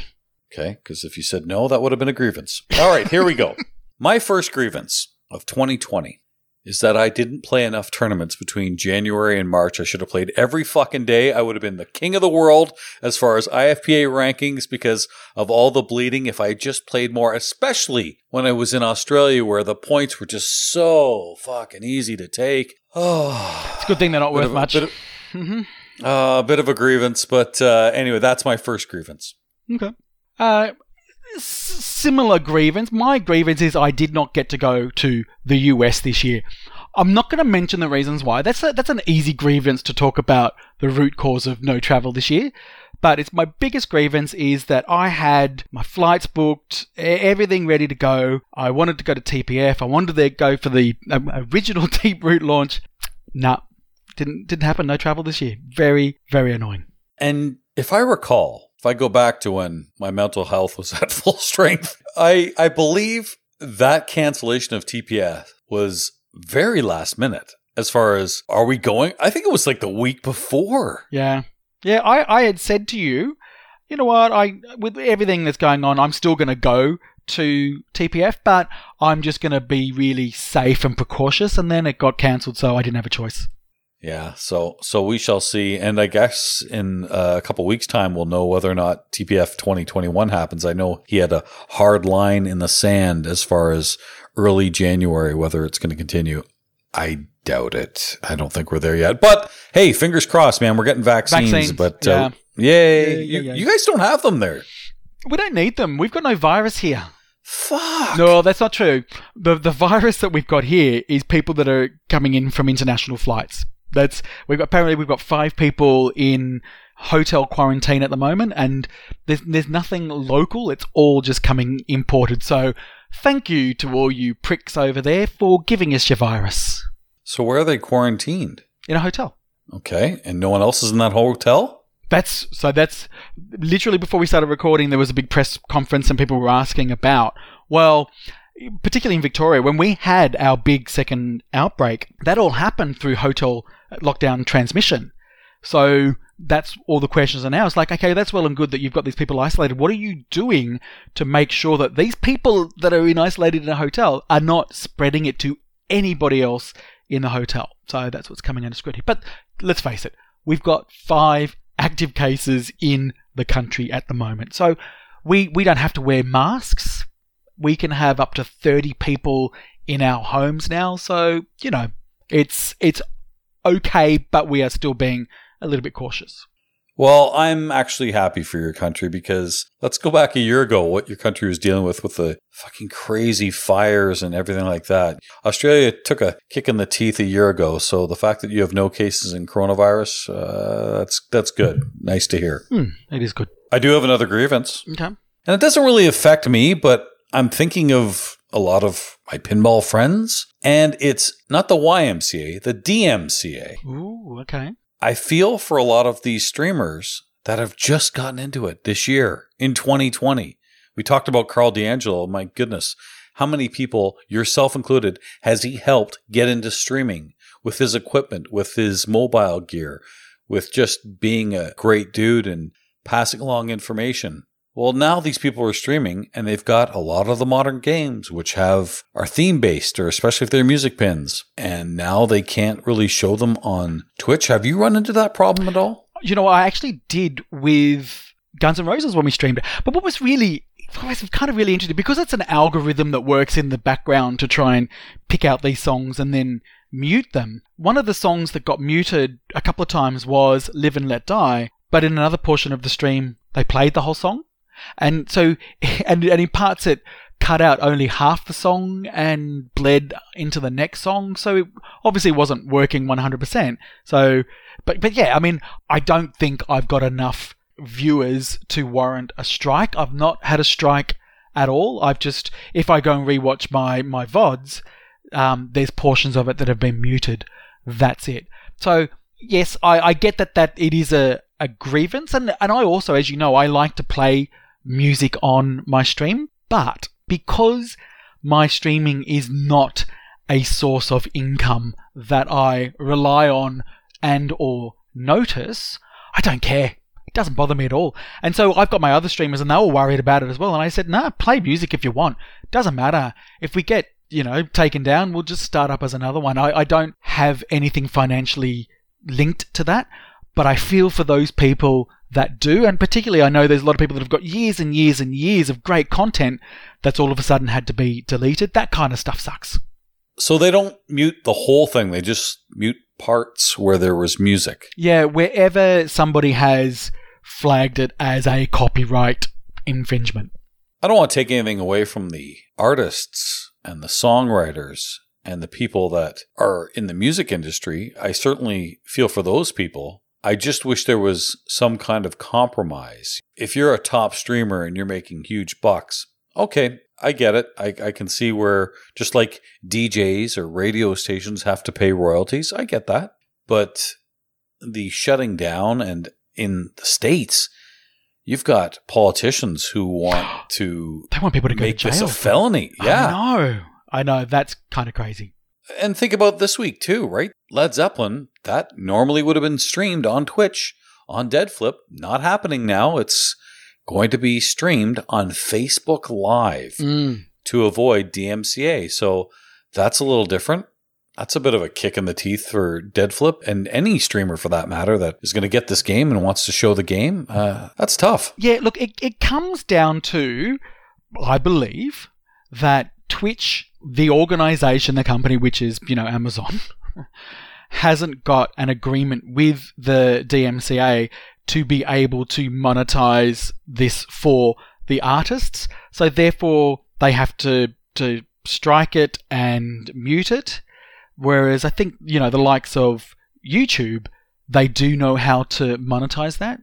Okay, because if you said no, that would have been a grievance. All right, here we go. My first grievance of 2020 is that I didn't play enough tournaments between January and March. I should have played every fucking day. I would have been the king of the world as far as IFPA rankings because of all the bleeding. If I just played more, especially when I was in Australia where the points were just so fucking easy to take. Oh, It's a good thing they're not worth of a- much. bit of- uh, a bit of a grievance, but uh, anyway, that's my first grievance. Okay. Uh, similar grievance. My grievance is I did not get to go to the US this year. I'm not going to mention the reasons why. That's a, that's an easy grievance to talk about the root cause of no travel this year. But it's my biggest grievance is that I had my flights booked, everything ready to go. I wanted to go to TPF. I wanted to go for the um, original Deeproot launch. Nah, didn't didn't happen. No travel this year. Very very annoying. And if I recall, if I go back to when my mental health was at full strength, I I believe that cancellation of TPF was very last minute. As far as are we going? I think it was like the week before. Yeah. Yeah, I, I had said to you, you know what, I with everything that's going on, I'm still gonna go to TPF, but I'm just gonna be really safe and precautious and then it got cancelled so I didn't have a choice. Yeah, so so we shall see, and I guess in uh, a couple weeks' time we'll know whether or not TPF 2021 happens. I know he had a hard line in the sand as far as early January whether it's going to continue. I doubt it. I don't think we're there yet. But hey, fingers crossed, man. We're getting vaccines, Vaccines, but yeah. uh, yay! Yeah, yeah, you, yeah. you guys don't have them there. We don't need them. We've got no virus here. Fuck. No, that's not true. The the virus that we've got here is people that are coming in from international flights. That's we've got apparently we've got five people in hotel quarantine at the moment, and there's there's nothing local. It's all just coming imported. So thank you to all you pricks over there for giving us your virus So where are they quarantined? in a hotel. Okay, and no one else is in that hotel. That's so. That's literally before we started recording. There was a big press conference, and people were asking about. Well, particularly in Victoria, when we had our big second outbreak, that all happened through hotel lockdown transmission. So that's all the questions are now. It's like, okay, that's well and good that you've got these people isolated. What are you doing to make sure that these people that are in isolated in a hotel are not spreading it to anybody else in the hotel? So that's what's coming under scrutiny. But let's face it, we've got five active cases in the country at the moment. So we, we don't have to wear masks. We can have up to 30 people in our homes now. So, you know, it's, it's okay, but we are still being a little bit cautious. Well, I'm actually happy for your country because let's go back a year ago, what your country was dealing with with the fucking crazy fires and everything like that. Australia took a kick in the teeth a year ago, so the fact that you have no cases in coronavirus, uh, that's that's good. Nice to hear. Hmm, it is good. I do have another grievance, Okay. and it doesn't really affect me, but I'm thinking of a lot of my pinball friends, and it's not the YMCA, the DMCA. Ooh, okay. I feel for a lot of these streamers that have just gotten into it this year in 2020. We talked about Karl DeAngelo. My goodness, how many people, yourself included, has he helped get into streaming with his equipment, with his mobile gear, with just being a great dude and passing along information? Well, now these people are streaming and they've got a lot of the modern games which have are theme based or especially if they're music pins. And now they can't really show them on Twitch. Have you run into that problem at all? You know, I actually did with Guns N' Roses when we streamed. But what was really, kind of really interesting, because it's an algorithm that works in the background to try and pick out these songs and then mute them. One of the songs that got muted a couple of times was Live and Let Die but in another portion of the stream, they played the whole song. And so, and, and in parts it cut out only half the song and bled into the next song. So it obviously wasn't working 100%. So, but, but yeah, I mean, I don't think I've got enough viewers to warrant a strike. I've not had a strike at all. I've just, if I go and rewatch my, my VODs, um, there's portions of it that have been muted. That's it. So, yes, I, I get that, that it is a, a grievance. And, and I also, as you know, I like to play music on my stream. But because my streaming is not a source of income that I rely on and or notice, I don't care. It doesn't bother me at all. And so I've got my other streamers and they were worried about it as well. And I said, nah, play music if you want. Doesn't matter. If we get, you know, taken down, we'll just start up as another one. I, I don't have anything financially linked to that, but I feel for those people that do. And particularly, I know there's a lot of people that have got years and years and years of great content that's all of a sudden had to be deleted. That kind of stuff sucks. So they don't mute the whole thing, they just mute parts where there was music. Yeah, wherever somebody has flagged it as a copyright infringement. I don't want to take anything away from the artists and the songwriters and the people that are in the music industry. I certainly feel for those people. I just wish there was some kind of compromise. If you're a top streamer and you're making huge bucks, okay, I get it. I, I can see where just like DJs or radio stations have to pay royalties. I get that. But the shutting down and in the States, you've got politicians who want to They want people to go make to jail. this a felony. Yeah. I know. I know. That's kind of crazy. And think about this week too, right? Led Zeppelin, that normally would have been streamed on Twitch on Deadflip. Not happening now. It's going to be streamed on Facebook Live Mm. to avoid DMCA. So that's a little different. That's a bit of a kick in the teeth for Deadflip and any streamer for that matter that is going to get this game and wants to show the game. Uh, that's tough. Yeah, look, it, it comes down to, I believe, that Twitch, the organization, the company, which is, you know, Amazon, hasn't got an agreement with the DMCA to be able to monetize this for the artists. So therefore, they have to, to strike it and mute it. Whereas I think, you know, the likes of YouTube, they do know how to monetize that.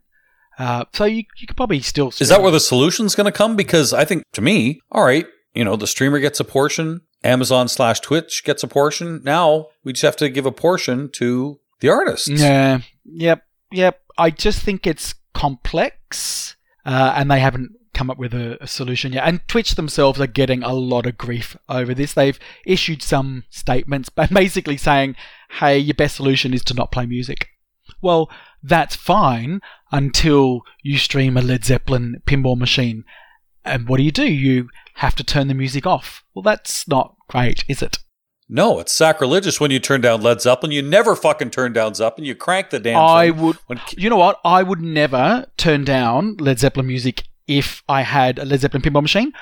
Uh, so you, you could probably still. Is that where the solution's going to come? Because I think to me, all right, you know, the streamer gets a portion, Amazon slash Twitch gets a portion. Now we just have to give a portion to the artists. Yeah. Yep. Yep. I just think it's complex, uh, and they haven't come up with a, a solution yet. And Twitch themselves are getting a lot of grief over this. They've issued some statements, but basically saying, "Hey, your best solution is to not play music." Well, that's fine until you stream a Led Zeppelin pinball machine. And what do you do? You have to turn the music off. Well, that's not great, is it? No, it's sacrilegious when you turn down Led Zeppelin. You never fucking turn down Zeppelin. You crank the damn I thing. would. When- You know what? I would never turn down Led Zeppelin music if I had a Led Zeppelin pinball machine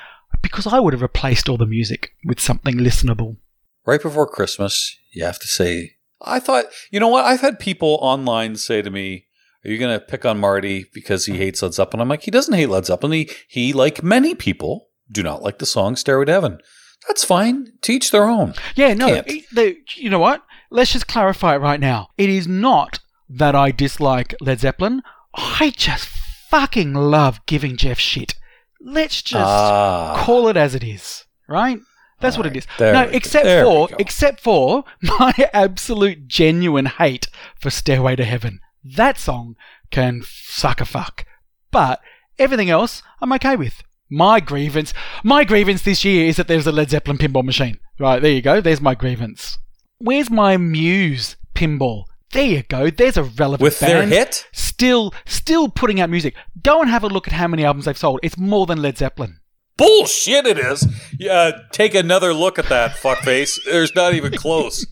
because I would have replaced all the music with something listenable. right before Christmas, you have to say, I thought, you know what? I've had people online say to me, Are you going to pick on Marty because he hates Led Zeppelin? I'm like, He doesn't hate Led Zeppelin. He, he, like many people, do not like the song Stairway to Heaven. That's fine. Teach their own. Yeah, no. It- the- you know what? Let's just clarify it right now. It is not that I dislike Led Zeppelin. I just fucking love giving Jeff shit. Let's just Ah. call it as it is, right? That's what it Alright, is. no, go. except for except for my absolute genuine hate for Stairway to Heaven. That song can suck a fuck. But everything else I'm okay with. My grievance my grievance this year is that there's a Led Zeppelin pinball machine. Right, there you go. There's my grievance. Where's my Muse pinball? There you go. There's a relevant With their band hit? Still still putting out music. Go and have a look at how many albums they've sold. It's more than Led Zeppelin. Bullshit, it is. Yeah, take another look at that, fuckface. There's not even close.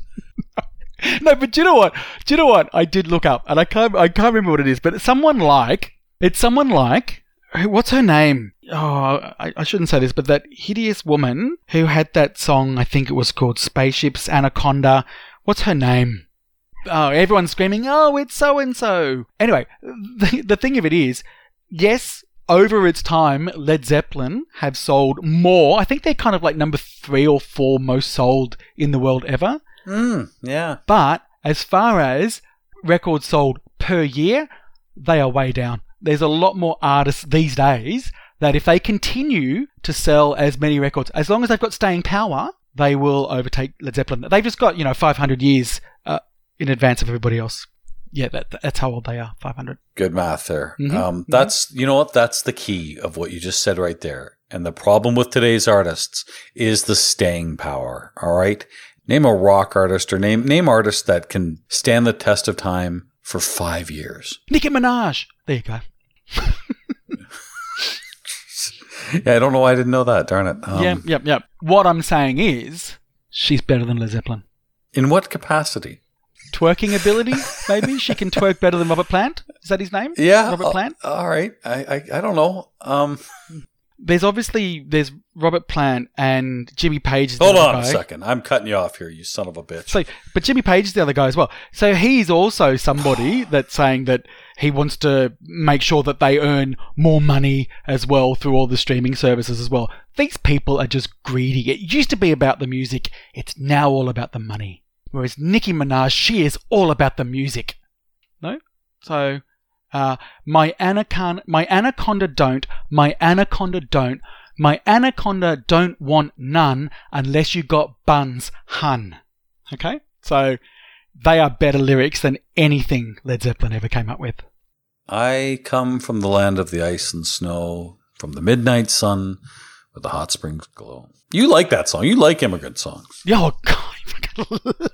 no, but do you know what? Do you know what? I did look up, and I can't. I can't remember what it is, but it's someone like. It's someone like. What's her name? Oh, I, I shouldn't say this, but that hideous woman who had that song. I think it was called Spaceships Anaconda. What's her name? oh, everyone's screaming, oh, it's so and so. Anyway, the, the thing of it is, yes, over its time, Led Zeppelin have sold more. I think they're kind of like number three or four most sold in the world ever. Mm, yeah. But as far as records sold per year, they are way down. There's a lot more artists these days that if they continue to sell as many records, as long as they've got staying power, they will overtake Led Zeppelin. They've just got, you know, 500 years uh, in advance of everybody else. Yeah, that, that's how old they are, 500. Good math there. Mhm, Um, that's you know what? That's the key of what you just said right there. And the problem with today's artists is the staying power. All right, name a rock artist or name name artists that can stand the test of time for five years. Nicki Minaj. There you go. Yeah, I don't know why I didn't know that. Darn it. Um, yep, yep, yep. What I'm saying is, she's better than Led Zeppelin. In what capacity? Twerking ability, maybe she can twerk better than Robert Plant. Is that his name? Yeah. Robert uh, Plant. all right. I, I I don't know. Um, There's obviously there's Robert Plant and Jimmy Page. Is the hold other on a second. I'm cutting you off here, you son of a bitch. So, but Jimmy Page is the other guy as well. So he's also somebody that's saying that he wants to make sure that they earn more money as well through all the streaming services as well. These people are just greedy. It used to be about the music. It's now all about the money. Whereas Nicki Minaj, she is all about the music. No? So, uh, my anaconda, my anaconda don't, my anaconda don't, my anaconda don't want none unless you got buns, hun. Okay? So, they are better lyrics than anything Led Zeppelin ever came up with. I come from the land of the ice and snow, from the midnight sun, where the hot springs glow. You like that song. You like immigrant songs. Oh, God.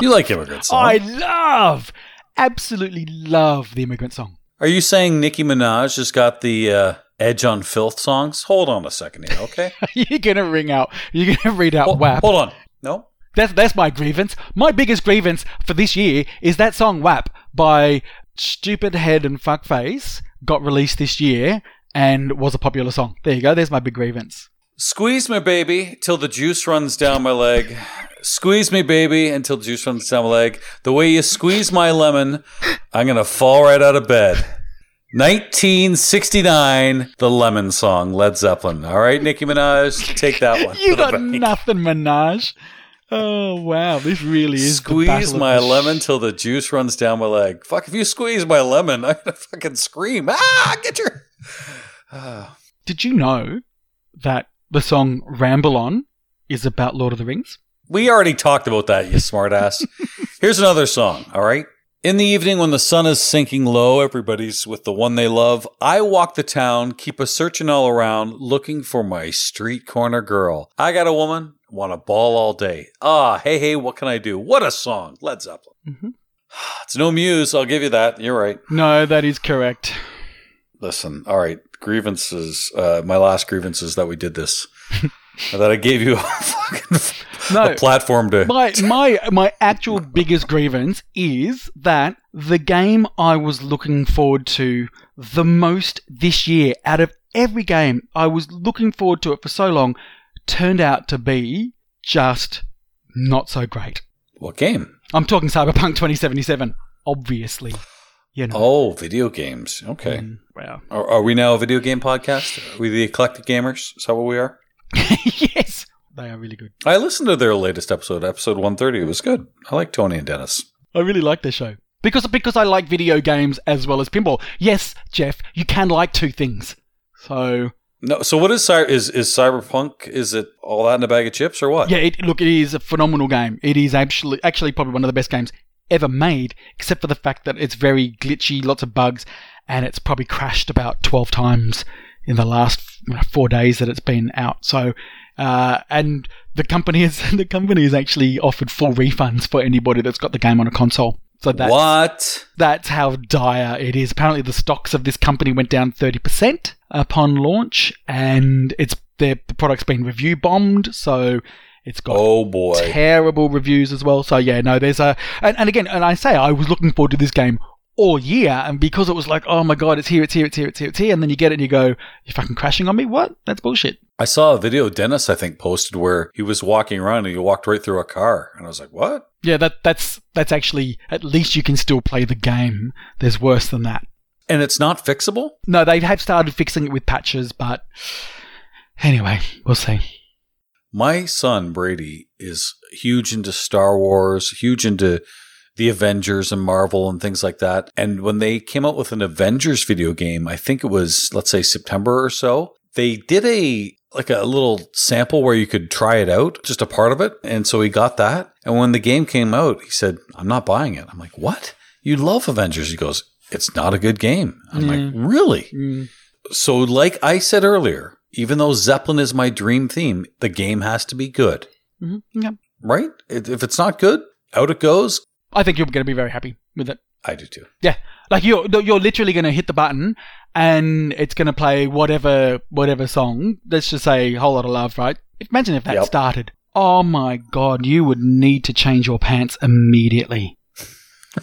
You like immigrant songs. I love, absolutely love the immigrant song. Are you saying Nicki Minaj has got the uh, edge on filth songs? Hold on a second here, okay? you're to ring out, you're to read out Hold, WAP. hold on. No? That's that's my grievance. My biggest grievance for this year is that song WAP by Stupid Head and Fuckface got released this year and was a popular song. There you go. There's my big grievance. Squeeze me, baby, till the juice runs down my leg. Squeeze me, baby, until juice runs down my leg. The way you squeeze my lemon, I'm gonna fall right out of bed. 1969, the Lemon Song, Led Zeppelin. All right, Nicki Minaj, take that one. You got bank. nothing, Minaj. Oh wow, this really is Squeeze my lemon till the juice runs down my leg. Fuck, if you squeeze my lemon, I'm gonna fucking scream. Ah, get your. Did you know that the song Ramble On is about Lord of the Rings? We already talked about that, you smartass. Here's another song, all right? In the evening when the sun is sinking low, everybody's with the one they love. I walk the town, keep a searching all around, looking for my street corner girl. I got a woman, want a ball all day. Ah, hey, hey, what can I do? What a song, Led Zeppelin. Mhm. It's no muse, I'll give you that. You're right. No, that is correct. Listen, all right, grievances. Uh, my last grievance is that we did this. that I gave you a fucking No. a platform to. my my my actual biggest grievance is that the game I was looking forward to the most this year out of every game I was looking forward to it for so long turned out to be just not so great. What game? I'm talking Cyberpunk 2077, obviously. You know. Oh, video games. Okay. Mm, wow. Are, are we now a video game podcast? Are we the eclectic gamers? Is that what we are? yes, they are really good. I listened to their latest episode, episode 130. It was good. I like Tony and Dennis. I really like their show because because I like video games as well as pinball. Yes, Jeff, you can like two things. So No, so what is is is Cyberpunk? Is it all that in a bag of chips or what? yeah, it, look, it is a phenomenal game. It is actually actually probably one of the best games ever made, except for the fact that it's very glitchy, lots of bugs, and it's probably crashed about twelve times in the last you know, four days that it's been out. So. Uh, and the company is the company has actually offered full refunds for anybody that's got the game on a console. So that's what? that's how dire it is. Apparently, the stocks of this company went down 30% upon launch, and it's their the product's been review bombed, so it's got Oh boy. terrible reviews as well. So yeah, no, there's a and, and again, and I say I was looking forward to this game all year, and because it was like, oh my god, it's here, it's here, it's here, it's here, it's here, and then you get it and you go, you're fucking crashing on me. What? That's bullshit. I saw a video Dennis, I think, posted where he was walking around and he walked right through a car. And I was like, what? Yeah, that that's that's actually at least you can still play the game. There's worse than that. And it's not fixable? No, they have started fixing it with patches, but anyway, we'll see. My son, Brady, is huge into Star Wars, huge into the Avengers and Marvel and things like that. And when they came out with an Avengers video game, I think it was, let's say, September or so, they did a like a little sample where you could try it out, just a part of it. And so he got that. And when the game came out, he said, I'm not buying it. I'm like, what? You love Avengers. He goes, it's not a good game. I'm like, really? So, like I said earlier, even though Zeppelin is my dream theme, the game has to be good, hmm Yeah. right? If if it's not good, out it goes. I think you're going to be very happy with it. I do too. Yeah, like you're you're literally going to hit the button and it's going to play whatever whatever song. Let's just say a "Whole Lot of Love," right? Imagine if that Yep. started. Oh my god, you would need to change your pants immediately.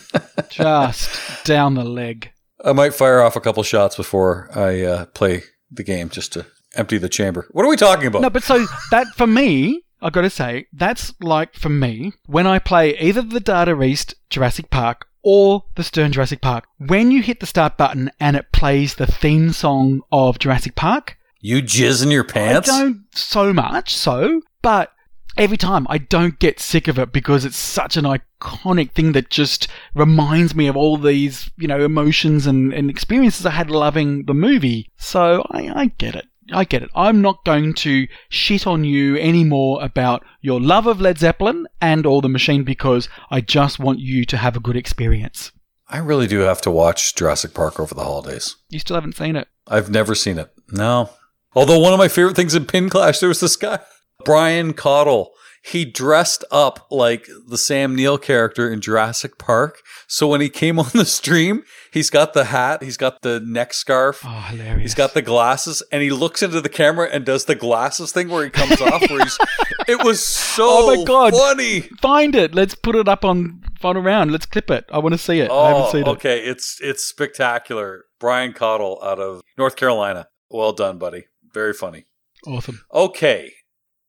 just down the leg. I might fire off a couple shots before I uh, play the game just to empty the chamber. What are we talking about? No, but so that for me, I got to say, that's like for me when I play either the Data East Jurassic Park or the Stern Jurassic Park. When you hit the start button and it plays the theme song of Jurassic Park, you jizz in your pants? I don't so much so, but every time I don't get sick of it because it's such an iconic thing that just reminds me of all these, you know, emotions and, and experiences I had loving the movie. So I, I get it. I get it. I'm not going to shit on you anymore about your love of Led Zeppelin and all the machine because I just want you to have a good experience. I really do have to watch Jurassic Park over the holidays. You still haven't seen it. I've never seen it. No. Although one of my favorite things in Pin Clash, there was this guy, Brian Cottle. He dressed up like the Sam Neill character in Jurassic Park. So when he came on the stream, he's got the hat, he's got the neck scarf, Oh, hilarious. he's got the glasses, and he looks into the camera and does the glasses thing where he comes off. Where he's, it was so Oh my God. funny. Find it. Let's put it up on Final Round. Let's clip it. I want to see it. I haven't Oh, seen it. okay. It's it's spectacular. Brian Cottle out of North Carolina. Well done, buddy. Very funny. Awesome. Okay.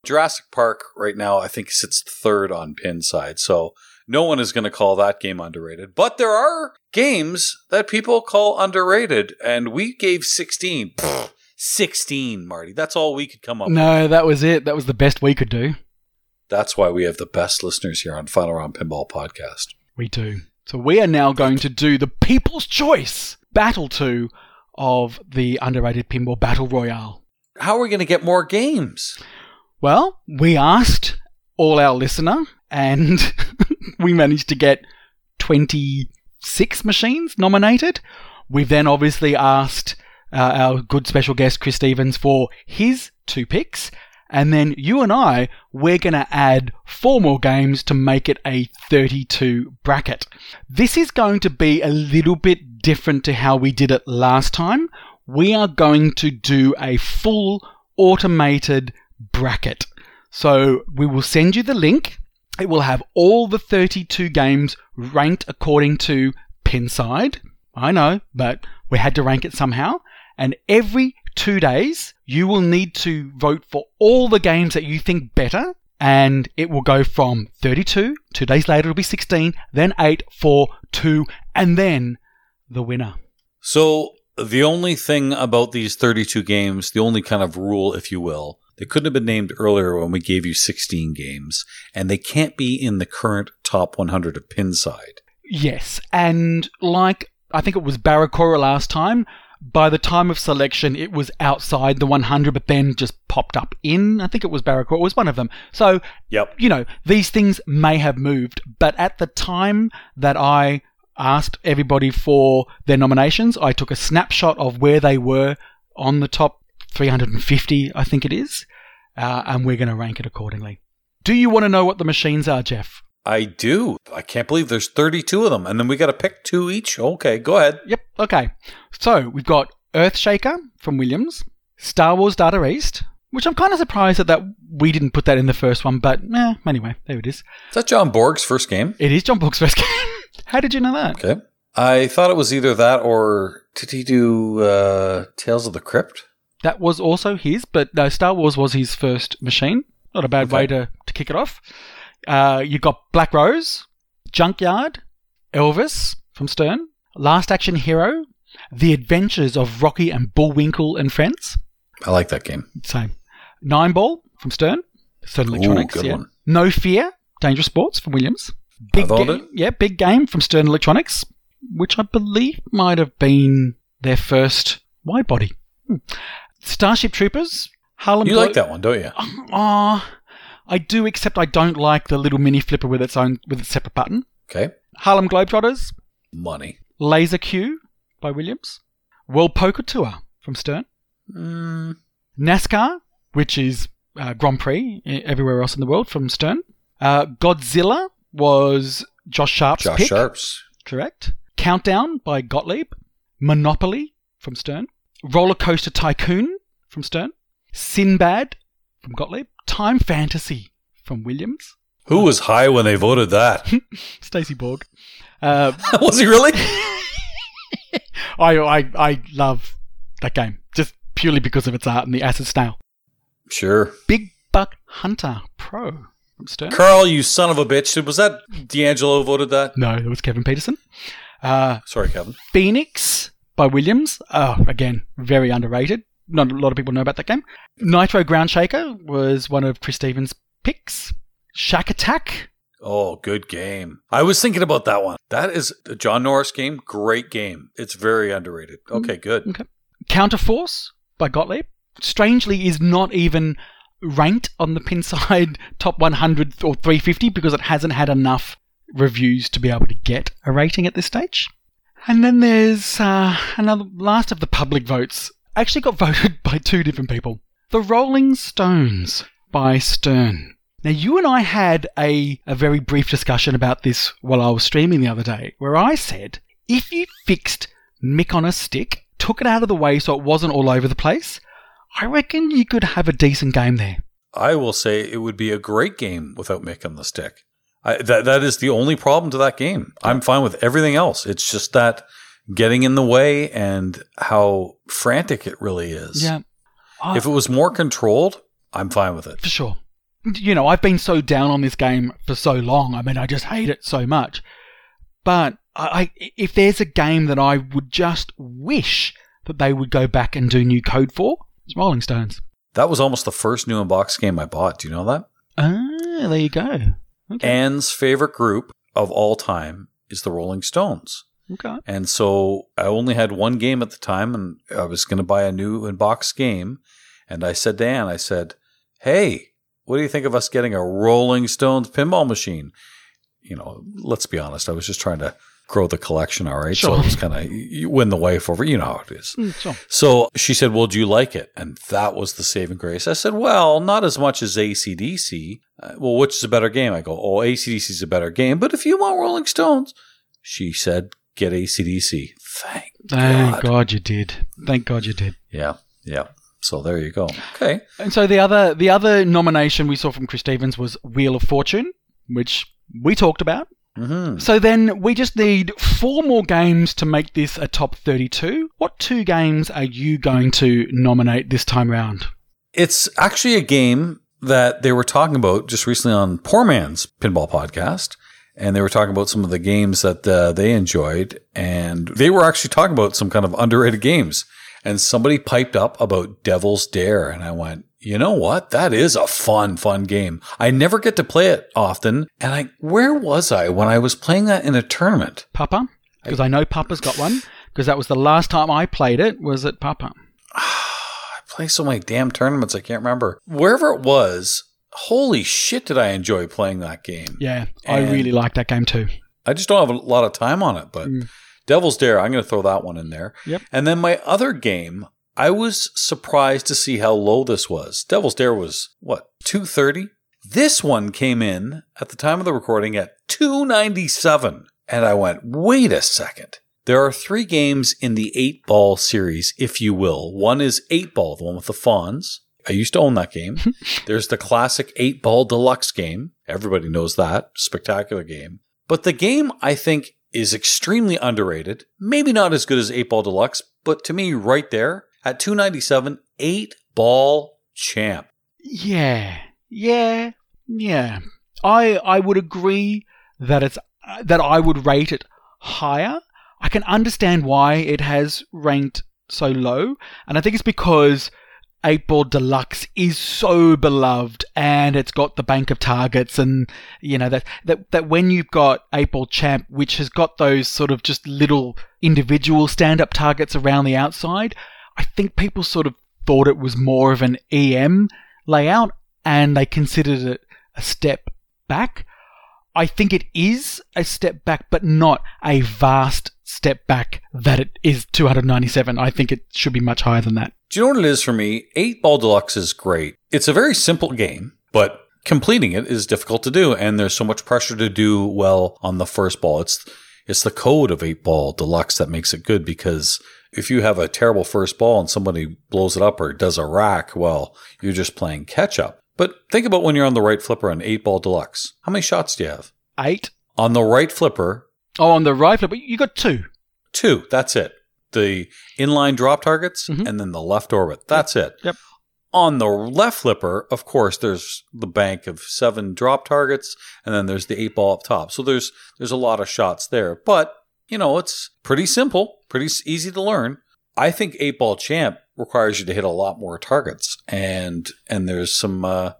Jurassic Park right now, I think sits third on Pinside. So no one is going to call that game underrated. But there are games that people call underrated, and we gave 16. 16, Marty. That's all we could come up with. No, that was it. That was the best we could do. That's why we have the best listeners here on Final Round Pinball Podcast. We do. So we are now going to do the People's Choice Battle 2 of the underrated pinball battle royale. How are we going to get more games? Well, we asked all our listener and we managed to get 26 machines nominated. We've then obviously asked uh, our good special guest Cryss Stephens for his two picks. And then you and I, we're going to add four more games to make it a 32 bracket. This is going to be a little bit different to how we did it last time. We are going to do a full automated bracket. So we will send you the link. It will have all the 32 games ranked according to Pinside. I know, but we had to rank it somehow. And every two days, you will need to vote for all the games that you think better. And it will go from 32, two days later, it'll be 16, then 8, 4, 2, and then the winner. So the only thing about these 32 games, the only kind of rule, if you will, they couldn't have been named earlier when we gave you 16 games, and they can't be in the current top 100 of Pinside. Yes, and like I think it was Barracora last time, by the time of selection it was outside the 100 but then just popped up in. I think it was Barracora, it was one of them. So, Yep. you know, these things may have moved, but at the time that I asked everybody for their nominations, I took a snapshot of where they were on the top 350, I think it is, uh, and we're going to rank it accordingly. Do you want to know what the machines are, Jeff? I do. I can't believe there's 32 of them, and then we got to pick two each. Okay, go ahead. Yep. Okay. So we've got Earthshaker from Williams, Star Wars Data East, which I'm kind of surprised that, that we didn't put that in the first one, but eh, anyway, there it is. Is that John Borg's first game? It is John Borg's first game. How did you know that? Okay. I thought it was either that or did he do uh, Tales of the Crypt? That was also his, but no, Star Wars was his first machine. Not a bad Okay. way to, to kick it off. Uh, you got Black Rose, Junkyard, Elvis from Stern, Last Action Hero, The Adventures of Rocky and Bullwinkle and Friends. I like that game. Same. Nine Ball from Stern, Stern Electronics. good yeah. one. No Fear, Dangerous Sports from Williams. Big game, it. yeah, big game from Stern Electronics, which I believe might have been their first wide body. Hmm. Starship Troopers, Harlem. You Glo- like that one, don't you? Ah, I do, except I don't like the little mini flipper with its own with its separate button. Okay. Harlem Globetrotters, Money. Laser Cue by Williams, World Poker Tour from Stern, Mm, NASCAR, which is uh, Grand Prix everywhere else in the world from Stern. Uh, Godzilla was Josh Sharpe's Josh pick, Sharpe's. correct. Countdown by Gottlieb, Monopoly from Stern, Roller Coaster Tycoon from Stern, Sinbad from Gottlieb, Time Fantasy from Williams, Who was high when they voted that? Stacey Borg. Uh, was he really? I, I I love that game just purely because of its art and the acid snail. Sure. Big Buck Hunter Pro from Stern. Karl, you son of a bitch. Was that DeAngelo voted that? No, it was Kevin Peterson. Uh, Sorry, Kevin. Phoenix by Williams. Oh, again, very underrated. Not a lot of people know about that game. Nitro Ground Shaker was one of Cryss Stephens' picks. Shack Attack. Oh, good game. I was thinking about that one. That is a John Norris game. Great game. It's very underrated. Okay, good. Okay. Counterforce by Gottlieb. Strangely, is not even ranked on the Pinside top 100 or 350 because it hasn't had enough reviews to be able to get a rating at this stage. And then there's uh, another last of the public votes. Actually, got voted by two different people. The Rolling Stones by Stern. Now, you and I had a, a very brief discussion about this while I was streaming the other day, where I said if you fixed Mick on a stick, took it out of the way so it wasn't all over the place, I reckon you could have a decent game there. I will say it would be a great game without Mick on the stick. I, that that is the only problem to that game. I'm fine with everything else. It's just that getting in the way and how frantic it really is. Yeah. If it was more controlled, I'm fine with it. for sure. You know, I've been so down on this game for so long. I mean, I just hate it so much. But I, I, if there's a game that I would just wish that they would go back and do new code for, it's Rolling Stones. That was almost the first new in-box game I bought. Do you know that? Ah, there you go. Okay. Anne's favorite group of all time is the Rolling Stones. Okay. And so I only had one game at the time, and I was going to buy a new in-box game. And I said to Anne, I said, "Hey, what do you think of us getting a Rolling Stones pinball machine?" You know, let's be honest. I was just trying to grow the collection, all right. So Sure. it was kind of you win the wife over. You know how it is. Mm, sure. So she said, Well, do you like it? And that was the saving grace. I said, Well, not as much as ACDC. Uh, well, which is a better game? I go, Oh, ACDC is a better game. But if you want Rolling Stones, she said, Get ACDC. Thank Thank God. God you did. Thank God you did. Yeah. Yeah. So there you go. Okay. And so the other the other nomination we saw from Cryss Stephens was Wheel of Fortune, which we talked about. hmm So then we just need four more games to make this a top 32. What two games are you going to nominate this time round? It's actually a game that they were talking about just recently on Poor Man's Pinball Podcast. And they were talking about some of the games that uh, they enjoyed. And they were actually talking about some kind of underrated games. And somebody piped up about Devil's Dare. And I went, you know what? That is a fun, fun game. I never get to play it often. And I, where was I when I was playing that in a tournament? Papa? Because I know Papa's got one. Because that was the last time I played it was at Papa. I play so many damn tournaments, I can't remember. Wherever it was, holy shit, did I enjoy playing that game. Yeah, I really like that game too. I just don't have a lot of time on it, but mm. Devil's Dare, I'm going to throw that one in there. Yep. And then my other game, I was surprised to see how low this was. Devil's Dare was what, 230? This one came in at the time of the recording at 297. And I went, wait a second. There are three games in the eight ball series, if you will. One is eight ball, the one with the fawns. I used to own that game. There's the classic eight ball deluxe game. Everybody knows that. Spectacular game. But the game I think is extremely underrated. Maybe not as good as 8 Ball Deluxe, but to me, right there at 297, 8 Ball Champ. Yeah, yeah, yeah. I I would agree that it's uh, that I would rate it higher. I can understand why it has ranked so low, and I think it's because 8 Ball Deluxe is so beloved and it's got the bank of targets and you know that that that when you've got 8 Ball Champ which has got those sort of just little individual stand-up targets around the outside, I think people sort of thought it was more of an EM layout and they considered it a step back. I think it is a step back, but not a vast step back that it is 297. I think it should be much higher than that. Do you know what it is for me? 8 Ball Deluxe is great. It's a very simple game, but completing it is difficult to do, and there's so much pressure to do well on the first ball. It's it's the code of 8 Ball Deluxe that makes it good because if you have a terrible first ball and somebody blows it up or does a rack, well, you're just playing catch up. But think about when you're on the right flipper on 8 Ball Deluxe. How many shots do you have? Eight. On the right flipper, Oh, on the right flip, you got two. two. That's it. The inline drop targets Mhm. and then the left orbit. That's it. Yep. On the left flipper, of course, there's the bank of seven drop targets, and then there's the eight ball up top. So there's there's a lot of shots there. But you know, it's pretty simple, pretty easy to learn. I think eight ball champ requires you to hit a lot more targets, and and there's some. Uh,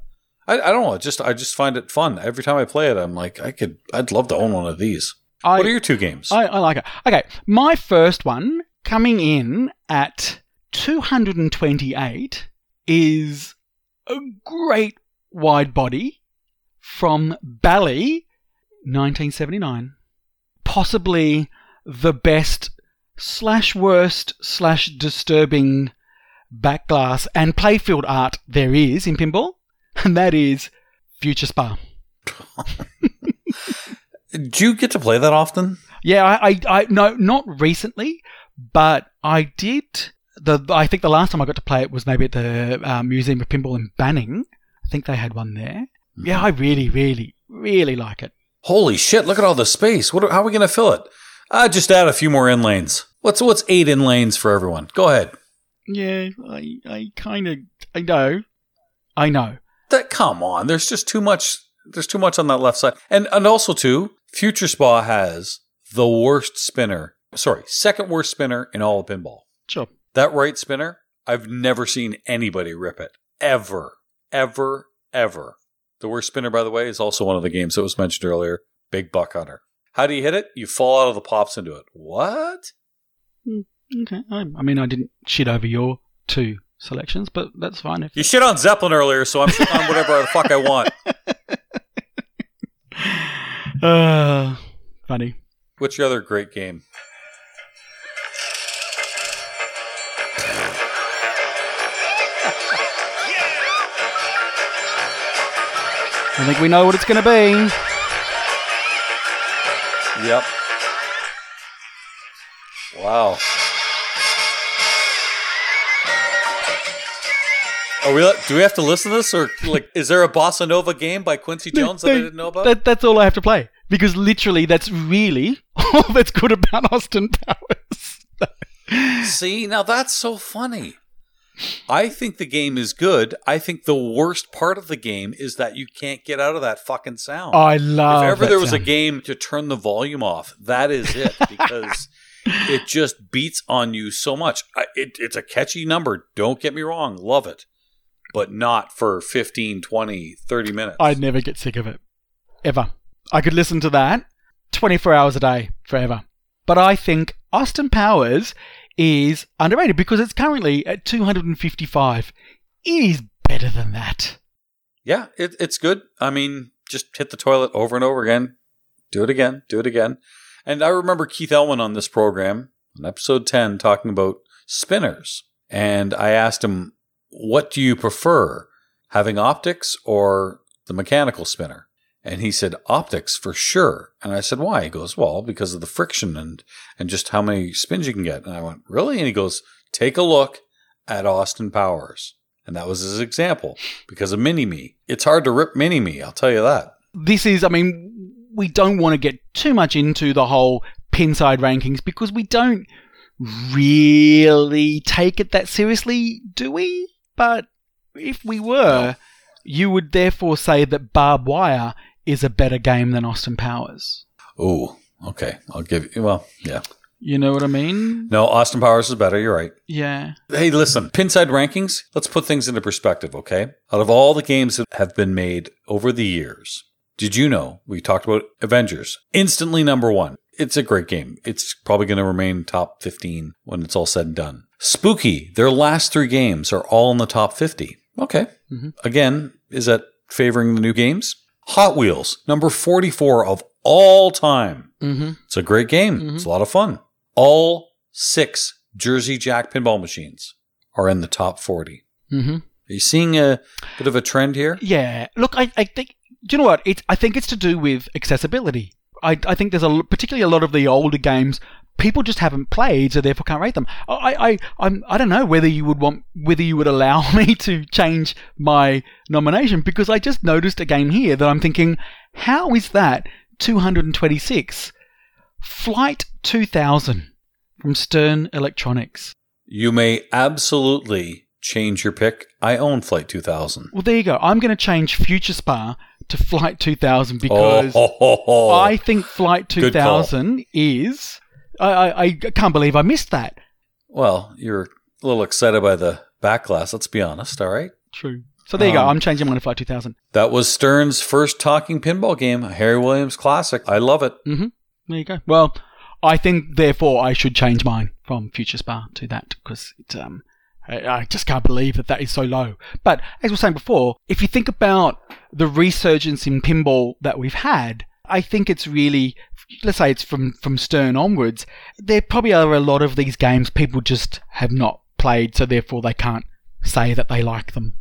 I, I don't know. Just I just find it fun every time I play it. I'm like, I could, I'd love to own one of these. I, what are your two games? I, I like it. Okay, my first one coming in at 228 is a great wide body from Bally, 1979. Possibly the best slash worst slash disturbing backglass and playfield art there is in pinball, and that is Future Spa. Do you get to play that often? Yeah, I, I, I no, not recently, but I did. The I think the last time I got to play it was maybe at the uh, Museum of Pinball in Banning. I think they had one there. Yeah, I really, really, really like it. Holy shit! Look at all the space. What? How are we going to fill it? Uh, just add a few more in lanes. What's what's eight in lanes for everyone? Go ahead. Yeah, I, I kind of, I know, I know. That come on. There's just too much. There's too much on that left side, and and also too, Future Spa has the worst spinner. Sorry, second worst spinner in all of pinball. Sure. That right spinner, I've never seen anybody rip it ever, ever, ever. The worst spinner, by the way, is also one of the games that was mentioned earlier. Big Buck Hunter. How do you hit it? You fall out of the pops into it. What? Okay. I, I mean, I didn't shit over your two selections, but that's fine. If You shit on Zeppelin earlier, so I'm shitting on whatever the fuck I want. uh, funny. What's your other great game? I think we know what it's going to be. Yep. Wow. Are we? Do we have to listen to this, or like, is there a bossa nova game by Quincy Jones that I didn't know about? That, that's all I have to play because literally that's really all that's good about Austin Powers. See, now that's so funny. I think the game is good. I think the worst part of the game is that you can't get out of that fucking sound. I love. It. If ever there was a game to turn the volume off, that is it because it just beats on you so much. I, it, it's a catchy number. Don't get me wrong. Love it. But not for 15, 20, 30 minutes. I'd never get sick of it ever. I could listen to that 24 hours a day forever. But I think Austin Powers is underrated because it's currently at 255. It is better than that. yeah, it, it's good. I mean, just hit the toilet over and over again. Do it again. Do it again. And I remember Keith Elwin on this program on episode 10 talking about spinners. And I asked him, what do you prefer, having optics or the mechanical spinner? And he said, optics for sure. And I said, why? He goes, well, because of the friction and, and just how many spins you can get. And I went, really? And he goes, take a look at Austin Powers. And that was his example because of Mini Me. It's hard to rip Mini Me, I'll tell you that. This is, I mean, we don't want to get too much into the whole Pinside rankings because we don't really take it that seriously, do we? But if we were, you would therefore say that Barbed Wire is a better game than Austin Powers. Oh, okay. I'll give you. Well, yeah. You know what I mean? No, Austin Powers is better. You're right. Yeah. Hey, listen, Pinside rankings, let's put things into perspective, okay? Out of all the games that have been made over the years, did you know we talked about Avengers? Instantly number one. It's a great game. It's probably going to remain top 15 when it's all said and done. Spooky, their last three games are all in the top 50. Okay. Mm-hmm. Again, is that favoring the new games? Hot Wheels, number 44 of all time. Mm-hmm. It's a great game. It's a lot of fun. All six Jersey Jack pinball machines are in the top 40. Mm-hmm. Are you seeing a bit of a trend here? Yeah. Look, I, I think. Do you know what? It's. I think it's to do with accessibility. I, I think there's a particularly a lot of the older games people just haven't played, so therefore can't rate them. I, I, I'm, I don't know whether you would want, whether you would allow me to change my nomination because I just noticed a game here that I'm thinking, how is that 226? Flight 2000 from Stern Electronics. You may absolutely change your pick. I own Flight 2000. Well, there you go. I'm going to change Future Spa to Flight 2000 because oh, ho, ho, ho. I think Flight 2000 is. I, I, I can't believe I missed that. well, you're a little excited by the backglass, let's be honest, all right? True. So there you go. Um, I'm changing mine to Flight 2000. That was Stern's first talking pinball game, a Harry Williams classic. I love it. Mm-hmm. There you go. Well, I think therefore I should change mine from Future Spa to that because it, um, I, I just can't believe that that is so low. But as we were saying before, if you think about the resurgence in pinball that we've had, I think it's really, let's say it's from, from Stern onwards, there probably are a lot of these games people just have not played, so therefore they can't say that they like them.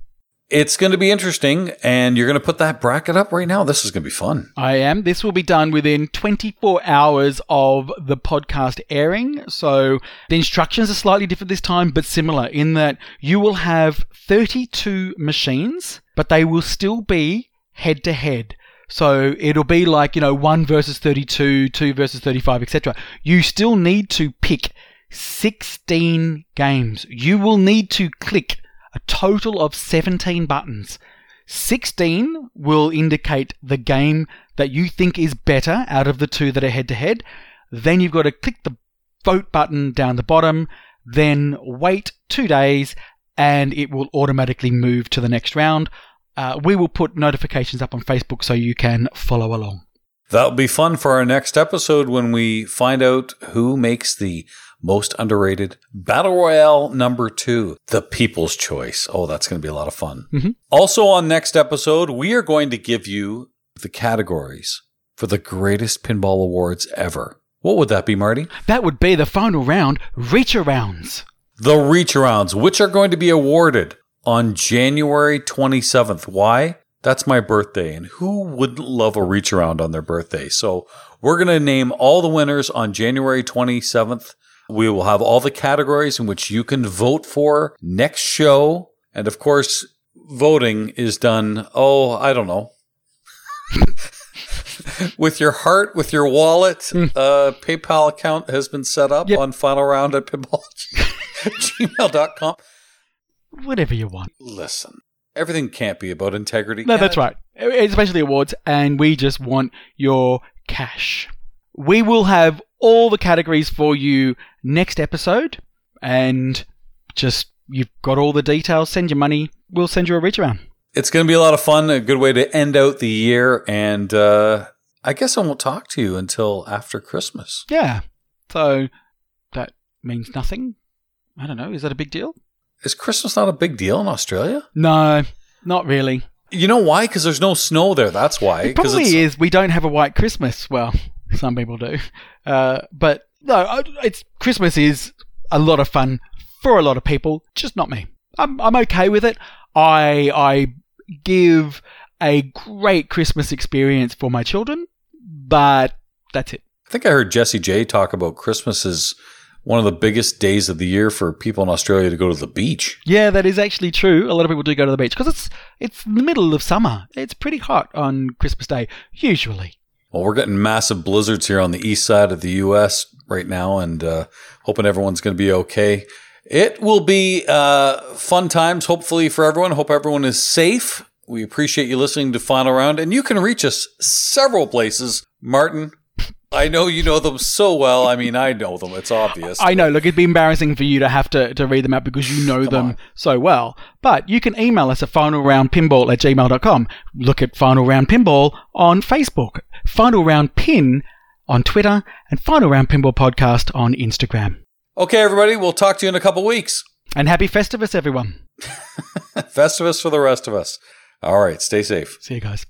It's going to be interesting, and you're going to put that bracket up right now. This is going to be fun. I am. This will be done within 24 hours of the podcast airing. So the instructions are slightly different this time, but similar in that you will have 32 machines, but they will still be head to head. So it'll be like, you know, 1 versus 32, 2 versus 35, etc. You still need to pick 16 games. You will need to click a total of 17 buttons. 16 will indicate the game that you think is better out of the two that are head to head. Then you've got to click the vote button down the bottom, then wait two days, and it will automatically move to the next round. Uh, we will put notifications up on Facebook so you can follow along. That'll be fun for our next episode when we find out who makes the most underrated Battle Royale number two, the People's Choice. Oh, that's going to be a lot of fun. Also, on next episode, we are going to give you the categories for the greatest pinball awards ever. What would that be, Marty? That would be the final round, reach arounds. The reach arounds, which are going to be awarded on January 27th. Why? That's my birthday, and who wouldn't love a reach around on their birthday? So we're going to name all the winners on January 27th. We will have all the categories in which you can vote for next show. And of course, voting is done, oh, I don't know. with your heart, with your wallet, uh, PayPal account has been set up Yep. on final round at pinball gmail.com. Whatever you want. Listen, everything can't be about integrity. No, that's right. Especially awards, and we just want your cash. We will have all the categories for you next episode, and just you've got all the details. Send your money. We'll send you a reach around. It's going to be a lot of fun, a good way to end out the year. And uh, I guess I won't talk to you until after Christmas. Yeah. So that means nothing. I don't know. Is that a big deal? Is Christmas not a big deal in Australia? No, not really. You know why? Because there's no snow there. That's why. It probably it's- is. We don't have a white Christmas. Well, some people do. Uh, but no, it's Christmas is a lot of fun for a lot of people. Just not me. I'm I'm okay with it. I I give a great Christmas experience for my children, but that's it. I think I heard Jesse J talk about Christmas is one of the biggest days of the year for people in Australia to go to the beach. Yeah, that is actually true. A lot of people do go to the beach because it's it's the middle of summer. It's pretty hot on Christmas Day usually. Well, we're getting massive blizzards here on the east side of the U.S. right now, and uh, hoping everyone's going to be okay. It will be uh, fun times, hopefully, for everyone. Hope everyone is safe. We appreciate you listening to Final Round, and you can reach us several places. Martin, I know you know them so well. I mean, I know them. It's obvious. I know. Look, it'd be embarrassing for you to have to, to read them out because you know them on. so well. But you can email us at finalroundpinball at gmail.com. Look at Final Round Pinball on Facebook, Final Round Pin on Twitter, and Final Round Pinball Podcast on Instagram. Okay, everybody, we'll talk to you in a couple weeks. And happy Festivus, everyone. Festivus for the rest of us. All right, stay safe. See you guys.